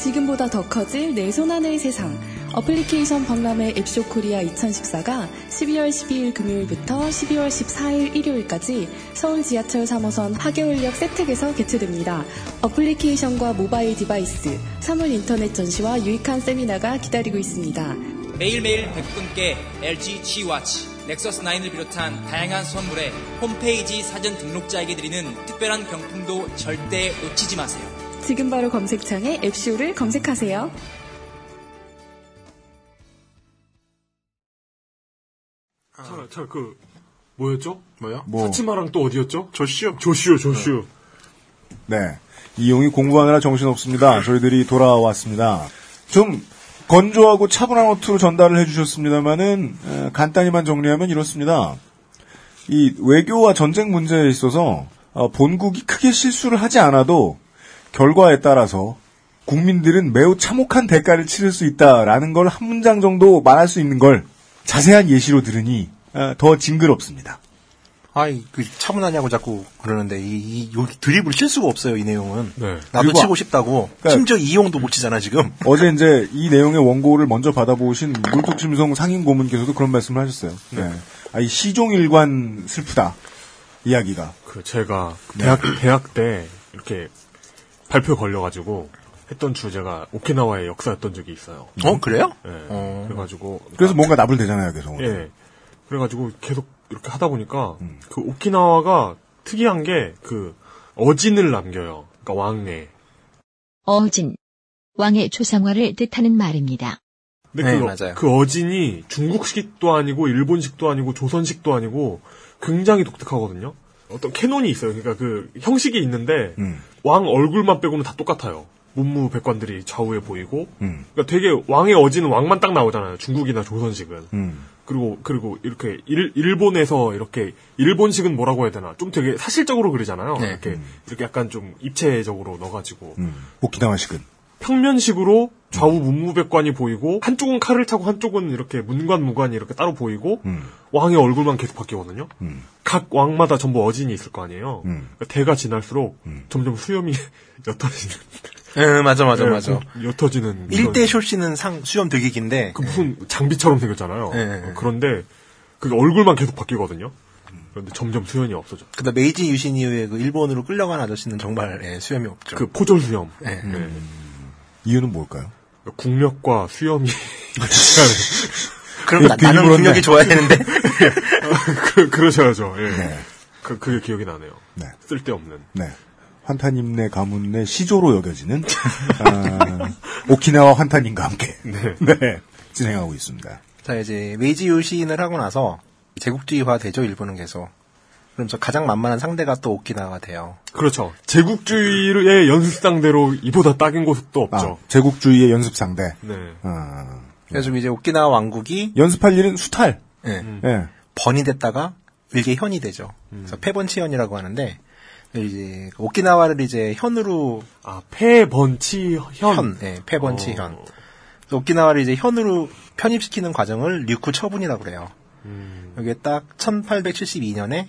Speaker 6: 지금보다 더 커질 내 손안의 세상. 어플리케이션 박람회 앱쇼 코리아 2014가 12월 12일 금요일부터 12월 14일 일요일까지 서울 지하철 3호선 학여울역 세택에서 개최됩니다. 어플리케이션과 모바일 device, 사물 인터넷 전시와 유익한 세미나가 기다리고 있습니다.
Speaker 10: 매일매일 100분께 LG G워치, 넥서스 9을 비롯한 다양한 선물에 홈페이지 사전 등록자에게 드리는 특별한 경품도 절대 놓치지 마세요.
Speaker 6: 지금 바로 검색창에 앱쇼를 검색하세요.
Speaker 3: 자, 자, 그, 뭐였죠?
Speaker 8: 뭐요?
Speaker 2: 뭐.
Speaker 3: 사치마랑 또 어디였죠?
Speaker 8: 조슈.
Speaker 3: 조슈, 조슈.
Speaker 2: 네. 이용이 공부하느라 정신없습니다. 저희들이 돌아왔습니다. 좀 건조하고 차분한 어투로 전달을 해주셨습니다만은 에, 간단히만 정리하면 이렇습니다. 이 외교와 전쟁 문제에 있어서 어, 본국이 크게 실수를 하지 않아도 결과에 따라서 국민들은 매우 참혹한 대가를 치를 수 있다라는 걸 한 문장 정도 말할 수 있는 걸 자세한 예시로 들으니 어, 더 징그럽습니다.
Speaker 8: 아이, 그, 차분하냐고 자꾸 그러는데, 이, 이, 여기 드립을 칠 수가 없어요, 이 내용은.
Speaker 3: 네.
Speaker 8: 나도 치고 싶다고.
Speaker 2: 그러니까-
Speaker 8: 심지어 이용도 못 치잖아, 지금.
Speaker 2: 어제 이제 이 내용의 원고를 먼저 받아보신 물뚝심송 상임 고문께서도 그런 말씀을 하셨어요. 네. 아, 이 시종일관 슬프다. 이야기가.
Speaker 3: 그, 제가 대학, 대학 때 이렇게 발표 걸려가지고 했던 주제가 오키나와의 역사였던 적이 있어요.
Speaker 8: 어, 그래요?
Speaker 3: 예.
Speaker 8: 어.
Speaker 3: 그래가지고.
Speaker 2: 그래서 뭔가 나불대잖아요, 계속.
Speaker 3: 예. 그래가지고 계속 이렇게 하다 보니까
Speaker 2: 음.
Speaker 3: 그 오키나와가 특이한 게 그 어진을 남겨요. 그러니까 왕래.
Speaker 1: 어진. 왕의 조상화를 뜻하는 말입니다.
Speaker 3: 근데
Speaker 8: 네,
Speaker 3: 그,
Speaker 8: 맞아요.
Speaker 3: 그 어진이 중국식도 아니고 일본식도 아니고 조선식도 아니고 굉장히 독특하거든요. 어떤 캐논이 있어요. 그러니까 그 형식이 있는데
Speaker 2: 음,
Speaker 3: 왕 얼굴만 빼고는 다 똑같아요. 문무 백관들이 좌우에 보이고
Speaker 2: 음,
Speaker 3: 그러니까 되게 왕의 어진은 왕만 딱 나오잖아요. 중국이나 조선식은.
Speaker 2: 음.
Speaker 3: 그리고 그리고 이렇게 일, 일본에서 이렇게 일본식은 뭐라고 해야 되나 좀 되게 사실적으로 그리잖아요.
Speaker 8: 네.
Speaker 3: 이렇게 이렇게 약간 좀 입체적으로 넣어가지고
Speaker 2: 음. 오키나와식은.
Speaker 3: 평면식으로 좌우 문무백관이 보이고 한쪽은 칼을 차고 한쪽은 이렇게 문관 무관이 이렇게 따로 보이고
Speaker 2: 음,
Speaker 3: 왕의 얼굴만 계속 바뀌거든요.
Speaker 2: 음,
Speaker 3: 각 왕마다 전부 어진이 있을 거 아니에요.
Speaker 2: 음.
Speaker 3: 그러니까 대가 지날수록
Speaker 2: 음.
Speaker 3: 점점 수염이 옅어지는.
Speaker 8: 예, 맞아, 맞아,
Speaker 3: 네,
Speaker 8: 맞아.
Speaker 3: 옅어지는.
Speaker 8: 일 1대 쇼씨는 상, 수염 되게 긴데,
Speaker 3: 그 무슨 장비처럼 생겼잖아요.
Speaker 8: 네, 네.
Speaker 3: 그런데 그게 얼굴만 계속 바뀌거든요. 그런데 점점 수염이 없어져.
Speaker 8: 그러다 메이지 유신 이후에 그 일본으로 끌려간 아저씨는 정말 예, 수염이 없죠.
Speaker 3: 그 포졸 수염.
Speaker 8: 네.
Speaker 3: 네.
Speaker 2: 이유는 뭘까요?
Speaker 3: 국력과 수염이
Speaker 8: 그럼 나, 나는. 국력이 좋아야 되는데.
Speaker 3: 그, 그러셔야죠. 예.
Speaker 2: 네.
Speaker 3: 그, 그게 기억이 나네요.
Speaker 2: 네.
Speaker 3: 쓸데없는.
Speaker 2: 네. 환타님 네 가문 네 시조로 여겨지는 아, 오키나와 환타님과 함께
Speaker 3: 네.
Speaker 2: 네, 진행하고 있습니다.
Speaker 8: 자, 이제 메이지 유신을 하고 나서 제국주의화 되죠, 일본은 계속. 그럼 저 가장 만만한 상대가 또 오키나와가 돼요.
Speaker 3: 그렇죠. 제국주의의 연습 상대로 이보다 딱인 곳도
Speaker 2: 아,
Speaker 3: 없죠.
Speaker 2: 제국주의의 연습 상대.
Speaker 3: 네.
Speaker 2: 아,
Speaker 8: 그래서 이제 오키나와 왕국이
Speaker 2: 연습할 일은 수탈.
Speaker 8: 예,
Speaker 3: 음.
Speaker 2: 예.
Speaker 8: 번이 됐다가 일개 현이 되죠. 그래서 패번치현이라고 하는데 이제 오키나와를 이제 현으로
Speaker 3: 아, 폐번치 현.
Speaker 8: 현, 예, 패번치현.
Speaker 3: 어.
Speaker 8: 오키나와를 이제 현으로 편입시키는 과정을 류쿠 처분이라고 그래요.
Speaker 3: 음.
Speaker 8: 여기에 딱 1872년에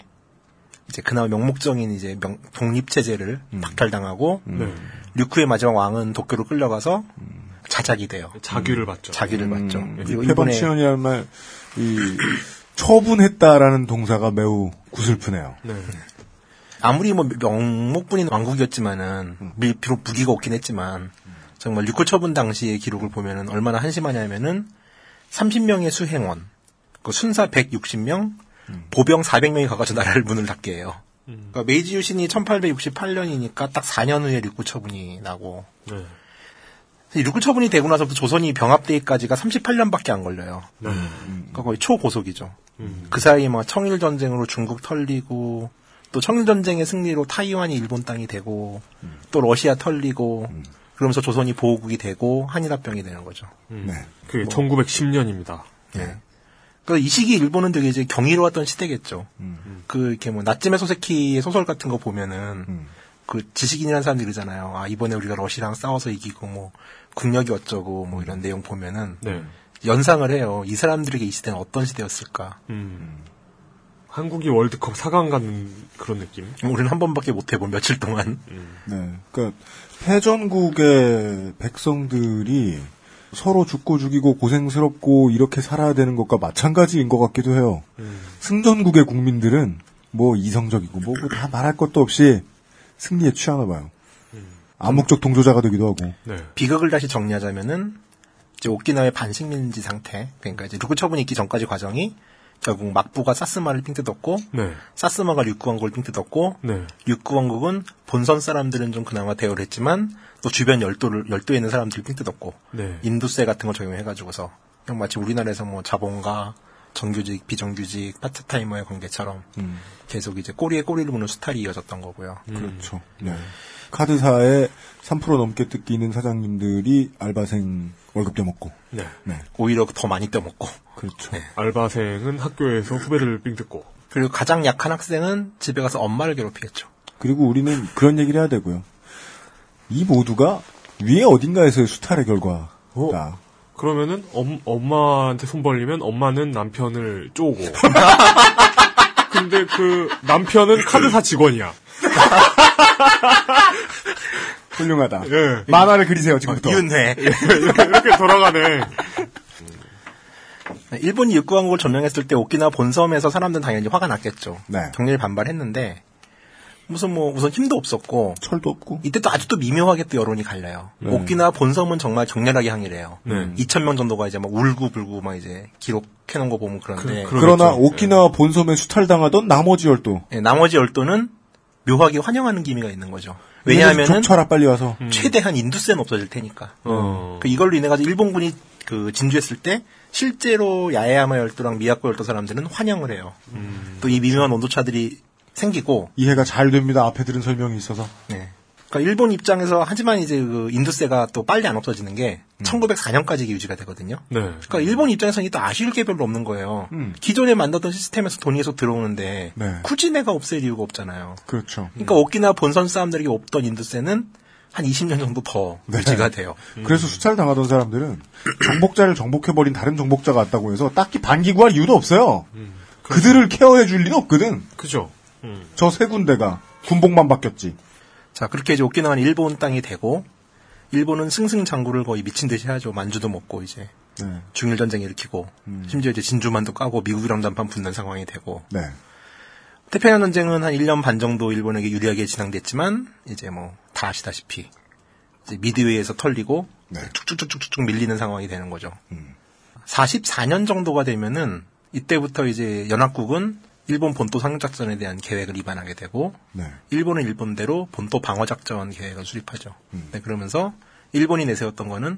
Speaker 8: 이제 그나마 명목적인 이제 명- 독립체제를 박탈당하고
Speaker 3: 네.
Speaker 8: 류쿠의 마지막 왕은 도쿄로 끌려가서 자작이 돼요.
Speaker 3: 자귀를 받죠.
Speaker 8: 자기를 받죠.
Speaker 2: 음,
Speaker 8: 그리고 일본의
Speaker 2: 페번치현이라는 말, 이, 처분했다라는 동사가 매우 구슬프네요.
Speaker 3: 네.
Speaker 8: 아무리 뭐 명목뿐인 왕국이었지만은 미- 비록 무기가 없긴 했지만 정말 류쿠 처분 당시의 기록을 보면은 얼마나 한심하냐면은 30명의 수행원, 그 순사 160명, 보병 400명이 가가지고 나라를 문을 닫게 해요. 그러니까 메이지 유신이 1868년이니까 딱 4년 후에 류구 처분이 나고
Speaker 3: 네.
Speaker 8: 류구 처분이 되고 나서부터 조선이 병합되기까지가 38년밖에 안 걸려요.
Speaker 3: 네.
Speaker 8: 그러니까 거의 초고속이죠. 그 사이 뭐 청일 전쟁으로 중국 털리고 또 청일 전쟁의 승리로 타이완이 일본 땅이 되고 또 러시아 털리고 그러면서 조선이 보호국이 되고 한일 합병이 되는 거죠.
Speaker 2: 네.
Speaker 3: 그게 1910년입니다.
Speaker 8: 예. 그이 시기 일본은 되게 이제 경이로웠던 시대겠죠. 그 이렇게 뭐 나츠메 소세키의 소설 같은 거 보면은 그 지식인이라는 사람들이 그러잖아요. 아 이번에 우리가 러시아랑 싸워서 이기고 뭐 국력이 어쩌고 뭐 이런 내용 보면은
Speaker 3: 네.
Speaker 8: 연상을 해요. 이 사람들에게 이 시대는 어떤 시대였을까?
Speaker 3: 음. 한국이 월드컵 4강 가는 그런 느낌?
Speaker 8: 우리는 한 번밖에 못 해본 며칠 동안.
Speaker 2: 네. 그러니까 패전국의 백성들이 서로 죽고 죽이고 고생스럽고 이렇게 살아야 되는 것과 마찬가지인 것 같기도 해요. 승전국의 국민들은 뭐 이성적이고 뭐고 다 말할 것도 없이 승리에 취하나 봐요. 암묵적 동조자가 되기도 하고.
Speaker 3: 네.
Speaker 8: 비극을 다시 정리하자면은 이제 오키나와의 반식민지 상태. 그러니까 이제 루크 처분이 있기 전까지 과정이 결국 막부가 사스마를 삥 뜯었고
Speaker 3: 네.
Speaker 8: 사스마가 류크 왕국을 삥 뜯었고
Speaker 3: 네.
Speaker 8: 류크 왕국은 본선 사람들은 좀 그나마 대우를 했지만 또 주변 열도를 열도에 있는 사람들이 삥 뜯었고
Speaker 3: 네.
Speaker 8: 인두세 같은 걸 적용해가지고서 그냥 마치 우리나라에서 뭐 자본가 정규직 비정규직 파트타이머의 관계처럼 계속 이제 꼬리에 꼬리를 무는 수탈이 이어졌던 거고요.
Speaker 2: 그렇죠. 네. 카드사에 3% 넘게 뜯기는 사장님들이 알바생 월급 떼먹고.
Speaker 3: 네.
Speaker 8: 오히려 더 많이 떼먹고.
Speaker 2: 그렇죠.
Speaker 3: 알바생은 학교에서 후배를 삥 뜯고.
Speaker 8: 그리고 가장 약한 학생은 집에 가서 엄마를 괴롭히겠죠.
Speaker 2: 그리고 우리는 그런 얘기를 해야 되고요. 이 모두가 위에 어딘가에서의 수탈의 결과다.
Speaker 3: 그러면은 엄, 엄마한테 손 벌리면 엄마는 남편을 쪼고. 근데 그 남편은 카드사 직원이야.
Speaker 2: 훌륭하다.
Speaker 3: 예.
Speaker 2: 만화를 그리세요, 지금부터.
Speaker 8: 이은회.
Speaker 3: 이렇게 돌아가네.
Speaker 8: 일본이 육구왕국을 점령했을 때 오키나와 본섬에서 사람들은 당연히 화가 났겠죠.
Speaker 2: 네.
Speaker 8: 격렬히 반발했는데 무슨 뭐 우선 힘도 없었고
Speaker 2: 철도 없고
Speaker 8: 이때 또 아주 또 미묘하게 또 여론이 갈려요.
Speaker 2: 네.
Speaker 8: 오키나와 본섬은 정말 격렬하게 항의를 해요.
Speaker 3: 네.
Speaker 8: 2천 명 정도가 이제 막 울고불고 막 이제 기록해 놓은 거 보면 그런데
Speaker 3: 그-
Speaker 2: 그러나
Speaker 3: 그러겠죠.
Speaker 2: 오키나와 본섬에 수탈당하던 나머지 열도.
Speaker 8: 예, 나머지 열도는 묘하게 환영하는 기미가 있는 거죠. 왜냐하면은
Speaker 2: 족쳐라 빨리 와서.
Speaker 8: 최대한 인두세는 없어질 테니까.
Speaker 3: 어.
Speaker 8: 그 이걸로 인해 가지고 일본군이 그 진주했을 때 실제로 야에야마 열도랑 미야코 열도 사람들은 환영을 해요. 또이 미묘한 온도차들이 생기고
Speaker 2: 이해가 잘 됩니다. 앞에 들은 설명이 있어서.
Speaker 8: 네. 그러니까 일본 입장에서 하지만 이제 그 인두세가 또 빨리 안 없어지는 게 1904년까지 유지가 되거든요.
Speaker 3: 네.
Speaker 8: 그러니까 일본 입장에서는 또 아쉬울 게 별로 없는 거예요.
Speaker 2: 음.
Speaker 8: 기존에 만들던 시스템에서 돈이 계속 들어오는데
Speaker 2: 네.
Speaker 8: 굳이 내가 없앨 이유가 없잖아요.
Speaker 2: 그렇죠.
Speaker 8: 그러니까 오키나와 본선 사람들에게 없던 인두세는 한 20년 정도 더
Speaker 2: 네.
Speaker 8: 유지가 돼요.
Speaker 2: 그래서 수탈당하던 사람들은 정복자를 정복해버린 다른 정복자가 왔다고 해서 딱히 반기구할 이유도 없어요. 그들을 케어해 줄 리는 없거든.
Speaker 3: 그죠. 음.
Speaker 2: 저세 군데가 군복만 바뀌었지.
Speaker 8: 자, 그렇게 이제 오키나와는 일본 땅이 되고, 일본은 승승장구를 거의 미친 듯이 하죠. 만주도 먹고, 이제.
Speaker 2: 네.
Speaker 8: 중일 전쟁 일으키고, 심지어 이제 진주만도 까고 미국이랑 단판 붙는 상황이 되고,
Speaker 2: 네.
Speaker 8: 태평양 전쟁은 한 1년 반 정도 일본에게 유리하게 진행됐지만, 이제 뭐, 다 아시다시피, 이제 미드웨이에서 털리고,
Speaker 2: 네.
Speaker 8: 쭉쭉쭉쭉쭉 밀리는 상황이 되는 거죠. 44년 정도가 되면은, 이때부터 이제 연합국은 일본 본토 상륙작전에 대한 계획을 입안하게 되고,
Speaker 2: 네.
Speaker 8: 일본은 일본대로 본토 방어작전 계획을 수립하죠. 네, 그러면서 일본이 내세웠던 거는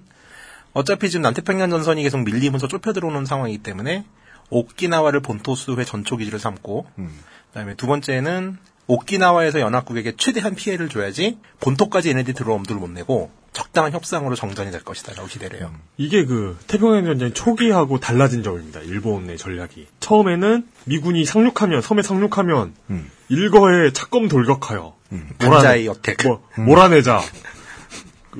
Speaker 8: 어차피 지금 남태평양 전선이 계속 밀리면서 좁혀 들어오는 상황이기 때문에 오키나와를 본토 수도의 전초 기지를 삼고 그다음에 두 번째는 오키나와에서 연합국에게 최대한 피해를 줘야지 본토까지 얘네들이 들어오면 엄두를 못 내고 적당한 협상으로 정전이 될 것이다라고 기대를 해요.
Speaker 3: 이게 그 태평양 전쟁 초기하고 달라진 점입니다. 일본의 전략이. 처음에는 미군이 상륙하면 섬에 상륙하면
Speaker 2: 음.
Speaker 3: 일거에 착검 돌격하여
Speaker 8: 반자의 여택.
Speaker 3: 뭐, 몰아내자.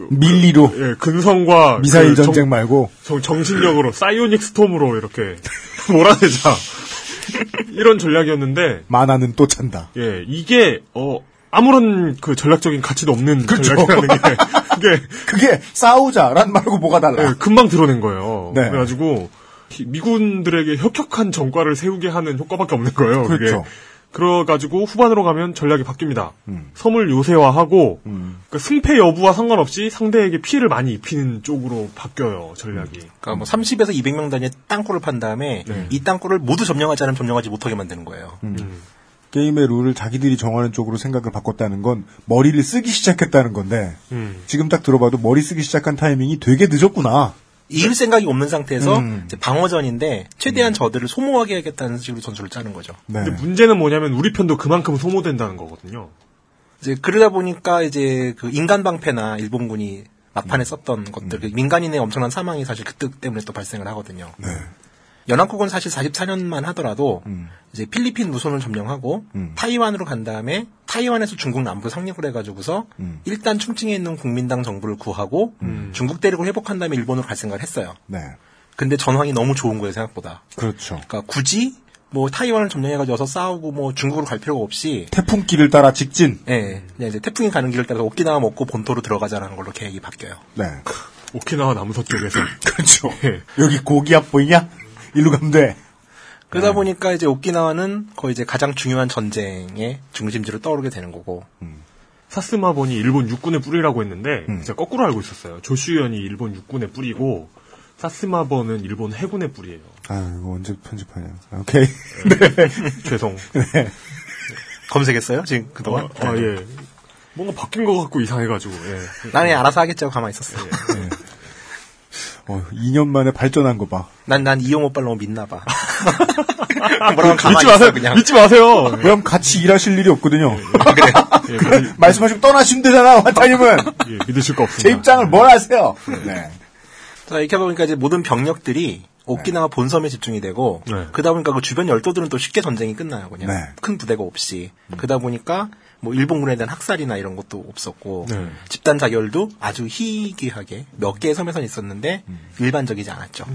Speaker 2: 밀리로
Speaker 3: 예, 근성과
Speaker 2: 미사일
Speaker 3: 그
Speaker 2: 전쟁 말고
Speaker 3: 정, 정신력으로 사이오닉 스톰으로 이렇게 몰아내자. 이런 전략이었는데
Speaker 2: 만화는 또 찬다.
Speaker 3: 예, 이게 어 아무런 그 전략적인 가치도 없는
Speaker 2: 그렇죠.
Speaker 3: 전략이라는 게 그게
Speaker 2: 그게 싸우자란 말하고 뭐가 달라.
Speaker 3: 예, 금방 드러낸 거예요.
Speaker 2: 네.
Speaker 3: 그래가지고 히- 미군들에게 혁혁한 정과를 세우게 하는 효과밖에 없는 거예요. 그게.
Speaker 2: 그렇죠.
Speaker 3: 그래가지고 후반으로 가면 전략이 바뀝니다.
Speaker 2: 음.
Speaker 3: 섬을 요새화하고
Speaker 2: 음.
Speaker 3: 그 승패 여부와 상관없이 상대에게 피해를 많이 입히는 쪽으로 바뀌어요. 전략이.
Speaker 8: 그러니까 뭐 30에서 200명 단위의 땅굴을 판 다음에
Speaker 3: 네.
Speaker 8: 이 땅굴을 모두 점령하지 않으면 점령하지 못하게 만드는 거예요.
Speaker 3: 음.
Speaker 2: 게임의 룰을 자기들이 정하는 쪽으로 생각을 바꿨다는 건 머리를 쓰기 시작했다는 건데
Speaker 3: 음.
Speaker 2: 지금 딱 들어봐도 머리 쓰기 시작한 타이밍이 되게 늦었구나.
Speaker 8: 이길 생각이 없는 상태에서
Speaker 2: 음.
Speaker 8: 이제 방어전인데 최대한 저들을 소모하게 하겠다는 식으로 전술을 짜는 거죠.
Speaker 2: 네.
Speaker 3: 근데 문제는 뭐냐면 우리 편도 그만큼 소모된다는 거거든요.
Speaker 8: 이제 그러다 보니까 이제 그 인간 방패나 일본군이 막판에 썼던 것들, 그 민간인의 엄청난 사망이 사실 그때 때문에 또 발생을 하거든요.
Speaker 2: 네.
Speaker 8: 연합국은 사실 44년만 하더라도
Speaker 2: 음.
Speaker 8: 이제 필리핀 무선을 점령하고
Speaker 2: 음.
Speaker 8: 타이완으로 간 다음에 타이완에서 중국 남부 상륙을 해가지고서
Speaker 2: 음.
Speaker 8: 일단 충칭에 있는 국민당 정부를 구하고 중국 대륙을 회복한 다음에 일본으로 갈 생각을 했어요.
Speaker 2: 네.
Speaker 8: 근데 전황이 너무 좋은 거예요 생각보다.
Speaker 2: 그렇죠.
Speaker 8: 그러니까 굳이 뭐 타이완을 점령해가지고 어서 싸우고 뭐 중국으로 갈 필요가 없이
Speaker 2: 태풍길을 따라 직진.
Speaker 8: 예, 그냥 이제 태풍이 가는 길을 따라서 오키나와 먹고 본토로 들어가자라는 걸로 계획이 바뀌어요.
Speaker 2: 네.
Speaker 3: 오키나와 남서 쪽에서.
Speaker 2: 그렇죠.
Speaker 3: 예.
Speaker 2: 여기 고기압 보이냐? 일로 가면 돼.
Speaker 8: 그러다
Speaker 2: 네.
Speaker 8: 보니까 이제 오키나와는 거의 이제 가장 중요한 전쟁의 중심지로 떠오르게 되는 거고.
Speaker 3: 사스마본이 일본 육군의 뿌리라고 했는데
Speaker 2: 음.
Speaker 3: 제가 거꾸로 알고 있었어요. 조슈현이 일본 육군의 뿌리고 사스마본은 일본 해군의 뿌리예요.
Speaker 2: 아, 이거 언제 편집하냐. 아, 오케이.
Speaker 3: 죄송.
Speaker 8: 검색했어요 지금 그동안?
Speaker 3: 아, 아, 예. 뭔가 바뀐 것 같고 이상해가지고. 예.
Speaker 8: 나는 알아서 하겠지 하고 가만히 있었어.
Speaker 2: 어, 2년 만에 발전한 거 봐.
Speaker 8: 난, 난 이용 오빠를 너무 믿나 봐. 뭐라고 가만히
Speaker 3: 믿지 마세요.
Speaker 8: 그냥.
Speaker 3: 믿지 마세요.
Speaker 2: 그럼 같이 일하실 일이 없거든요.
Speaker 3: 예, 믿-
Speaker 2: 말씀하시면 떠나시면 되잖아, 환타님은.
Speaker 3: 예, 믿으실 거
Speaker 2: 제
Speaker 3: 없습니다.
Speaker 2: 입장을 뭘 아세요? 네.
Speaker 8: 자, 이렇게 보니까 이제 모든 병력들이 오키나와 본섬에 집중이 되고,
Speaker 3: 네.
Speaker 8: 그러다 보니까 그 주변 열도들은 또 쉽게 전쟁이 끝나요, 그냥.
Speaker 2: 네.
Speaker 8: 큰 부대가 없이. 그러다 보니까 뭐 일본군에 대한 학살이나 이런 것도 없었고,
Speaker 3: 네.
Speaker 8: 집단 자결도 아주 희귀하게 몇 개의 섬에선 있었는데, 일반적이지 않았죠.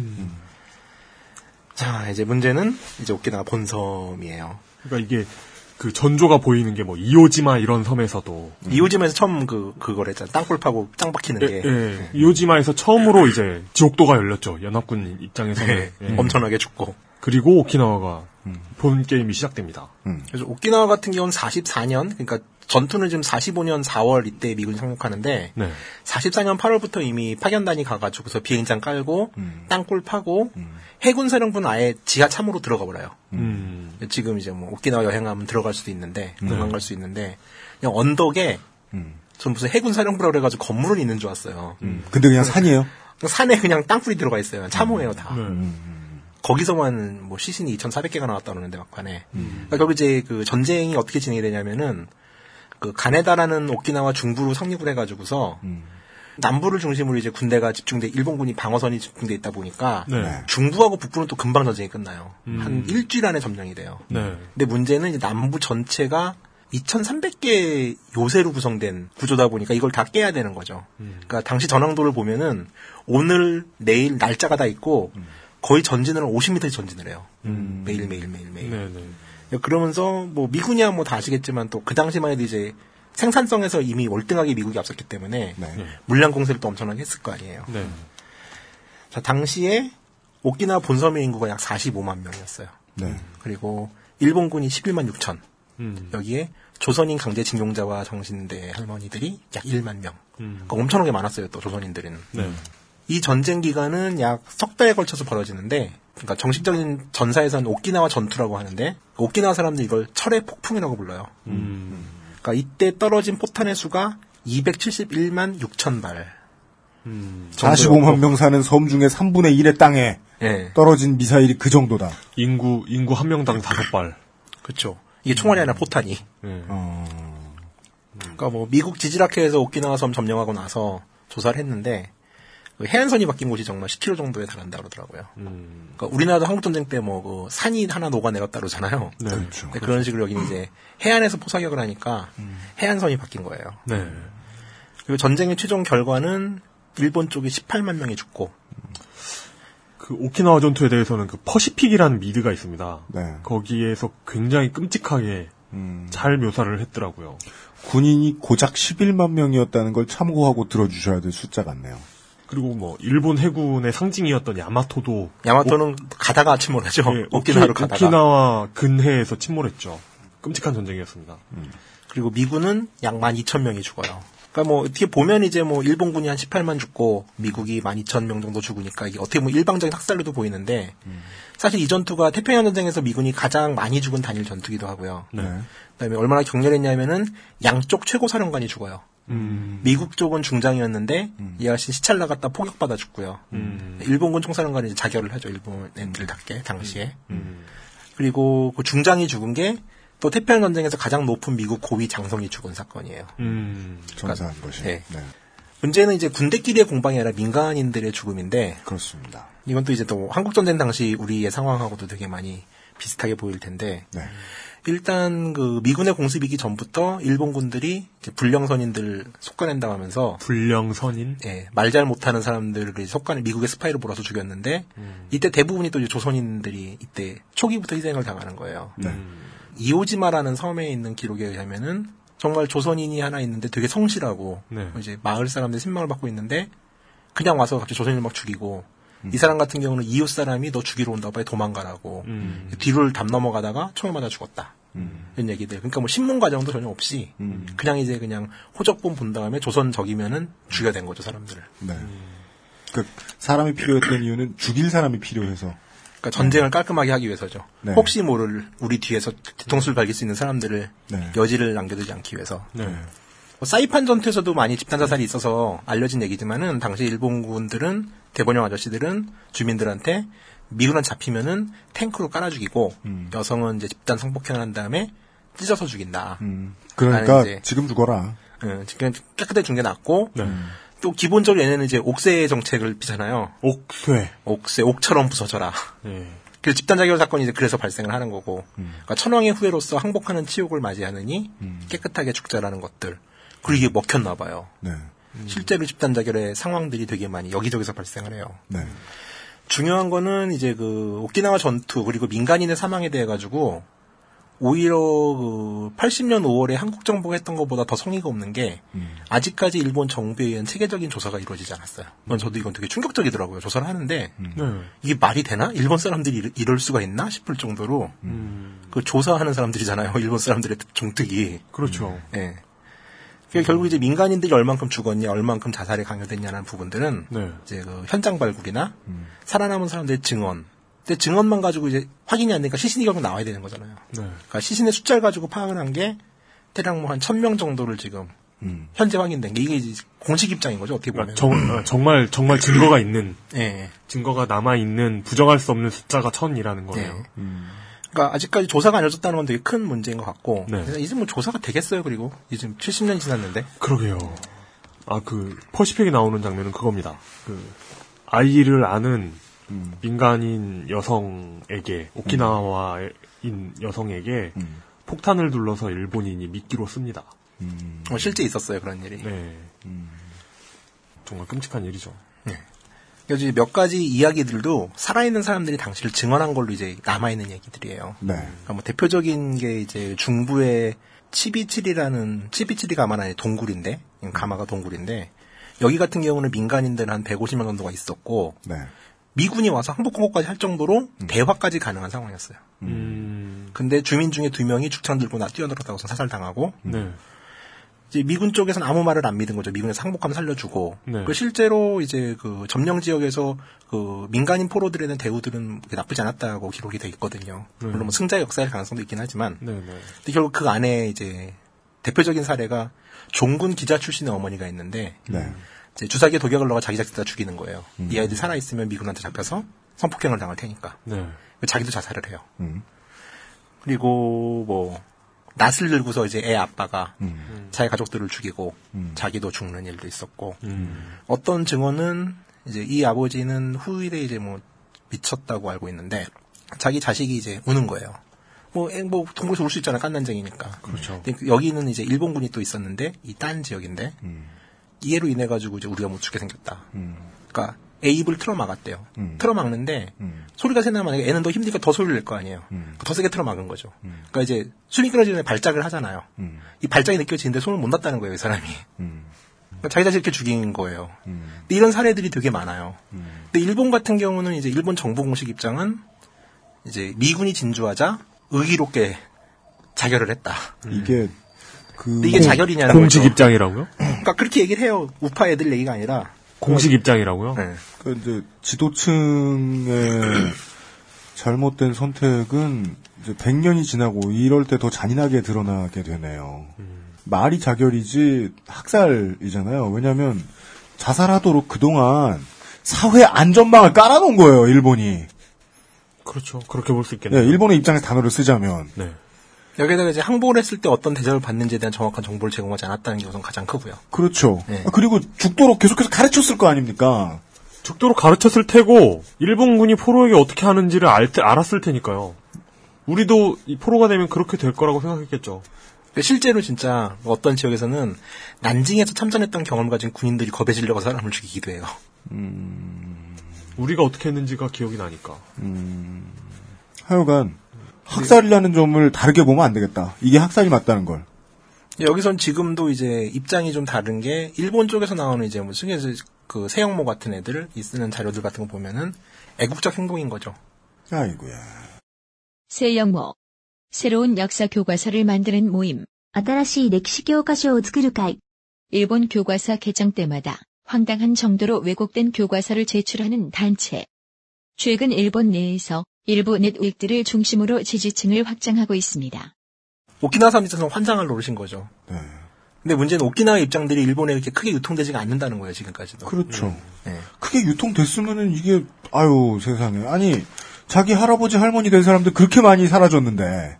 Speaker 8: 자, 이제 문제는 이제 오키나와 본섬이에요.
Speaker 3: 그러니까 이게 그 전조가 보이는 게 뭐 이오지마 이런 섬에서도
Speaker 8: 이오짐에서 처음 그, 그걸 했잖아. 땅굴 파고 땅 박히는
Speaker 3: 예,
Speaker 8: 게.
Speaker 3: 예. 이오지마에서 처음으로 이제 지옥도가 열렸죠. 연합군 입장에서는.
Speaker 8: 네,
Speaker 3: 예.
Speaker 8: 엄청나게 죽고.
Speaker 3: 그리고 오키나와가 본 게임이 시작됩니다.
Speaker 8: 그래서 오키나와 같은 경우는 44년, 그러니까 전투는 지금 45년 4월 이때 미군이 상륙하는데
Speaker 3: 네.
Speaker 8: 44년 8월부터 이미 파견단이 가가지고서 비행장 깔고 땅굴 파고 해군 사령부는 아예 지하 참으로 들어가 버려요.
Speaker 3: 음.
Speaker 8: 지금 이제 뭐 오키나와 여행하면 들어갈 수도 있는데 도망갈 수 있는데 그냥 언덕에 전 무슨 해군 사령부라 그래가지고 건물은 있는 줄 알았어요.
Speaker 2: 근데 그냥 산이에요?
Speaker 8: 산에 그냥 땅굴이 들어가 있어요. 참호예요 다.
Speaker 3: 네.
Speaker 8: 거기서만 뭐 시신이 2,400개가 나왔다 그러는데 막판에. 그러니까 결국 이제 그 전쟁이 어떻게 진행이 되냐면은 그 가네다라는 오키나와 중부로 상륙을 해가지고서 남부를 중심으로 이제 군대가 집중돼 일본군이 방어선이 집중돼 있다 보니까
Speaker 3: 네.
Speaker 8: 중부하고 북부는 또 금방 전쟁이 끝나요. 한 일주일 안에 점령이 돼요.
Speaker 3: 네.
Speaker 8: 근데 문제는 이제 남부 전체가 2,300개 요새로 구성된 구조다 보니까 이걸 다 깨야 되는 거죠. 그러니까 당시 전황도를 보면은 오늘 내일 날짜가 다 있고 거의 전진을 50m 전진을 해요. 매일 매일 매일 매일.
Speaker 3: 네, 네.
Speaker 8: 그러면서 뭐 미군이야 뭐 다 아시겠지만 또 그 당시만 해도 이제 생산성에서 이미 월등하게 미국이 앞섰기 때문에 물량 공세를 또 엄청나게 했을 거 아니에요.
Speaker 3: 네.
Speaker 8: 자, 당시에 오키나와 본섬의 인구가 약 45만 명이었어요.
Speaker 2: 네.
Speaker 8: 그리고 일본군이 11만 6천.
Speaker 3: 음.
Speaker 8: 여기에 조선인 강제징용자와 정신대 할머니들이 약 1만 명.
Speaker 3: 음.
Speaker 8: 그러니까 엄청나게 많았어요, 또 조선인들은.
Speaker 3: 네.
Speaker 8: 이 전쟁 기간은 약 석 달에 걸쳐서 벌어지는데, 그러니까 정식적인 전사에서는 오키나와 전투라고 하는데, 그 오키나와 사람들이 이걸 철의 폭풍이라고 불러요.
Speaker 3: 음.
Speaker 8: 그러니까 이때 떨어진 포탄의 수가 271만 6천 발.
Speaker 3: 음.
Speaker 2: 45만 명 사는 섬 중에 3분의 1의 땅에
Speaker 8: 예.
Speaker 2: 떨어진 미사일이 그 정도다.
Speaker 3: 인구 인구 한 명당 다섯 발.
Speaker 8: 그렇죠. 이게 총알이 아니라 포탄이.
Speaker 3: 네.
Speaker 2: 어,
Speaker 8: 그러니까 뭐 미국 지질학회에서 오키나와 섬 점령하고 나서 조사를 했는데 그 해안선이 바뀐 곳이 정말 10km 정도에 달한다 그러더라고요.
Speaker 3: 음.
Speaker 8: 그러니까 우리나라도 한국 전쟁 때 뭐 그 산이 하나 녹아내렸다 그러잖아요.
Speaker 3: 네.
Speaker 2: 그렇죠.
Speaker 8: 그런 식으로 여기는 이제 해안에서 포사격을 하니까 해안선이 바뀐 거예요.
Speaker 3: 네.
Speaker 8: 그리고 전쟁의 최종 결과는 일본 쪽이 18만 명이 죽고
Speaker 3: 그 오키나와 전투에 대해서는 그 퍼시픽이라는 미드가 있습니다.
Speaker 2: 네.
Speaker 3: 거기에서 굉장히 끔찍하게
Speaker 2: 음,
Speaker 3: 잘 묘사를 했더라고요.
Speaker 2: 군인이 고작 11만 명이었다는 걸 참고하고 들어주셔야 될 숫자 같네요.
Speaker 3: 그리고 뭐 일본 해군의 상징이었던 야마토도
Speaker 8: 야마토는 가다가 침몰하죠.
Speaker 3: 예,
Speaker 8: 오키나와로
Speaker 3: 오키-
Speaker 8: 가다가.
Speaker 3: 오키나와 근해에서 침몰했죠. 끔찍한 전쟁이었습니다.
Speaker 8: 그리고 미군은 약 12,000명이 죽어요. 그러니까 뭐 어떻게 보면 이제 뭐 일본군이 한 18만 죽고 미국이 12,000명 정도 죽으니까 이게 어떻게 보면 일방적인 학살로도 보이는데 사실 이 전투가 태평양 전쟁에서 미군이 가장 많이 죽은 단일 전투기도 하고요.
Speaker 2: 네.
Speaker 8: 그다음에 얼마나 격렬했냐면은 양쪽 최고 사령관이 죽어요.
Speaker 3: 음.
Speaker 8: 미국 쪽은 중장이었는데 이 아저씨 시찰 나갔다 포격받아 죽고요.
Speaker 3: 음.
Speaker 8: 일본군 총사령관이 자결을 하죠. 일본 애들답게 당시에.
Speaker 3: 음.
Speaker 8: 그리고 그 중장이 죽은 게 또 태평양 전쟁에서 가장 높은 미국 고위 장성이 죽은 사건이에요.
Speaker 3: 음.
Speaker 2: 전사한 것이.
Speaker 8: 네.
Speaker 2: 네.
Speaker 8: 문제는 이제 군대끼리의 공방이 아니라 민간인들의 죽음인데
Speaker 2: 그렇습니다.
Speaker 8: 이건 또 이제 또 한국 전쟁 당시 우리의 상황하고도 되게 많이 비슷하게 보일 텐데
Speaker 2: 네.
Speaker 8: 일단 그 미군의 공습이기 전부터 일본군들이 이제 불령선인들 속가낸다고 하면서
Speaker 3: 불령선인?
Speaker 8: 예, 말 잘 못하는 사람들을 속간에 미국의 스파이로 몰아서 죽였는데 이때 대부분이 또 이제 조선인들이 이때 초기부터 희생을 당하는 거예요.
Speaker 2: 네.
Speaker 8: 이오지마라는 섬에 있는 기록에 의하면은 정말 조선인이 하나 있는데 되게 성실하고
Speaker 3: 네.
Speaker 8: 이제 마을 사람들 신망을 받고 있는데 그냥 와서 갑자기 조선인을 막 죽이고 이 사람 같은 경우는 이웃 사람이 너 죽이러 온다고 빨리 도망가라고
Speaker 3: 음.
Speaker 8: 뒤를 담 넘어가다가 총을 맞아 죽었다. 이런 얘기들. 그러니까 뭐 신문 과정도 전혀 없이 그냥 이제 그냥 호적본 본 다음에 조선 적이면은 죽여댄 거죠 사람들을.
Speaker 2: 네. 그 사람이 필요했던 이유는 죽일 사람이 필요해서.
Speaker 8: 그러니까 전쟁을 깔끔하게 하기 위해서죠.
Speaker 2: 네.
Speaker 8: 혹시 모를 우리 뒤에서 뒤통수를 밝힐 수 있는 사람들을
Speaker 2: 네.
Speaker 8: 여지를 남겨두지 않기 위해서.
Speaker 3: 네.
Speaker 8: 뭐 사이판 전투에서도 많이 집단 자살이 있어서 알려진 얘기지만은 당시 일본군들은 대본영 아저씨들은 주민들한테 미군한 잡히면은 탱크로 깔아 죽이고
Speaker 2: 음.
Speaker 8: 여성은 이제 집단 성폭행을 한 다음에 찢어서 죽인다.
Speaker 2: 음. 그러니까
Speaker 8: 이제-
Speaker 2: 지금 죽어라.
Speaker 8: 예, 지금 깨끗하게 죽는 게 낫고
Speaker 3: 네.
Speaker 8: 또 기본적으로 얘네는 이제 옥새 정책을 피잖아요.
Speaker 3: 옥쇠.
Speaker 8: 옥새 옥처럼 부서져라.
Speaker 3: 네.
Speaker 8: 그 집단 자결 사건이 이제 그래서 발생을 하는 거고,
Speaker 2: 음.
Speaker 8: 그러니까 천황의 후예로서 항복하는 치욕을 맞이하느니 깨끗하게 죽자라는 것들. 그리고 이게 먹혔나 봐요.
Speaker 2: 네.
Speaker 8: 실제로 집단 자결의 상황들이 되게 많이 여기저기서 발생을 해요.
Speaker 2: 네.
Speaker 8: 중요한 거는 이제 그 오키나와 전투 그리고 민간인의 사망에 대해 가지고 오히려 그 80년 5월에 한국 정부가 했던 것보다 더 성의가 없는 게
Speaker 2: 음.
Speaker 8: 아직까지 일본 정부에 의한 체계적인 조사가 이루어지지 않았어요. 이건 저도 이건 되게 충격적이더라고요. 조사를 하는데
Speaker 2: 음.
Speaker 3: 네.
Speaker 8: 이게 말이 되나? 일본 사람들이 이럴- 수가 있나 싶을 정도로
Speaker 3: 음.
Speaker 8: 그 조사하는 사람들이잖아요. 일본 사람들의 종특이.
Speaker 3: 그렇죠.
Speaker 8: 예. 그러니까 결국 이제 민간인들이 얼만큼 죽었냐, 얼만큼 자살에 강요됐냐는 부분들은
Speaker 3: 네.
Speaker 8: 이제 그 현장 발굴이나
Speaker 2: 음.
Speaker 8: 살아남은 사람들의 증언. 근데 증언만 가지고 이제 확인이 안 되니까 시신이 결국 나와야 되는 거잖아요.
Speaker 3: 네.
Speaker 8: 그러니까 시신의 숫자를 가지고 파악을 한 게 대략 뭐한 1000명 정도를 지금
Speaker 2: 음.
Speaker 8: 현재 확인된 게 이게 이제 공식 입장인 거죠. 어떻게 보면.
Speaker 3: 그러니까 정, 어, 정말 정말 증거가 있는
Speaker 8: 예.
Speaker 3: 증거가 남아 있는 부정할 수 없는 숫자가 천이라는 거예요.
Speaker 8: 네. 그러니까 아직까지 조사가 안 이루어졌다는 건 되게 큰 문제인 것 같고
Speaker 3: 네.
Speaker 8: 이제 뭐 조사가 되겠어요. 그리고 이제 70년이 지났는데
Speaker 3: 그러게요. 아 그 퍼시픽에 나오는 장면은 그겁니다. 그 아이를 아는
Speaker 2: 음.
Speaker 3: 민간인 여성에게 오키나와인 여성에게
Speaker 2: 음.
Speaker 3: 폭탄을 둘러서 일본인이 미끼로 씁니다.
Speaker 2: 음.
Speaker 8: 어, 실제 있었어요 그런 일이.
Speaker 3: 네. 정말 끔찍한 일이죠.
Speaker 8: 이제 몇 가지 이야기들도 살아있는 사람들이 당시를 증언한 걸로 이제 남아있는 얘기들이에요.
Speaker 2: 네.
Speaker 8: 그러니까 뭐 대표적인 게 이제 중부의 치비칠이라는 치비칠이 가마나 동굴인데 가마가 동굴인데 여기 같은 경우는 민간인들 한 150명 정도가 있었고
Speaker 2: 네.
Speaker 8: 미군이 와서 항복 공고까지 할 정도로 대화까지 가능한 상황이었어요.
Speaker 3: 음.
Speaker 8: 근데 주민 중에 두 명이 죽창 들고 나 뛰어들었다고서 사살당하고
Speaker 3: 네.
Speaker 8: 이제 미군 쪽에서는 아무 말을 안 믿은 거죠. 미군에서 항복하면 살려주고.
Speaker 3: 네.
Speaker 8: 그 실제로 이제 그 점령 지역에서 그 민간인 포로들에 대한 대우들은 그렇게 나쁘지 않았다고 기록이 돼 있거든요.
Speaker 3: 네.
Speaker 8: 물론 뭐 승자의 역사일 가능성도 있긴 하지만.
Speaker 3: 네, 네.
Speaker 8: 근데 결국 그 안에 이제 대표적인 사례가 종군 기자 출신의 어머니가 있는데
Speaker 2: 네.
Speaker 8: 이제 주사기에 독약을 넣어 자기 자식다 죽이는 거예요. 이 아이들이 살아 있으면 미군한테 잡혀서 성폭행을 당할 테니까.
Speaker 3: 네.
Speaker 8: 자기도 자살을 해요.
Speaker 2: 음.
Speaker 8: 그리고 뭐 낫을 들고서 이제 애 아빠가
Speaker 2: 음.
Speaker 8: 자기 가족들을 죽이고
Speaker 2: 음.
Speaker 8: 자기도 죽는 일도 있었고
Speaker 3: 음.
Speaker 8: 어떤 증언은 이제 이 아버지는 후일에 이제 뭐 미쳤다고 알고 있는데 자기 자식이 이제 우는 거예요. 뭐, 애, 뭐, 동굴에서 울 수 있잖아, 깐난쟁이니까.
Speaker 3: 그렇죠.
Speaker 8: 그 여기는 이제 일본군이 또 있었는데, 이 딴 지역인데,
Speaker 2: 음.
Speaker 8: 이해로 인해가지고 이제 우리가 못 죽게 생겼다.
Speaker 2: 음.
Speaker 8: 그러니까, 애 입을 틀어막았대요.
Speaker 2: 음.
Speaker 8: 틀어막는데,
Speaker 2: 음.
Speaker 8: 소리가 새나 만약에 애는 더 힘드니까 더 소리를 낼 거 아니에요.
Speaker 2: 음.
Speaker 8: 더 세게 틀어막은 거죠. 그러니까 이제 숨이 끊어지는 발작을 하잖아요.
Speaker 2: 음.
Speaker 8: 이 발작이 느껴지는데 손을 못 놨다는 거예요, 이 사람이.
Speaker 2: 음.
Speaker 8: 그러니까 자기 자식 이렇게 죽인 거예요.
Speaker 2: 음.
Speaker 8: 근데 이런 사례들이 되게 많아요.
Speaker 2: 음.
Speaker 8: 근데 일본 같은 경우는 이제 일본 정부 공식 입장은 이제 미군이 진주하자 의기롭게 자결을 했다.
Speaker 2: 이게 그
Speaker 8: 이게 자결이냐는
Speaker 3: 공식
Speaker 8: 거죠.
Speaker 3: 입장이라고요?
Speaker 8: 그러니까 그렇게 얘기를 해요. 우파 애들 얘기가 아니라
Speaker 3: 공식 입장이라고요?
Speaker 8: 네.
Speaker 2: 그 이제 지도층의 잘못된 선택은 이제 100년이 지나고 이럴 때 더 잔인하게 드러나게 되네요. 말이 자결이지 학살이잖아요. 왜냐하면 자살하도록 그동안 사회 안전망을 깔아놓은 거예요. 일본이.
Speaker 3: 그렇죠. 그렇게 볼 수 있겠네요.
Speaker 2: 네, 일본의 입장에서 단어를 쓰자면.
Speaker 3: 네.
Speaker 8: 여기다가 이제 항복을 했을 때 어떤 대접을 받는지에 대한 정확한 정보를 제공하지 않았다는 게 우선 가장 크고요.
Speaker 2: 그렇죠.
Speaker 8: 네.
Speaker 2: 아, 그리고 죽도록 계속해서 가르쳤을 거 아닙니까?
Speaker 3: 죽도록 가르쳤을 테고 일본군이 포로에게 어떻게 하는지를 알 테, 알았을 테니까요. 우리도 이 포로가 되면 그렇게 될 거라고 생각했겠죠.
Speaker 8: 근데 실제로 진짜 어떤 지역에서는 난징에서 참전했던 경험을 가진 군인들이 겁에 질려서 사람을 죽이기도 해요.
Speaker 3: 우리가 어떻게 했는지가 기억이 나니까.
Speaker 2: 하여간 학살이라는 점을 다르게 보면 안 되겠다. 이게 학살이 맞다는 걸.
Speaker 8: 여기선 지금도 이제 입장이 좀 다른 게 일본 쪽에서 나오는 이제 뭐 승에서 그 세영모 같은 애들 이 쓰는 자료들 같은 거 보면은 애국적 행동인 거죠.
Speaker 2: 아이고야.
Speaker 1: 세영모. 새로운 역사 교과서를 만드는 모임.
Speaker 11: 新しい歴史教科書を作る会。
Speaker 1: 일본 교과서 개정 때마다 황당한 정도로 왜곡된 교과서를 제출하는 단체. 최근 일본 내에서 일부 넷윅들을 중심으로 지지층을 확장하고 있습니다.
Speaker 8: 오키나와 사람들은 환장을 노리신 거죠.
Speaker 2: 네.
Speaker 8: 근데 문제는 오키나와 입장들이 일본에 이렇게 크게 유통되지가 않는다는 거예요, 지금까지도.
Speaker 2: 그렇죠.
Speaker 8: 네.
Speaker 2: 크게 유통됐으면은 이게 아유 세상에 아니 자기 할아버지 할머니 된 사람들 그렇게 많이 사라졌는데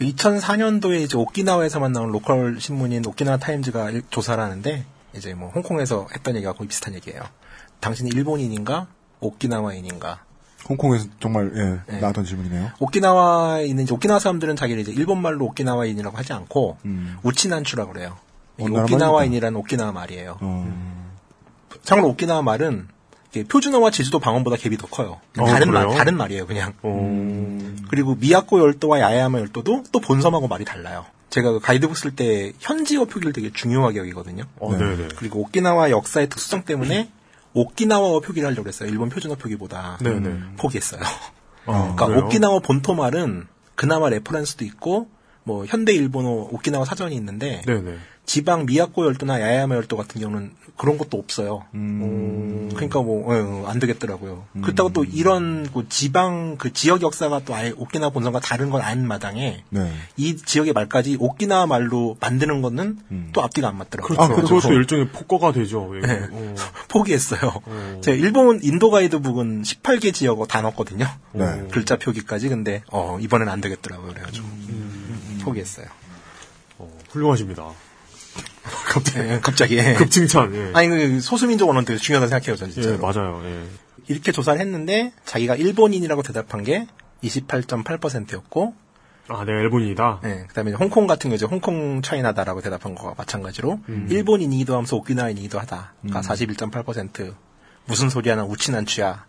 Speaker 8: 2004년도에 이제 오키나와에서만 나온 로컬 신문인 오키나와 타임즈가 일- 조사를 하는데 이제 뭐 홍콩에서 했던 얘기가 거의 비슷한 얘기예요. 당신이 일본인인가 오키나와인인가?
Speaker 2: 홍콩에서 정말 예,
Speaker 8: 네.
Speaker 2: 나왔던 질문이네요.
Speaker 8: 오키나와에 있는 오키나와 사람들은 자기를 이제 일본 말로 오키나와인이라고 하지 않고
Speaker 2: 음.
Speaker 8: 우치난추라고 그래요. 이
Speaker 2: 어,
Speaker 8: 오키나와인이라는 오키나와 말이에요.
Speaker 2: 어.
Speaker 8: 참고로 오키나와 말은 표준어와 제주도 방언보다 갭이 더 커요.
Speaker 3: 어,
Speaker 8: 다른 말,
Speaker 3: 그래요?
Speaker 8: 다른 말이에요, 그냥.
Speaker 3: 어...
Speaker 8: 그리고 미야코 열도와 야에야마 열도도 또 본섬하고 말이 달라요. 제가 그 가이드북 쓸 때 현지어 표기를 되게 중요하게 여기거든요.
Speaker 3: 어,
Speaker 2: 네.
Speaker 3: 네네.
Speaker 8: 그리고 오키나와 역사의 특수성 때문에 오키나와어 표기를 하려고 했어요. 일본 표준어 표기보다.
Speaker 3: 네네.
Speaker 8: 포기했어요.
Speaker 3: 아,
Speaker 8: 그러니까
Speaker 3: 그래요?
Speaker 8: 오키나와 본토 말은 그나마 reference도 있고 뭐 현대 일본어 오키나와 사전이 있는데
Speaker 3: 네네.
Speaker 8: 지방 미야코 열도나 야야마 열도 같은 경우는 그런 것도 없어요.
Speaker 2: 음.
Speaker 8: 그러니까 뭐 안 되겠더라고요. 그렇다고 또 이런 그 지방 그 지역 역사가 또 아예 오키나와 본선과 다른 건 아닌 마당에
Speaker 2: 네.
Speaker 8: 이 지역의 말까지 오키나와 말로 만드는 거는
Speaker 2: 음.
Speaker 8: 또 앞뒤가 안 맞더라고요.
Speaker 3: 그렇죠.
Speaker 2: 아, 그렇죠.
Speaker 3: 그것도 일종의 폭거가 되죠. 예.
Speaker 8: 네.
Speaker 3: 어.
Speaker 8: 포기했어요.
Speaker 3: 어.
Speaker 8: 제가 일본 인도 가이드북은 18개 지역어 다 넣었거든요.
Speaker 2: 네.
Speaker 8: 글자 표기까지 근데 어 이번엔 안 되겠더라고요. 그래가지고
Speaker 3: 음.
Speaker 8: 포기했어요.
Speaker 3: 어, 훌륭하십니다. 갑자기
Speaker 8: 예, 갑자기 예.
Speaker 3: 급칭찬. 예.
Speaker 8: 아니 그 소수민족 되게 중요하다고 생각해요, 저는 진짜.
Speaker 3: 예, 맞아요. 예.
Speaker 8: 이렇게 조사를 했는데 자기가 일본인이라고 대답한 게 28.8%였고
Speaker 3: 아, 내가 일본인이다.
Speaker 8: 예, 그다음에 홍콩 같은 거 이제 홍콩 차이나다라고 대답한 거와 마찬가지로 일본인이기도 하면서 오키나와인이기도 하다가 41.8% 무슨 소리야 나 우치난추야가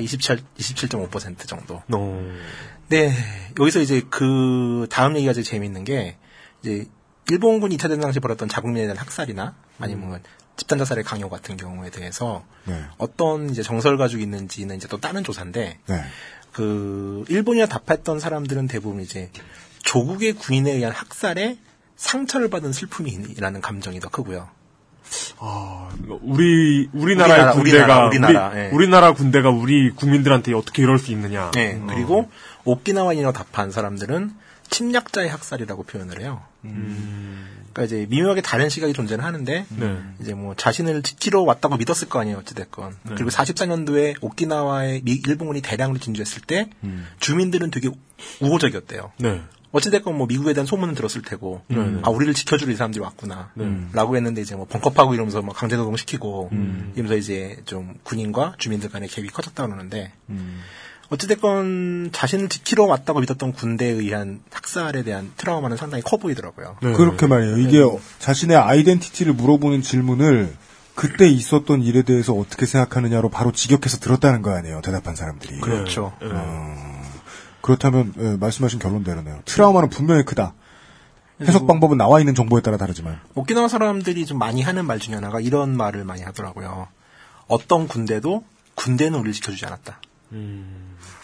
Speaker 8: 27 27.5% 정도.
Speaker 3: 어.
Speaker 8: 네, 여기서 이제 그 다음 얘기가 제일 재밌는 게 이제 일본군이 2차 대전 당시 벌였던 자국민에 대한 학살이나 아니면 집단 자살의 강요 같은 경우에 대해서
Speaker 2: 네.
Speaker 8: 어떤 이제 정설 가지고 있는지는 이제 또 다른 조사인데
Speaker 2: 네.
Speaker 8: 그 일본이라 답했던 사람들은 대부분 이제 조국의 군인에 의한 학살에 상처를 받은 슬픔이라는 감정이 더 크고요.
Speaker 3: 아, 우리 우리나라의
Speaker 8: 우리나라,
Speaker 3: 군대가
Speaker 8: 우리나라, 우리나라,
Speaker 3: 우리,
Speaker 8: 예.
Speaker 3: 우리나라 군대가 우리 국민들한테 어떻게 이럴 수 있느냐.
Speaker 8: 네, 그리고 오키나와인이라고 답한 사람들은 침략자의 학살이라고 표현을 해요. 그러니까 이제 미묘하게 다른 시각이 존재를 하는데
Speaker 3: 네.
Speaker 8: 이제 뭐 자신을 지키러 왔다고 믿었을 거 아니에요 어찌됐건 그리고 44년도에 오키나와에 미, 일본군이 대량으로 진주했을 때 주민들은 되게 우호적이었대요
Speaker 3: 네.
Speaker 8: 어찌됐건 뭐 미국에 대한 소문은 들었을 테고
Speaker 3: 네, 네.
Speaker 8: 아 우리를 지켜주러 이 사람들이 왔구나
Speaker 3: 네.
Speaker 8: 라고 했는데 이제 뭐 벙커파고 이러면서 막 강제노동 시키고
Speaker 3: 음.
Speaker 8: 이러면서 이제 좀 군인과 주민들 간의 갭이 커졌다 그러는데 어찌됐건 자신을 지키러 왔다고 믿었던 군대에 의한 학살에 대한 트라우마는 상당히 커 보이더라고요.
Speaker 3: 네.
Speaker 2: 그렇게 말이에요. 이게 자신의 아이덴티티를 물어보는 질문을 그때 있었던 일에 대해서 어떻게 생각하느냐로 바로 직역해서 들었다는 거 아니에요. 대답한 사람들이.
Speaker 8: 그렇죠.
Speaker 3: 예.
Speaker 2: 그렇다면 예, 말씀하신 결론대로네요. 트라우마는 분명히 크다. 해석 방법은 나와 있는 정보에 따라 다르지만.
Speaker 8: 오키나와 사람들이 좀 많이 하는 말 중에 하나가 이런 말을 많이 하더라고요. 어떤 군대도 군대는 우리를 지켜주지 않았다.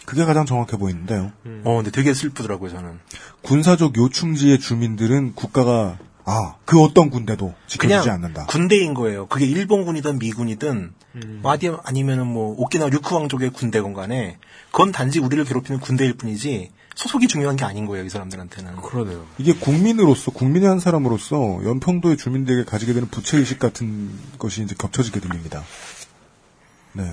Speaker 2: 그게 가장 정확해 보이는데요.
Speaker 8: 어, 근데 되게 슬프더라고요, 저는.
Speaker 2: 군사적 요충지의 주민들은 국가가 아, 그 어떤 군대도 지켜주지
Speaker 8: 그냥
Speaker 2: 않는다.
Speaker 8: 군대인 거예요. 그게 일본군이든 미군이든
Speaker 3: 음.
Speaker 8: 뭐 아니- 아니면은 뭐 오키나와 류크왕족의 군대건 간에 그건 단지 우리를 괴롭히는 군대일 뿐이지 소속이 중요한 게 아닌 거예요. 이 사람들한테는.
Speaker 3: 그러네요.
Speaker 2: 이게 국민으로서, 국민의 한 사람으로서 연평도의 주민들에게 가지게 되는 부채의식 같은 것이 이제 겹쳐지게 들립니다. 네.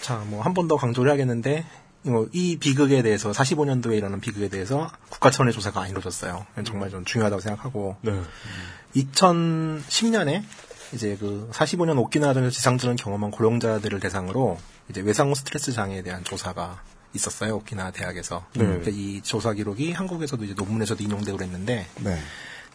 Speaker 8: 자, 뭐 한 번 더 강조를 하겠는데 뭐, 이 비극에 대해서 45년도에 일어난 비극에 대해서 국가 차원의 조사가 안 이루어졌어요. 정말 좀 중요하다고 생각하고
Speaker 3: 네.
Speaker 8: 2010년에 이제 그 45년 오키나와전에서 지상전을 경험한 고령자들을 대상으로 이제 외상후 스트레스 장애에 대한 조사가 있었어요. 오키나와 대학에서.
Speaker 3: 네.
Speaker 8: 그러니까 이 조사 기록이 한국에서도 이제 논문에서도 인용되고 그랬는데
Speaker 2: 네.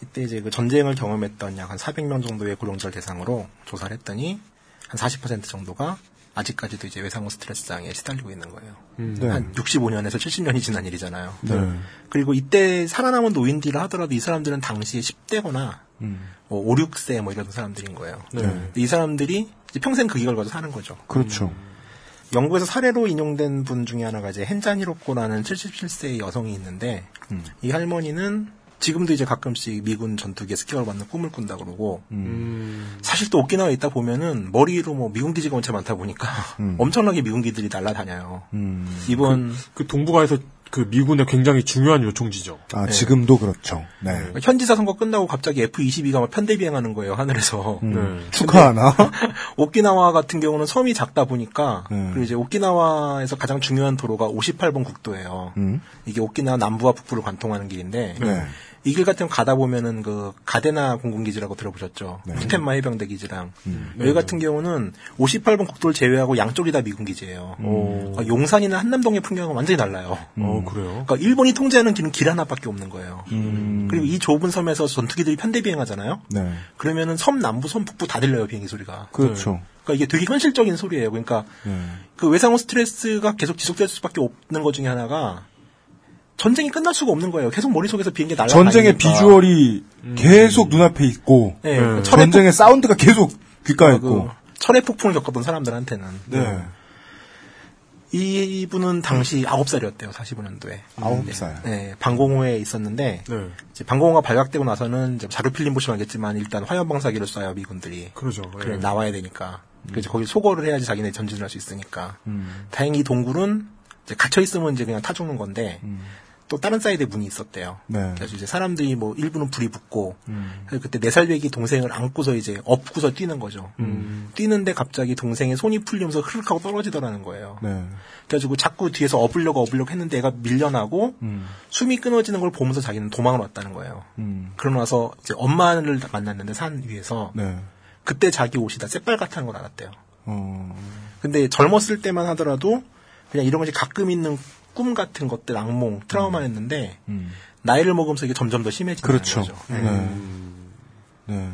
Speaker 8: 이때 이제 그 전쟁을 경험했던 약 한 400명 정도의 고령자를 대상으로 조사를 했더니 한 40% 정도가 아직까지도 이제 외상후 스트레스 장애에 시달리고 있는 거예요.
Speaker 2: 네.
Speaker 8: 한 65년에서 70년이 지난 일이잖아요.
Speaker 2: 네.
Speaker 8: 그리고 이때 살아남은 노인들을 하더라도 이 사람들은 당시에 10대거나
Speaker 2: 음.
Speaker 8: 뭐 5, 6세 뭐 이런 사람들인 거예요.
Speaker 2: 네.
Speaker 8: 이 사람들이 평생 그 기걸 가지고 사는 거죠.
Speaker 2: 그렇죠.
Speaker 8: 영국에서 사례로 인용된 분 중에 하나가 이제 헨자니로코라는 77세의 여성이 있는데
Speaker 2: 음.
Speaker 8: 이 할머니는 지금도 이제 가끔씩 미군 전투기에 스키어를 받는 꿈을 꾼다 그러고
Speaker 3: 음.
Speaker 8: 사실 또 오키나와에 있다 보면은 머리로 뭐 미군 기지가 엄청 많다 보니까
Speaker 2: 음.
Speaker 8: 엄청나게 미군 기들이 날아다녀요.
Speaker 2: 음.
Speaker 8: 이번
Speaker 3: 그 동북아에서 그 미군의 굉장히 중요한 요청지죠.
Speaker 2: 아,
Speaker 8: 네.
Speaker 2: 지금도 그렇죠. 네.
Speaker 8: 현지사 선거 끝나고 갑자기 F-22가 막 편대 비행하는 거예요 하늘에서.
Speaker 2: 음.
Speaker 3: 네.
Speaker 2: 축하하나?
Speaker 8: 오키나와 같은 경우는 섬이 작다 보니까
Speaker 2: 네.
Speaker 8: 그리고 이제 오키나와에서 가장 중요한 도로가 58번 국도예요.
Speaker 2: 음.
Speaker 8: 이게 오키나와 남부와 북부를 관통하는 길인데
Speaker 2: 네.
Speaker 8: 이 길 같은 거 가다 보면은 그 가데나 공군기지라고 들어보셨죠?
Speaker 2: 네.
Speaker 8: 푸텐마 해병대 기지랑
Speaker 2: 음.
Speaker 8: 여기 같은 경우는 58번 국도를 제외하고 양쪽이 다 미군 기지예요.
Speaker 3: 오.
Speaker 8: 그러니까 용산이나 한남동의 풍경은 완전히 달라요.
Speaker 3: 어, 그래요?
Speaker 8: 그러니까 일본이 통제하는 길은 길 하나밖에 없는 거예요.
Speaker 2: 음.
Speaker 8: 그리고 이 좁은 섬에서 전투기들이 편대 비행하잖아요.
Speaker 2: 네.
Speaker 8: 그러면은 섬 남부, 섬 북부 다 들려요 비행기 소리가.
Speaker 2: 그렇죠.
Speaker 8: 그러니까 이게 되게 현실적인 소리예요. 그러니까
Speaker 2: 네.
Speaker 8: 그 외상후 스트레스가 계속 지속될 수밖에 없는 것 중에 하나가 전쟁이 끝날 수가 없는 거예요. 계속 머릿속에서 비행기 날아다니니까.
Speaker 2: 전쟁의 비주얼이 계속 눈앞에 있고,
Speaker 8: 네,
Speaker 3: 네.
Speaker 8: 철의
Speaker 2: 전쟁의 사운드가 계속 귓가에
Speaker 8: 폭-
Speaker 2: 있고.
Speaker 8: 그 철의 폭풍을 겪었던 사람들한테는
Speaker 2: 네.
Speaker 8: 이분은 당시 9살이었대요. 45년도에.
Speaker 2: 아홉 살.
Speaker 8: 네, 방공호에 있었는데
Speaker 3: 네.
Speaker 8: 이제 방공호가 발각되고 나서는 이제 자료 필름 보시면 알겠지만 일단 화염 방사기를 쏴요 미군들이.
Speaker 3: 그러죠.
Speaker 8: 그래
Speaker 3: 예.
Speaker 8: 나와야 되니까. 그래서 거기 소거를 해야지 자기네 전진을 할 수 있으니까.
Speaker 2: 음.
Speaker 8: 다행히 이 동굴은 이제 갇혀 있으면 이제 그냥 타 죽는 건데
Speaker 2: 음.
Speaker 8: 또 다른 사이드에 문이 있었대요.
Speaker 2: 네.
Speaker 8: 그래서 이제 사람들이 뭐 일부는 불이 붙고
Speaker 2: 음.
Speaker 8: 그래서 그때 네 살배기 동생을 안고서 이제 업고서 뛰는 거죠.
Speaker 2: 음.
Speaker 8: 뛰는데 갑자기 동생의 손이 풀리면서 흐르륵하고 떨어지더라는 거예요.
Speaker 2: 네.
Speaker 8: 그래가지고 자꾸 뒤에서 업으려고 업으려고 했는데 애가 밀려나고
Speaker 2: 음.
Speaker 8: 숨이 끊어지는 걸 보면서 자기는 도망을 왔다는 거예요.
Speaker 2: 음.
Speaker 8: 그러고 나서 이제 엄마를 만났는데 산 위에서
Speaker 2: 네.
Speaker 8: 그때 자기 옷이 다 새빨갛다는 걸 알았대요.
Speaker 2: 어.
Speaker 8: 근데 젊었을 때만 하더라도 그냥 이런 것이 가끔 있는 꿈 같은 것들, 악몽, 트라우마였는데
Speaker 2: 음.
Speaker 8: 나이를 먹으면서 이게 점점 더 심해지는
Speaker 2: 그렇죠.
Speaker 8: 거죠.
Speaker 2: 네.
Speaker 8: 네.
Speaker 2: 네.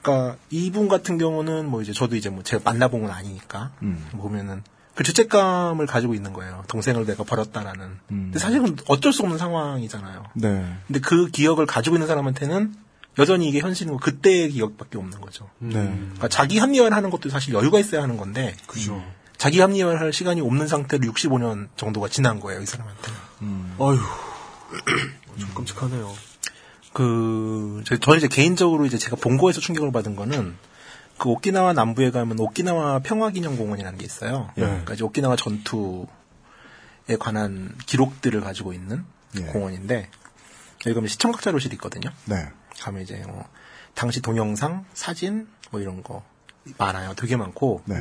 Speaker 8: 그러니까 이분 같은 경우는 뭐 이제 저도 이제 뭐 제가 만나본 건 아니니까
Speaker 2: 음.
Speaker 8: 보면은 그 죄책감을 가지고 있는 거예요. 동생을 내가 버렸다라는.
Speaker 2: 음.
Speaker 8: 근데 사실은 어쩔 수 없는 상황이잖아요.
Speaker 2: 네.
Speaker 8: 근데 그 기억을 가지고 있는 사람한테는 여전히 이게 현실이고 그때의 기억밖에 없는 거죠.
Speaker 2: 네.
Speaker 8: 그러니까 자기 합리화를 하는 것도 사실 여유가 있어야 하는 건데
Speaker 3: 그죠.
Speaker 8: 자기 합리화를 할 시간이 없는 상태로 65년 정도가 지난 거예요, 이 사람한테는.
Speaker 2: 음.
Speaker 3: 아휴. 좀 끔찍하네요.
Speaker 8: 그, 저- 저는 이제 개인적으로 이제 제가 본거에서 충격을 받은 거는 그 오키나와 남부에 가면 오키나와 평화기념공원이라는 게 있어요.
Speaker 2: 예.
Speaker 8: 그러니까 이제 오키나와 전투에 관한 기록들을 가지고 있는
Speaker 2: 예.
Speaker 8: 공원인데 여기 가면 시청각 자료실이 있거든요.
Speaker 2: 네.
Speaker 8: 가면 이제 뭐 당시 동영상, 사진 뭐 이런 거 많아요. 되게 많고
Speaker 2: 네.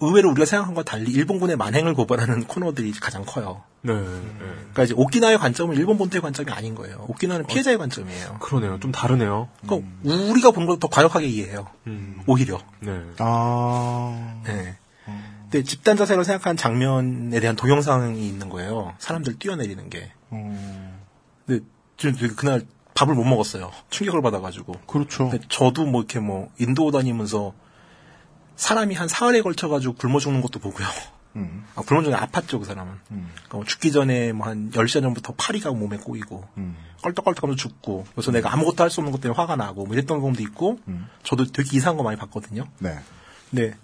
Speaker 8: 의외로 우리가 생각한 것과 달리 일본군의 만행을 고발하는 코너들이 가장 커요.
Speaker 3: 네. 네.
Speaker 8: 그러니까 이제 오키나와의 관점은 일본 본토의 관점이 아닌 거예요. 오키나와는 피해자의 관점이에요.
Speaker 3: 그러네요. 좀 다르네요.
Speaker 8: 그러니까 우리가 본 것보다 더 과격하게 이해해요.
Speaker 3: 음.
Speaker 8: 오히려.
Speaker 3: 네.
Speaker 2: 아.
Speaker 8: 네. 근데 집단 자살을 생각한 장면에 대한 동영상이 있는 거예요. 사람들 뛰어내리는 게.
Speaker 2: 음.
Speaker 8: 근데 저는 되게 그날 밥을 못 먹었어요. 충격을 받아가지고.
Speaker 2: 그렇죠.
Speaker 8: 근데 저도 뭐 이렇게 뭐 인도 다니면서 사람이 한 사흘에 걸쳐가지고 굶어 죽는 것도 보고요.
Speaker 2: 음.
Speaker 8: 아, 굶어 죽는 게 아팠죠, 그 사람은.
Speaker 2: 음.
Speaker 8: 그러니까 뭐 죽기 전에 뭐 한 10시간 전부터 파리가 몸에 꼬이고,
Speaker 2: 음.
Speaker 8: 껄떡껄떡하면서 죽고, 그래서 내가 아무것도 할 수 없는 것 때문에 화가 나고, 뭐 이랬던 경험도 있고,
Speaker 2: 음.
Speaker 8: 저도 되게 이상한 거 많이 봤거든요.
Speaker 2: 네.
Speaker 8: 근데,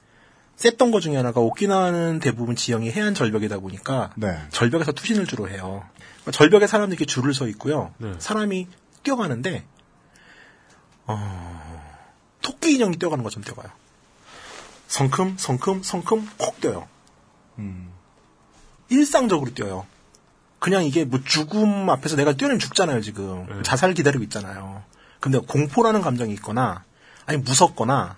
Speaker 8: 셌던 것 중에 하나가 오키나와는 대부분 지형이 해안 절벽이다 보니까,
Speaker 2: 네.
Speaker 8: 절벽에서 투신을 주로 해요. 그러니까 절벽에 사람들이 이렇게 줄을 서 있고요.
Speaker 3: 네.
Speaker 8: 사람이 뛰어가는데 어, 토끼 인형이 뛰어가는 것처럼 뛰어가요. 성큼 성큼 성큼 콕 뛰어요.
Speaker 2: 음.
Speaker 8: 일상적으로 뛰어요. 그냥 이게 뭐 죽음 앞에서 내가 뛰어내면 죽잖아요, 지금. 자살을 기다리고 있잖아요. 근데 공포라는 감정이 있거나, 아니 무섭거나,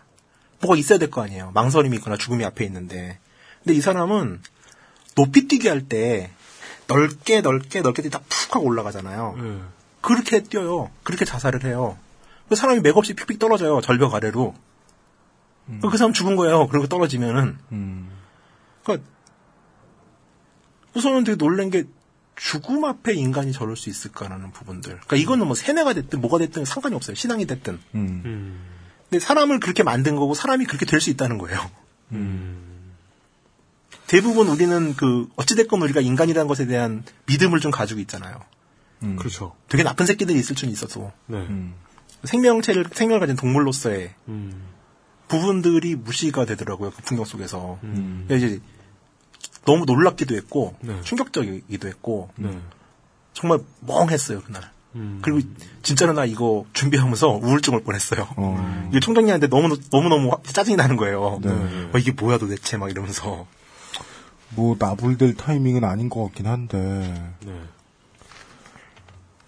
Speaker 8: 뭐가 있어야 될 거 아니에요. 망설임이 있거나 죽음이 앞에 있는데. 근데 이 사람은 높이 뛰기 할 때 넓게 넓게 넓게 뛰다 푹 하고 올라가잖아요.
Speaker 3: 예.
Speaker 8: 그렇게 뛰어요. 그렇게 자살을 해요. 그 사람이 맥없이 픽픽 떨어져요. 절벽 아래로. 그 사람 죽은 거예요. 그리고 떨어지면은.
Speaker 2: 음.
Speaker 8: 그러니까 우선은 되게 놀란 게 죽음 앞에 인간이 저럴 수 있을까라는 부분들. 그러니까 이거는 뭐 세뇌가 됐든 뭐가 됐든 상관이 없어요. 신앙이 됐든.
Speaker 2: 음.
Speaker 8: 근데 사람을 그렇게 만든 거고 사람이 그렇게 될 수 있다는 거예요. 대부분 우리는 그 어찌됐건 우리가 인간이라는 것에 대한 믿음을 좀 가지고 있잖아요.
Speaker 3: 그렇죠.
Speaker 8: 되게 나쁜 새끼들이 있을 수는 있어도
Speaker 3: 네.
Speaker 8: 생명체를 생명을 가진 동물로서의
Speaker 3: 음.
Speaker 8: 부분들이 무시가 되더라고요. 그 풍경 속에서.
Speaker 3: 음.
Speaker 8: 그러니까 이제 너무 놀랍기도 했고
Speaker 3: 네.
Speaker 8: 충격적이기도 했고
Speaker 3: 네.
Speaker 8: 정말 멍했어요 그날.
Speaker 3: 음.
Speaker 8: 그리고 진짜로 나 이거 준비하면서 우울증 올 뻔했어요.
Speaker 2: 어.
Speaker 8: 이게 총장님한테 너무 너무 너무 짜증이 나는 거예요.
Speaker 2: 네.
Speaker 8: 어, 이게 뭐야 도대체 막 이러면서.
Speaker 2: 뭐 나불될 타이밍은 아닌 것 같긴 한데
Speaker 3: 네.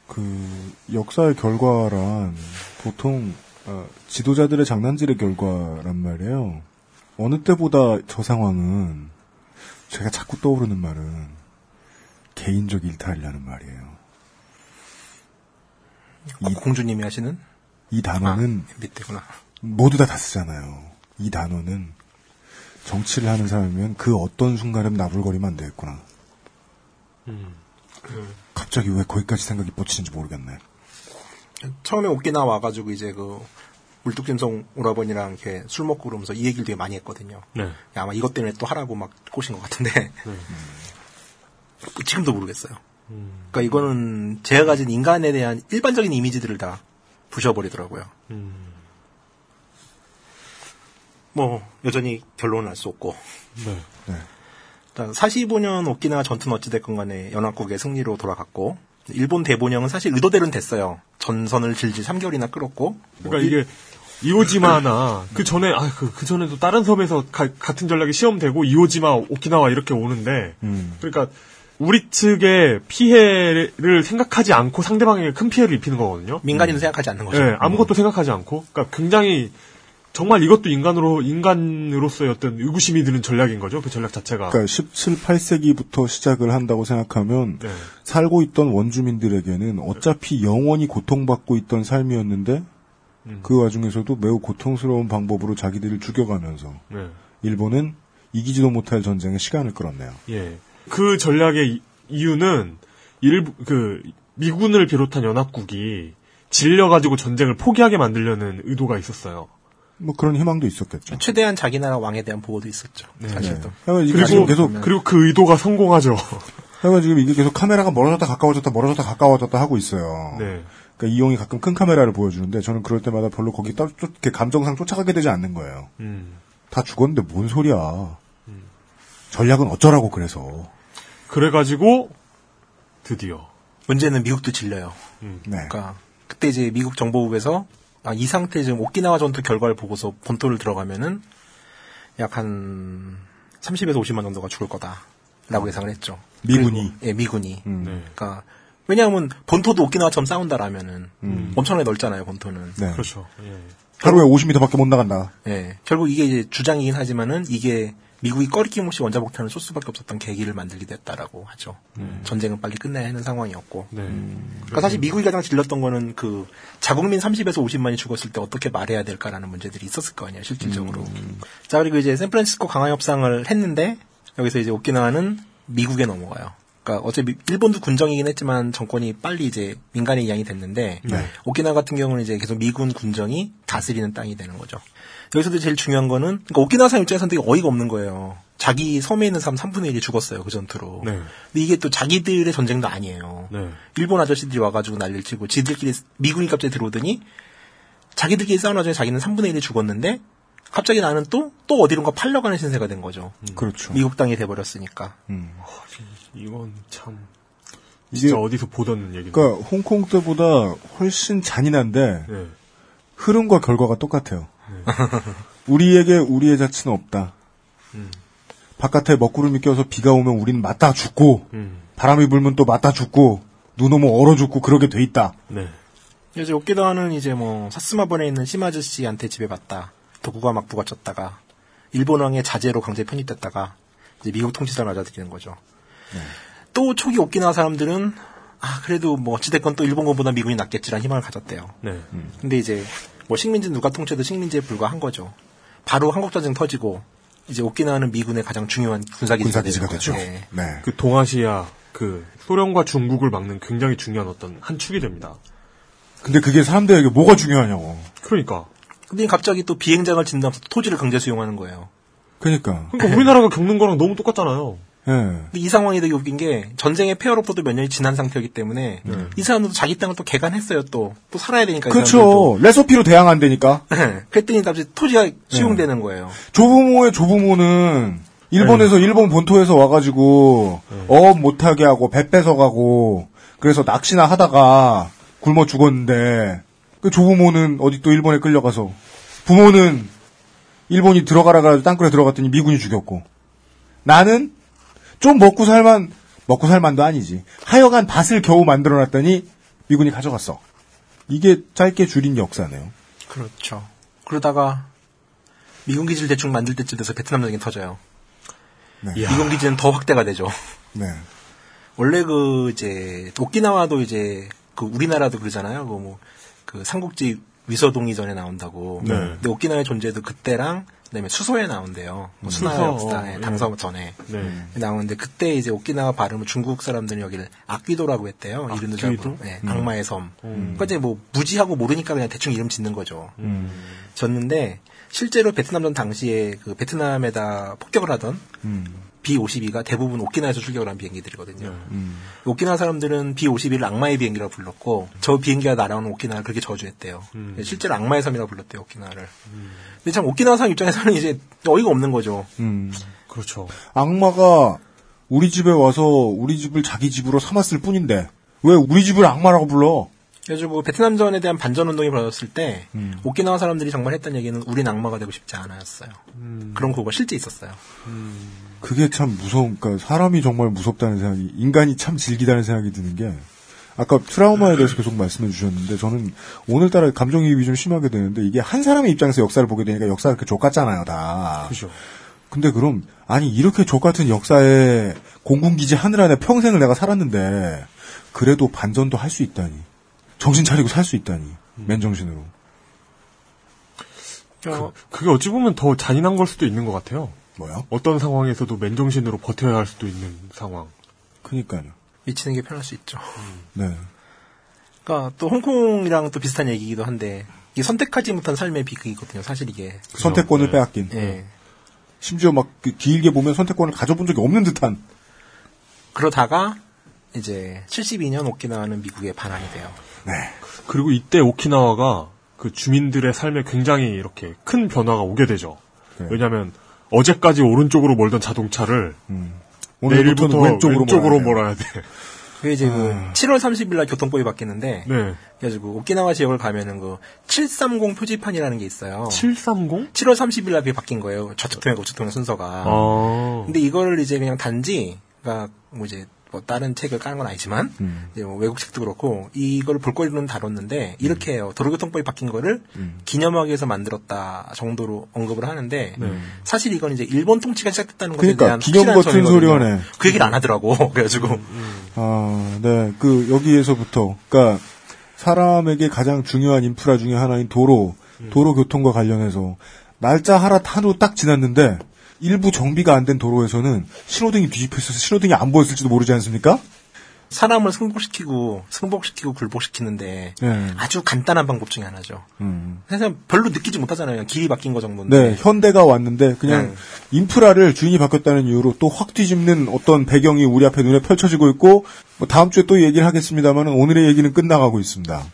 Speaker 2: 그 역사의 결과란 보통 어, 지도자들의 장난질의 결과란 말이에요. 어느 때보다 저 상황은 제가 자꾸 떠오르는 말은 개인적 일탈이라는 말이에요.
Speaker 8: 이 공주님이 하시는
Speaker 2: 이 단어는
Speaker 8: 밑에구나.
Speaker 2: 모두 다 다 쓰잖아요. 이 단어는 정치를 하는 사람이면 그 어떤 순간은 나불거리면 안 되겠구나.
Speaker 3: 음.
Speaker 2: 갑자기 왜 거기까지 생각이 뻗치는지 모르겠네.
Speaker 8: 처음에 오키나 와가지고 이제 그 울뚝짐성 오라버니랑 이렇게 술 먹고 그러면서 이 얘기를 되게 많이 했거든요.
Speaker 3: 네.
Speaker 8: 야, 아마 이것 때문에 또 하라고 막 꼬신 것 같은데 지금도 모르겠어요. 그러니까 이거는 제가 가진 인간에 대한 일반적인 이미지들을 다 부셔버리더라고요. 뭐 여전히 결론은 알 수 없고
Speaker 3: 네.
Speaker 8: 일단 45년 오키나와 전투는 어찌됐건 간에 연합국의 승리로 돌아갔고 일본 대본영은 사실 의도대로는 됐어요. 전선을 질질 3개월이나 끌었고 뭐
Speaker 3: 그러니까 이게 이오지마나 그 전에 아그 그 전에도 다른 섬에서 가- 같은 전략이 시험되고 이오지마 오키나와 이렇게 오는데
Speaker 2: 음.
Speaker 3: 그러니까 우리 측의 피해를 생각하지 않고 상대방에게 큰 피해를 입히는 거거든요.
Speaker 8: 민간인은 생각하지 않는 거죠.
Speaker 3: 네, 아무것도 생각하지 않고 그러니까 굉장히 정말 이것도 인간으로 인간으로서의 어떤 의구심이 드는 전략인 거죠. 그 전략 자체가.
Speaker 2: 그러니까 17, 8세기부터 시작을 한다고 생각하면
Speaker 3: 네.
Speaker 2: 살고 있던 원주민들에게는 어차피 영원히 고통받고 있던 삶이었는데
Speaker 3: 음.
Speaker 2: 그 와중에서도 매우 고통스러운 방법으로 자기들을 죽여가면서
Speaker 3: 네.
Speaker 2: 일본은 이기지도 못할 전쟁에 시간을 끌었네요.
Speaker 3: 예. 그 전략의 이- 이유는 일부 그 미군을 비롯한 연합국이 질려가지고 전쟁을 포기하게 만들려는 의도가 있었어요.
Speaker 2: 뭐 그런 희망도 있었겠죠.
Speaker 8: 최대한 자기 나라 왕에 대한 보호도 있었죠. 사실도.
Speaker 2: 하여간 이게
Speaker 3: 그리고
Speaker 2: 지금 계속
Speaker 3: 그리고 그 의도가 성공하죠.
Speaker 2: 하여간 지금 이게 계속 카메라가 멀어졌다 가까워졌다 멀어졌다 가까워졌다 하고 있어요.
Speaker 3: 네.
Speaker 2: 그러니까 이용이 가끔 큰 카메라를 보여주는데 저는 그럴 때마다 별로 거기 떠, 쫓, 이렇게 감정상 쫓아가게 되지 않는 거예요.
Speaker 3: 음.
Speaker 2: 다 죽었는데 뭔 소리야. 전략은 어쩌라고 그래서.
Speaker 3: 그래가지고 드디어
Speaker 8: 문제는 미국도 질려요.
Speaker 2: 네.
Speaker 8: 그러니까 그때 이제 미국 정보국에서 아, 이 상태 지금 오키나와 전투 결과를 보고서 본토를 들어가면은 약 한 30에서 50만 정도가 죽을 거다라고 예상을 했죠.
Speaker 2: 미군이?
Speaker 8: 그리고- 예, 미군이.
Speaker 2: 음.
Speaker 3: 네.
Speaker 8: 그러니까 왜냐하면 본토도 오키나와처럼 싸운다라면은
Speaker 2: 음.
Speaker 8: 엄청나게 넓잖아요, 본토는.
Speaker 2: 네.
Speaker 3: 그렇죠. 예.
Speaker 2: 하루에 50m밖에 못 나간다.
Speaker 8: 예. 결국 이게 이제 주장이긴 하지만은 이게 미국이 꺼리낌 없이 원자폭탄을 쏠 수밖에 없었던 계기를 만들게 됐다라고 하죠. 전쟁은 빨리 끝내야 하는 상황이었고.
Speaker 3: 네.
Speaker 8: 그러니까 사실 미국이 가장 질렀던 거는 그 자국민 30에서 50만이 죽었을 때 어떻게 말해야 될까라는 문제들이 있었을 거 아니에요, 실질적으로. 자, 그리고 이제 샌프란시스코 강화 협상을 했는데 여기서 이제 오키나와는 미국에 넘어가요. 그러니까 어차피 일본도 군정이긴 했지만 정권이 빨리 이제 민간에 이양이 됐는데
Speaker 2: 네.
Speaker 8: 오키나와 같은 경우는 이제 계속 미군 군정이 다스리는 땅이 되는 거죠. 여기서도 제일 중요한 거는 그러니까 오키나와 사람 입장에서는 되게 어이가 없는 거예요. 자기 섬에 있는 사람 3분의 1이 죽었어요 그 전투로.
Speaker 3: 네.
Speaker 8: 근데 이게 또 자기들의 전쟁도 아니에요.
Speaker 3: 네.
Speaker 8: 일본 아저씨들이 와가지고 난리를 치고 지들끼리 미군이 갑자기 들어오더니 자기들끼리 싸우는 와중에 자기는 3분의 1이 죽었는데 갑자기 나는 또 또 어디론가 팔려가는 신세가 된 거죠.
Speaker 2: 그렇죠.
Speaker 8: 미국 땅이 돼버렸으니까.
Speaker 2: 음.
Speaker 3: 이건 참 진짜 어디서 보던 얘기.
Speaker 2: 그러니까 홍콩 때보다 훨씬 잔인한데
Speaker 3: 네.
Speaker 2: 흐름과 결과가 똑같아요. 우리에게 우리의 자치는 없다.
Speaker 3: 음.
Speaker 2: 바깥에 먹구름이 껴서 비가 오면 우리는 맞다 죽고
Speaker 3: 음.
Speaker 2: 바람이 불면 또 맞다 죽고 눈 오면 얼어 죽고 그러게 돼 있다.
Speaker 3: 네.
Speaker 8: 이제 오키나와는 이제 뭐 사스마본에 있는 시마즈 씨한테 지배받다 도쿠가 막 부가쳤다가 일본 왕의 자제로 강제 편입됐다가 이제 미국 통치사를 맞아들이는 거죠. 또 초기 오키나와 사람들은 아 그래도 뭐 어찌됐건 또 일본군보다 미군이 낫겠지라는 희망을 가졌대요.
Speaker 3: 네.
Speaker 8: 근데 이제 뭐 식민지 누가 통치해도 식민지에 불과한 거죠. 바로 한국 전쟁 터지고 이제 오키나와는 미군의 가장 중요한 군사기지가,
Speaker 2: 되죠.
Speaker 8: 거죠. 네.
Speaker 2: 네.
Speaker 3: 그 동아시아 그 소련과 중국을 막는 굉장히 중요한 어떤 한 축이 됩니다.
Speaker 2: 근데 그게 사람들에게 뭐가 중요하냐고.
Speaker 3: 그러니까.
Speaker 8: 근데 갑자기 또 비행장을 진다면서 토지를 강제 수용하는 거예요.
Speaker 2: 그러니까.
Speaker 3: 그러니까 우리나라가 겪는 거랑 너무 똑같잖아요.
Speaker 2: 예.
Speaker 8: 근데 이 상황이 되게 웃긴 게 전쟁의 폐허로부터 몇 년이 지난 상태이기 때문에 이 사람들도 자기 땅을 또 개간했어요 또. 또 살아야 되니까 이
Speaker 2: 그렇죠. 레소피로 대항한다니까.
Speaker 8: 사람들도. 그랬더니 갑자기 토지가 수용되는 거예요.
Speaker 2: 조부모의 조부모는 일본에서 일본 본토에서 와가지고 어업 못하게 하고 배 뺏어가고 그래서 낚시나 하다가 굶어 죽었는데 그 조부모는 어디 또 일본에 끌려가서 부모는 일본이 들어가라 가지고 땅굴에 들어갔더니 미군이 죽였고 나는 좀 먹고 살만 먹고 살만도 아니지 하여간 밭을 겨우 만들어놨더니 미군이 가져갔어 이게 짧게 줄인 역사네요.
Speaker 8: 그렇죠. 그러다가 미군 기지를 대충 만들 때쯤 돼서 베트남 전쟁이 터져요.
Speaker 2: 네.
Speaker 8: 미군 기지는 더 확대가 되죠.
Speaker 2: 네.
Speaker 8: 원래 그 이제 오키나와도 이제 그 우리나라도 그러잖아요. 그 뭐그 삼국지 위서동이 전에 나온다고.
Speaker 3: 네.
Speaker 8: 근데 오키나와의 존재도 그때랑 그다음에 수소에 나온대요. 뭐 수나
Speaker 3: 수소,
Speaker 8: 역사에
Speaker 3: 예.
Speaker 8: 당서 전에
Speaker 3: 네.
Speaker 8: 나오는데 그때 이제 오키나와 발음을 중국 사람들은 여기를 악귀도라고 했대요. 이름도 잘? 모르. 네,
Speaker 2: 음.
Speaker 8: 악마의 섬. 그러니까 이제 뭐 무지하고 모르니까 그냥 대충 이름 짓는 거죠.
Speaker 3: 음.
Speaker 8: 졌는데 실제로 베트남전 당시에 그 베트남에다 폭격을 하던
Speaker 2: 음.
Speaker 8: B-52가 대부분 오키나와에서 출격을 한 비행기들이거든요.
Speaker 2: 음.
Speaker 8: 오키나와 사람들은 B-51을 악마의 비행기라고 불렀고 저 비행기가 날아오는 오키나와를 그렇게 저주했대요.
Speaker 3: 음.
Speaker 8: 실제로 악마의 섬이라고 불렀대요, 오키나와를. 근데 참 오키나와 사람 입장에서는 이제 어이가 없는 거죠.
Speaker 2: 음.
Speaker 3: 그렇죠.
Speaker 2: 악마가 우리 집에 와서 우리 집을 자기 집으로 삼았을 뿐인데 왜 우리 집을 악마라고 불러?
Speaker 8: 그래가지고 베트남전에 대한 반전 운동이 벌어졌을 때
Speaker 2: 음.
Speaker 8: 오키나와 사람들이 정말 했던 얘기는 우린 악마가 되고 싶지 않았어요. 그런 구호가 실제 있었어요.
Speaker 2: 그게 참 무서운, 그러니까 사람이 정말 무섭다는 생각이, 인간이 참 질기다는 생각이 드는 게, 아까 트라우마에 대해서 계속 말씀해 주셨는데, 저는 오늘따라 감정이입이 좀 심하게 되는데, 이게 한 사람의 입장에서 역사를 보게 되니까 역사가 그렇게 족같잖아요, 다.
Speaker 3: 그렇죠.
Speaker 2: 근데 그럼, 아니, 이렇게 족같은 역사에 공군기지 하늘 안에 평생을 내가 살았는데, 그래도 반전도 할 수 있다니. 정신 차리고 살 수 있다니. 맨정신으로.
Speaker 8: 어,
Speaker 3: 그게 어찌 보면 더 잔인한 걸 수도 있는 것 같아요.
Speaker 2: 뭐요?
Speaker 3: 어떤 상황에서도 맨정신으로 버텨야 할 수도 있는 상황.
Speaker 2: 그니까요.
Speaker 8: 미치는 게 편할 수 있죠.
Speaker 2: 네.
Speaker 8: 그러니까 또 홍콩이랑 또 비슷한 얘기이기도 한데 이게 선택하지 못한 삶의 비극이거든요. 사실 이게.
Speaker 2: 선택권을
Speaker 3: 네.
Speaker 2: 빼앗긴.
Speaker 8: 예.
Speaker 2: 심지어 막 그 길게 보면 선택권을 가져본 적이 없는 듯한.
Speaker 8: 그러다가 이제 72년 오키나와는 미국에 반환이 돼요.
Speaker 2: 네.
Speaker 3: 그리고 이때 오키나와가 그 주민들의 삶에 굉장히 이렇게 큰 변화가 오게 되죠.
Speaker 2: 네.
Speaker 3: 왜냐하면 어제까지 오른쪽으로 몰던 자동차를
Speaker 2: 오늘부터는
Speaker 3: 내일부터
Speaker 2: 왼쪽으로
Speaker 3: 왼쪽으로,
Speaker 2: 몰아야.
Speaker 3: 몰아야 돼.
Speaker 8: 그게 이제 그
Speaker 2: 아.
Speaker 8: 7월 30일 날 교통법이 바뀌는데
Speaker 3: 네.
Speaker 8: 그래가지고 오키나와 지역을 가면은 그 730 표지판이라는 게 있어요.
Speaker 3: 730?
Speaker 8: 7월 30일 날 그게 바뀐 거예요. 좌측 통행, 우측 통행 순서가.
Speaker 3: 아.
Speaker 8: 근데 이거를 이제 그냥 단지, 그니까 뭐 이제 뭐 다른 책을 까는 건 아니지만,
Speaker 2: 음.
Speaker 8: 이제 뭐 외국 책도 그렇고, 이걸 볼거리로는 다뤘는데, 이렇게 해요. 도로교통법이 바뀐 거를 기념하기 위해서 만들었다 정도로 언급을 하는데, 사실 이건 이제 일본 통치가 시작됐다는 것에
Speaker 2: 그러니까
Speaker 8: 대한
Speaker 2: 기념 같은
Speaker 8: 점이거든요.
Speaker 2: 소리 하네.
Speaker 8: 그 얘기를 안 하더라고. 그래가지고.
Speaker 2: 아, 네. 그, 여기에서부터, 그니까, 사람에게 가장 중요한 인프라 중에 하나인 도로, 도로 교통과 관련해서, 날짜 하나 하루 딱 지났는데, 일부 정비가 안 된 도로에서는 신호등이 뒤집혀 있어서 신호등이 안 보였을지도 모르지 않습니까?
Speaker 8: 사람을 승복시키고, 승복시키고 굴복시키는데,
Speaker 2: 네.
Speaker 8: 아주 간단한 방법 중에 하나죠.
Speaker 2: 음.
Speaker 8: 사실 별로 느끼지 못하잖아요. 길이 바뀐 거 정도인데.
Speaker 2: 네, 현대가 왔는데, 그냥,
Speaker 8: 네.
Speaker 2: 인프라를 주인이 바뀌었다는 이유로 또 확 뒤집는 어떤 배경이 우리 앞에 눈에 펼쳐지고 있고, 뭐 다음 주에 또 얘기를 하겠습니다만, 오늘의 얘기는 끝나가고 있습니다.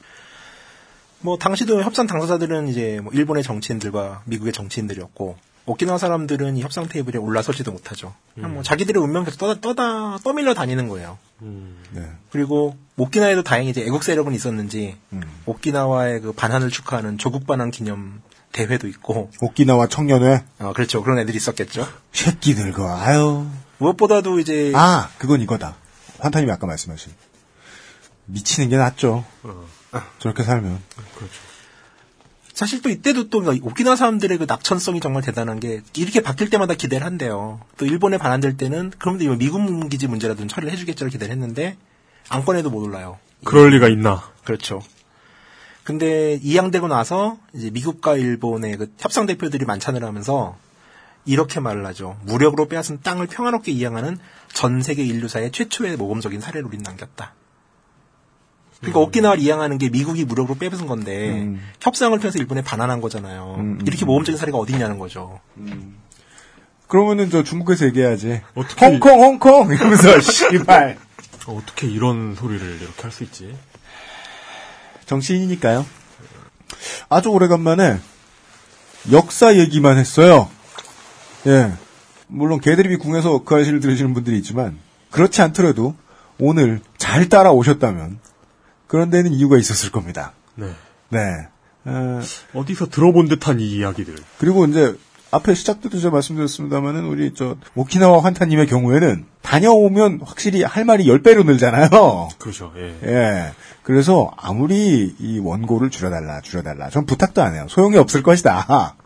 Speaker 8: 뭐 당시도 협상 당사자들은 이제 뭐 일본의 정치인들과 미국의 정치인들이었고 오키나와 사람들은 이 협상 테이블에 올라서지도 못하죠. 그냥 뭐 자기들의 운명 계속 떠다 떠다 떠밀려 다니는 거예요.
Speaker 2: 네.
Speaker 8: 그리고 오키나와에도 다행히 이제 애국 세력은 있었는지
Speaker 2: 음.
Speaker 8: 오키나와의 그 반환을 축하하는 조국 반환 기념 대회도 있고.
Speaker 2: 오키나와 청년회?
Speaker 8: 어 그렇죠. 그런 애들이 있었겠죠.
Speaker 2: 새끼들 그 아유.
Speaker 8: 무엇보다도 이제
Speaker 2: 아 그건 이거다. 환타님이 아까 말씀하신 미치는 게 낫죠. 저렇게 살면
Speaker 8: 사실 또 이때도 또 오키나와 사람들의 그 낙천성이 정말 대단한 게 이렇게 바뀔 때마다 기대를 한대요. 또 일본에 반환될 때는 그럼 이거 미군 기지 문제라든 처리를 해주겠지를 기대를 했는데 안건에도 못 올라요.
Speaker 3: 그럴 리가 있나.
Speaker 8: 그렇죠. 근데 이양되고 나서 이제 미국과 일본의 그 협상 대표들이 만찬을 하면서 이렇게 말을 하죠. 무력으로 빼앗은 땅을 평화롭게 이양하는 전 세계 인류사의 최초의 모범적인 사례를 우린 남겼다. 그러니까 오키나와를 이양하는 게 미국이 무력으로 빼앗은 건데 협상을 통해서 일본에 반환한 거잖아요. 이렇게 모범적인 사례가 어디 있냐는 거죠.
Speaker 2: 그러면은 저 중국에서 얘기해야지.
Speaker 3: 어떻게-
Speaker 2: 홍콩 홍콩! 이러면서 씨발.
Speaker 3: 어떻게 이런 소리를 이렇게 할 수 있지?
Speaker 2: 정치인이니까요. 아주 오래간만에 역사 얘기만 했어요. 예. 물론 개드립이 궁에서 그 아시를 들으시는 분들이 있지만 그렇지 않더라도 오늘 잘 따라오셨다면 그런 데는 이유가 있었을 겁니다
Speaker 3: 네.
Speaker 2: 네 어,
Speaker 3: 어디서 들어본 듯한 이 이야기들.
Speaker 2: 그리고 이제 앞에 시작 때도 제가 말씀드렸습니다만은 우리 저 오키나와 환타님의 경우에는 다녀오면 확실히 할 말이 10배로 늘잖아요.
Speaker 3: 그렇죠. 예.
Speaker 2: 예. 그래서 아무리 이 원고를 줄여달라, 줄여달라. 전 부탁도 안 해요. 소용이 없을 것이다.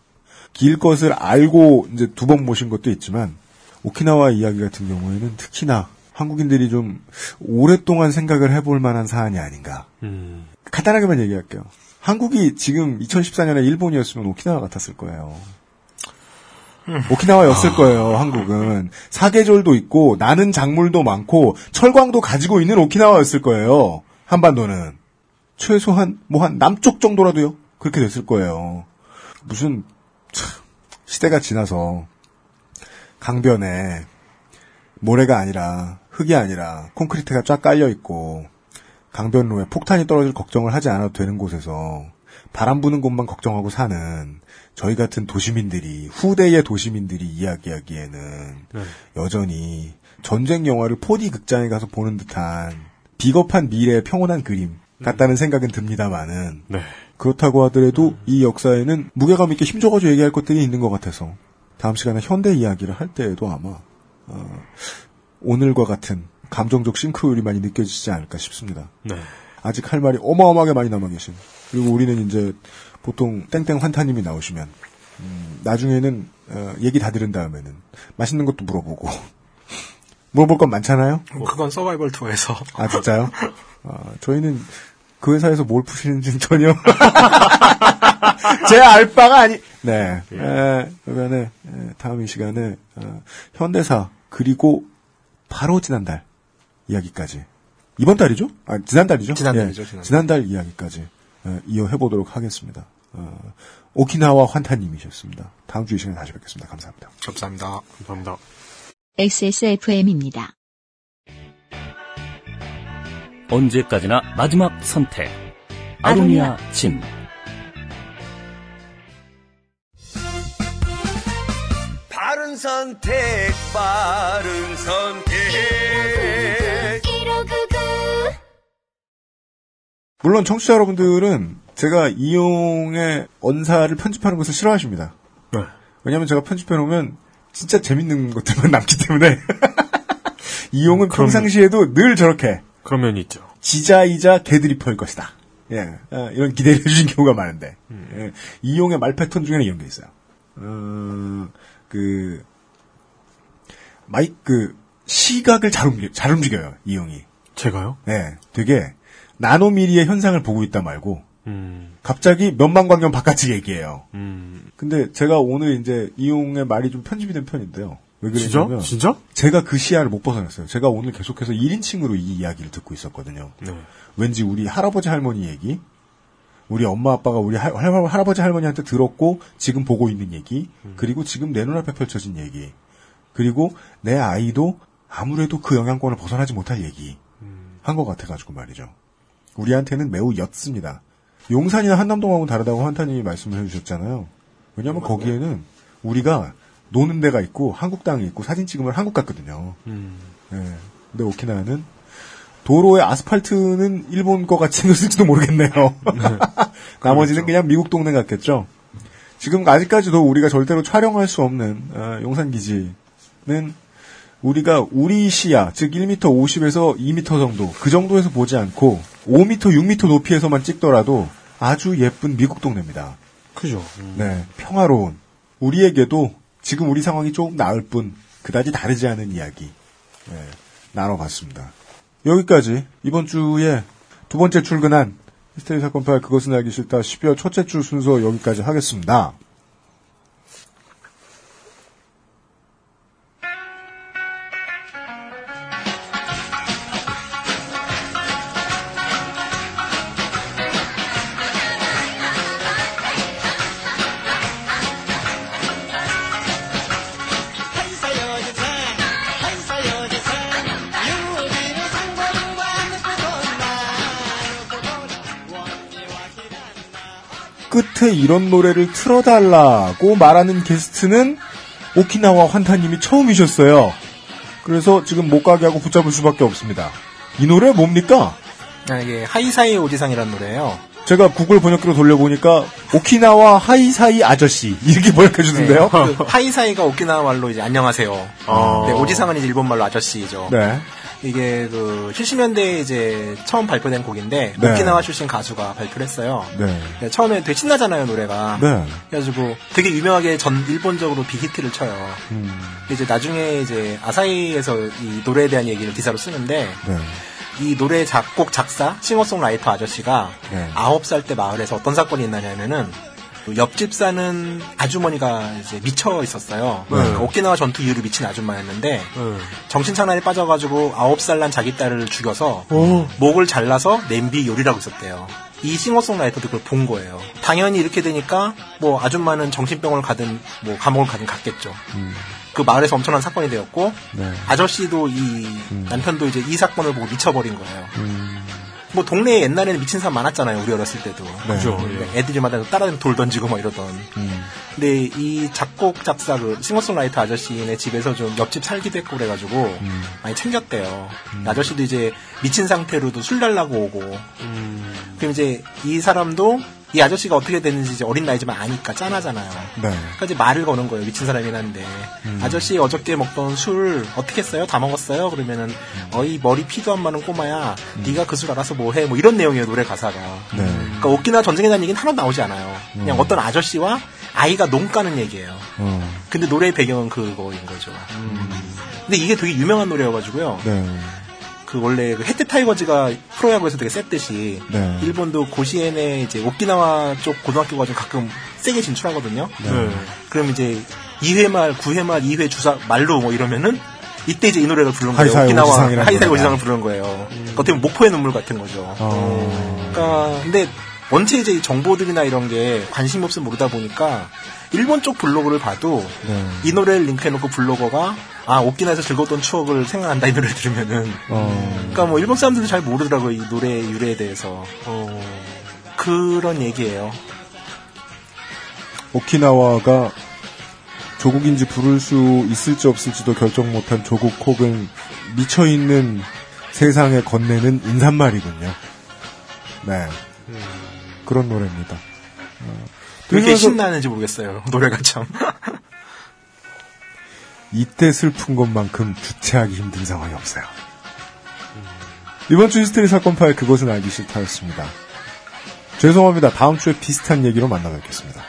Speaker 2: 길 것을 알고 이제 두 번 모신 것도 있지만 오키나와 이야기 같은 경우에는 특히나 한국인들이 좀 오랫동안 생각을 해볼 만한 사안이 아닌가.
Speaker 3: 음.
Speaker 2: 간단하게만 얘기할게요. 한국이 지금 2014년에 일본이었으면 오키나와 같았을 거예요. 오키나와였을 거예요, 한국은. 사계절도 있고, 나는 작물도 많고, 철광도 가지고 있는 오키나와였을 거예요. 한반도는. 최소한, 뭐 한 남쪽 정도라도요? 그렇게 됐을 거예요. 무슨, 참, 시대가 지나서, 강변에, 모래가 아니라, 흙이 아니라, 콘크리트가 쫙 깔려 있고, 강변로에 폭탄이 떨어질 걱정을 하지 않아도 되는 곳에서, 바람 부는 곳만 걱정하고 사는, 저희 같은 도시민들이 후대의 도시민들이 이야기하기에는
Speaker 3: 네.
Speaker 2: 여전히 전쟁 영화를 4D 극장에 가서 보는 듯한 비겁한 미래의 평온한 그림 같다는 생각은 듭니다만은
Speaker 3: 네.
Speaker 2: 그렇다고 하더라도 이 역사에는 무게감 있게 힘줘가지고 얘기할 것들이 있는 것 같아서 다음 시간에 현대 이야기를 할 때에도 아마 어, 오늘과 같은 감정적 싱크로율이 많이 느껴지지 않을까 싶습니다.
Speaker 3: 네.
Speaker 2: 아직 할 말이 어마어마하게 많이 남아 계신. 그리고 우리는 이제 보통 땡땡 환타님이 나오시면 음, 나중에는 어, 얘기 다 들은 다음에는 맛있는 것도 물어보고 물어볼 건 많잖아요.
Speaker 8: 뭐 그건 서바이벌 투어에서
Speaker 2: 아 진짜요? 아, 저희는 그 회사에서 뭘 푸시는지는 전혀 제 알바가 아니. 네. 에, 그러면은 에, 다음 이 시간에 어, 현대사 그리고 바로 지난달 이야기까지 이번 달이죠? 아 지난달이죠?
Speaker 8: 지난달이죠,
Speaker 2: 예,
Speaker 8: 지난달.
Speaker 2: 지난달 이야기까지 에, 이어해 보도록 하겠습니다. 어, 오키나와 환타님이셨습니다. 다음 주 이 시간에 다시 뵙겠습니다. 감사합니다.
Speaker 8: 감사합니다.
Speaker 3: 감사합니다.
Speaker 1: XSFM입니다.
Speaker 5: 언제까지나 마지막 선택. 아로니아 진.
Speaker 9: 선택, 바른 선택.
Speaker 2: 물론 청취자 여러분들은 제가 이용의 언사를 편집하는 것을 싫어하십니다.
Speaker 3: 네.
Speaker 2: 왜냐하면 제가 편집해 놓으면 진짜 재밌는 것들만 남기 때문에 이용은
Speaker 3: 그럼-
Speaker 2: 평상시에도 늘 저렇게
Speaker 3: 그런 면이 있죠.
Speaker 2: 지자이자 개드리퍼일 것이다. 예, 아, 이런 기대를 해주신 경우가 많은데 예, 이용의 말 패턴 중에는 이런 게 있어요. 어, 그 마이 그 시각을 잘 움직 잘 움직여요 이용이.
Speaker 3: 제가요?
Speaker 2: 네, 되게 나노미리의 현상을 보고 있다 말고
Speaker 3: 음.
Speaker 2: 갑자기 몇만 광년 바깥을 얘기해요.
Speaker 3: 음.
Speaker 2: 근데 제가 오늘 이제 이용의 말이 좀 편집이 된 편인데요. 왜
Speaker 3: 진짜?
Speaker 2: 그러냐면
Speaker 3: 진짜?
Speaker 2: 제가 그 시야를 못 벗어났어요. 제가 오늘 계속해서 1인칭으로 이 이야기를 듣고 있었거든요.
Speaker 3: 네.
Speaker 2: 왠지 우리 할아버지 할머니 얘기, 우리 엄마 아빠가 우리 할, 할- 할아버지 할머니한테 들었고 지금 보고 있는 얘기, 그리고 지금 내 눈앞에 펼쳐진 얘기, 그리고 내 아이도 아무래도 그 영향권을 벗어나지 못할 얘기 한 것 같아가지고 말이죠. 우리한테는 매우 옅습니다. 용산이나 한남동하고는 다르다고 한타님이 말씀을 해주셨잖아요. 왜냐하면 거기에는 우리가 노는 데가 있고 한국 땅이 있고 사진 찍으면 한국 같거든요.
Speaker 3: 음.
Speaker 2: 예. 근데 오키나와는 도로의 아스팔트는 일본 거 같이 생겼을지도 모르겠네요. 나머지는 그냥 미국 동네 같겠죠. 지금 아직까지도 우리가 절대로 촬영할 수 없는 어, 용산 기지 는 우리가 우리 시야 즉 1m 50에서 2m 정도 그 정도에서 보지 않고 5m 6m 높이에서만 찍더라도 아주 예쁜 미국 동네입니다.
Speaker 3: 그죠.
Speaker 2: 네, 평화로운 우리에게도 지금 우리 상황이 조금 나을 뿐 그다지 다르지 않은 이야기 네, 나눠봤습니다. 여기까지 이번 주에 두 번째 출근한 히스테리 사건 파일 그것은 알기 싫다 12월 첫째 주 순서 여기까지 하겠습니다. 끝에 이런 노래를 틀어달라고 말하는 게스트는 오키나와 환타님이 처음이셨어요. 그래서 지금 못 가게 하고 붙잡을 수밖에 없습니다. 이 노래 뭡니까?
Speaker 8: 아, 이게 하이사이 오지상이라는 노래예요.
Speaker 2: 제가 구글 번역기로 돌려보니까 오키나와 ハイサイ 아저씨 이렇게 번역해 주는데요.
Speaker 8: 네, 그 하이사이가 오키나와 말로 이제 안녕하세요.
Speaker 2: 아.
Speaker 8: 네, 오지상은 이제 일본 말로 아저씨죠.
Speaker 2: 네.
Speaker 8: 이게 그 70년대에 이제 처음 발표된 곡인데
Speaker 2: 네.
Speaker 8: 오키나와 출신 가수가 발표를 했어요.
Speaker 2: 네.
Speaker 8: 네, 처음에 되게 신나잖아요 노래가.
Speaker 2: 네.
Speaker 8: 그래가지고 되게 유명하게 전 일본적으로 빅히트를 쳐요.
Speaker 2: 음.
Speaker 8: 이제 나중에 이제 아사히에서 이 노래에 대한 얘기를 기사로 쓰는데
Speaker 2: 네.
Speaker 8: 이 노래 작곡 작사 싱어송라이터 아저씨가
Speaker 2: 네.
Speaker 8: 아홉 살 때 마을에서 어떤 사건이 있나냐면은 그 옆집 사는 아주머니가 이제 미쳐 있었어요.
Speaker 2: 네.
Speaker 8: 그러니까 오키나와 전투 이후로 미친 아줌마였는데 정신차난에 빠져가지고 아홉 살 난 자기 딸을 죽여서
Speaker 3: 오.
Speaker 8: 목을 잘라서 냄비 요리라고 있었대요. 이 싱어송라이터도 그걸 본 거예요. 당연히 이렇게 되니까 뭐 아줌마는 정신병을 가든 뭐 감옥을 가든 갔겠죠. 그 마을에서 엄청난 사건이 되었고
Speaker 2: 네.
Speaker 8: 아저씨도 이 남편도 이제 이 사건을 보고 미쳐버린 거예요. 뭐 동네에 옛날에는 미친 사람 많았잖아요. 우리 어렸을 때도.
Speaker 2: 그죠.
Speaker 8: 네, 애들마다 따라다니면 돌 던지고 막 이러던. 근데 이 작곡 작사 그 싱어송라이터 아저씨네 집에서 좀 옆집 살기도 했고 그래가지고 많이 챙겼대요. 아저씨도 이제 미친 상태로도 술 달라고 오고. 그럼 이제 이 사람도 이 아저씨가 어떻게 됐는지 이제 어린 나이지만 아니까 짠하잖아요.
Speaker 2: 네.
Speaker 8: 그러니까 이제 말을 거는 거예요. 미친 사람이긴 한데. 아저씨 어저께 먹던 술 어떻게 했어요? 다 먹었어요? 그러면은 어이 머리 피도 안 마는 꼬마야. 네가 그 술 알아서 뭐 해? 뭐 이런 내용이에요. 노래 가사가.
Speaker 2: 네.
Speaker 8: 그러니까 오키나와 전쟁에 대한 얘기는 하나도 나오지 않아요. 그냥
Speaker 2: 음.
Speaker 8: 어떤 아저씨와 아이가 농 까는 얘기예요.
Speaker 2: 어.
Speaker 8: 근데 노래의 배경은 그거인 거죠. 근데 이게 되게 유명한 노래여가지고요.
Speaker 2: 네.
Speaker 8: 그 원래 그 해태 타이거즈가 프로야구에서 되게 셌듯이
Speaker 2: 네.
Speaker 8: 일본도 고시엔에 이제 오키나와 쪽 고등학교가 좀 가끔 세게 진출하거든요.
Speaker 2: 네.
Speaker 8: 그럼 이제 2회 말, 9회 말, 2회 주자 만루 뭐 이러면은 이때 이제 이 노래를 부르는 거예요.
Speaker 2: 하이사이
Speaker 8: 오키나와 하이사이. 오지상을 부르는 거예요. 어떻게 보면 목포의 눈물 같은 거죠.
Speaker 2: 어.
Speaker 8: 그러니까 근데 원체 이제 이 정보들이나 이런 게 관심이 없으면 모르다 보니까 일본 쪽 블로그를 봐도
Speaker 2: 네.
Speaker 8: 이 노래를 링크해놓고 블로거가 아 오키나에서 즐거웠던 추억을 생각한다 이 노래를 들으면은
Speaker 2: 어.
Speaker 8: 그러니까 뭐 일본 사람들도 잘 모르더라고요 이 노래 유래에 대해서 어, 그런 얘기예요.
Speaker 2: 오키나와가 조국인지 부를 수 있을지 없을지도 결정 못한 조국 혹은 미쳐있는 세상에 건네는 인사말이군요. 네. 그런 노래입니다. 어,
Speaker 8: 왜 이렇게 신나는지 모르겠어요 노래가 참.
Speaker 2: 이때 슬픈 것만큼 주체하기 힘든 상황이 없어요. 이번 주 히스테리 사건 파일 그것은 알기 싫다였습니다. 죄송합니다. 다음 주에 비슷한 얘기로 만나 뵙겠습니다.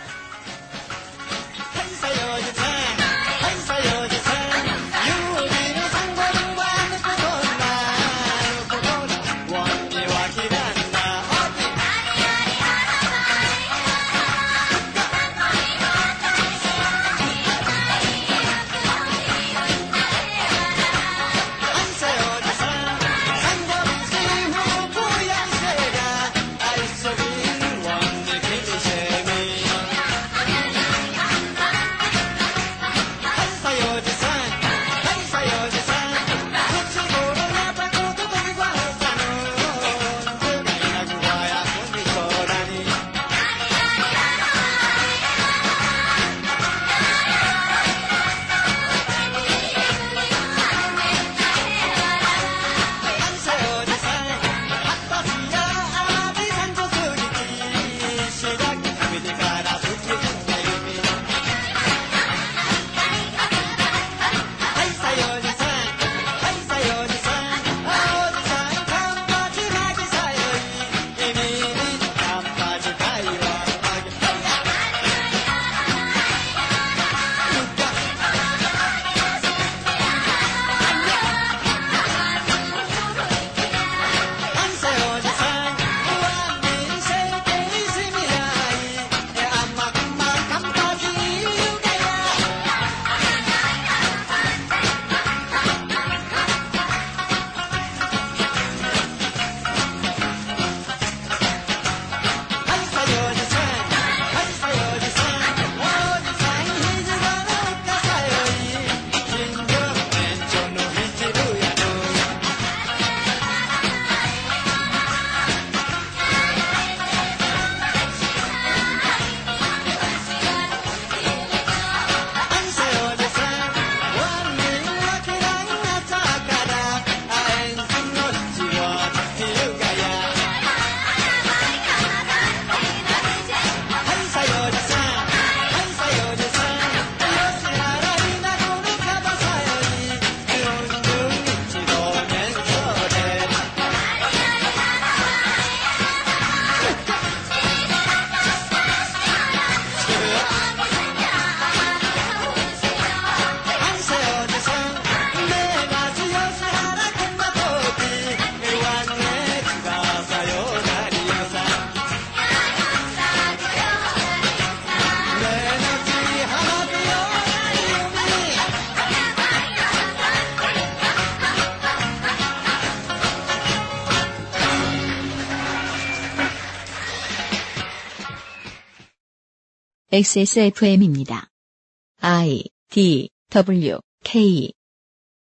Speaker 1: XSFM입니다. I D W K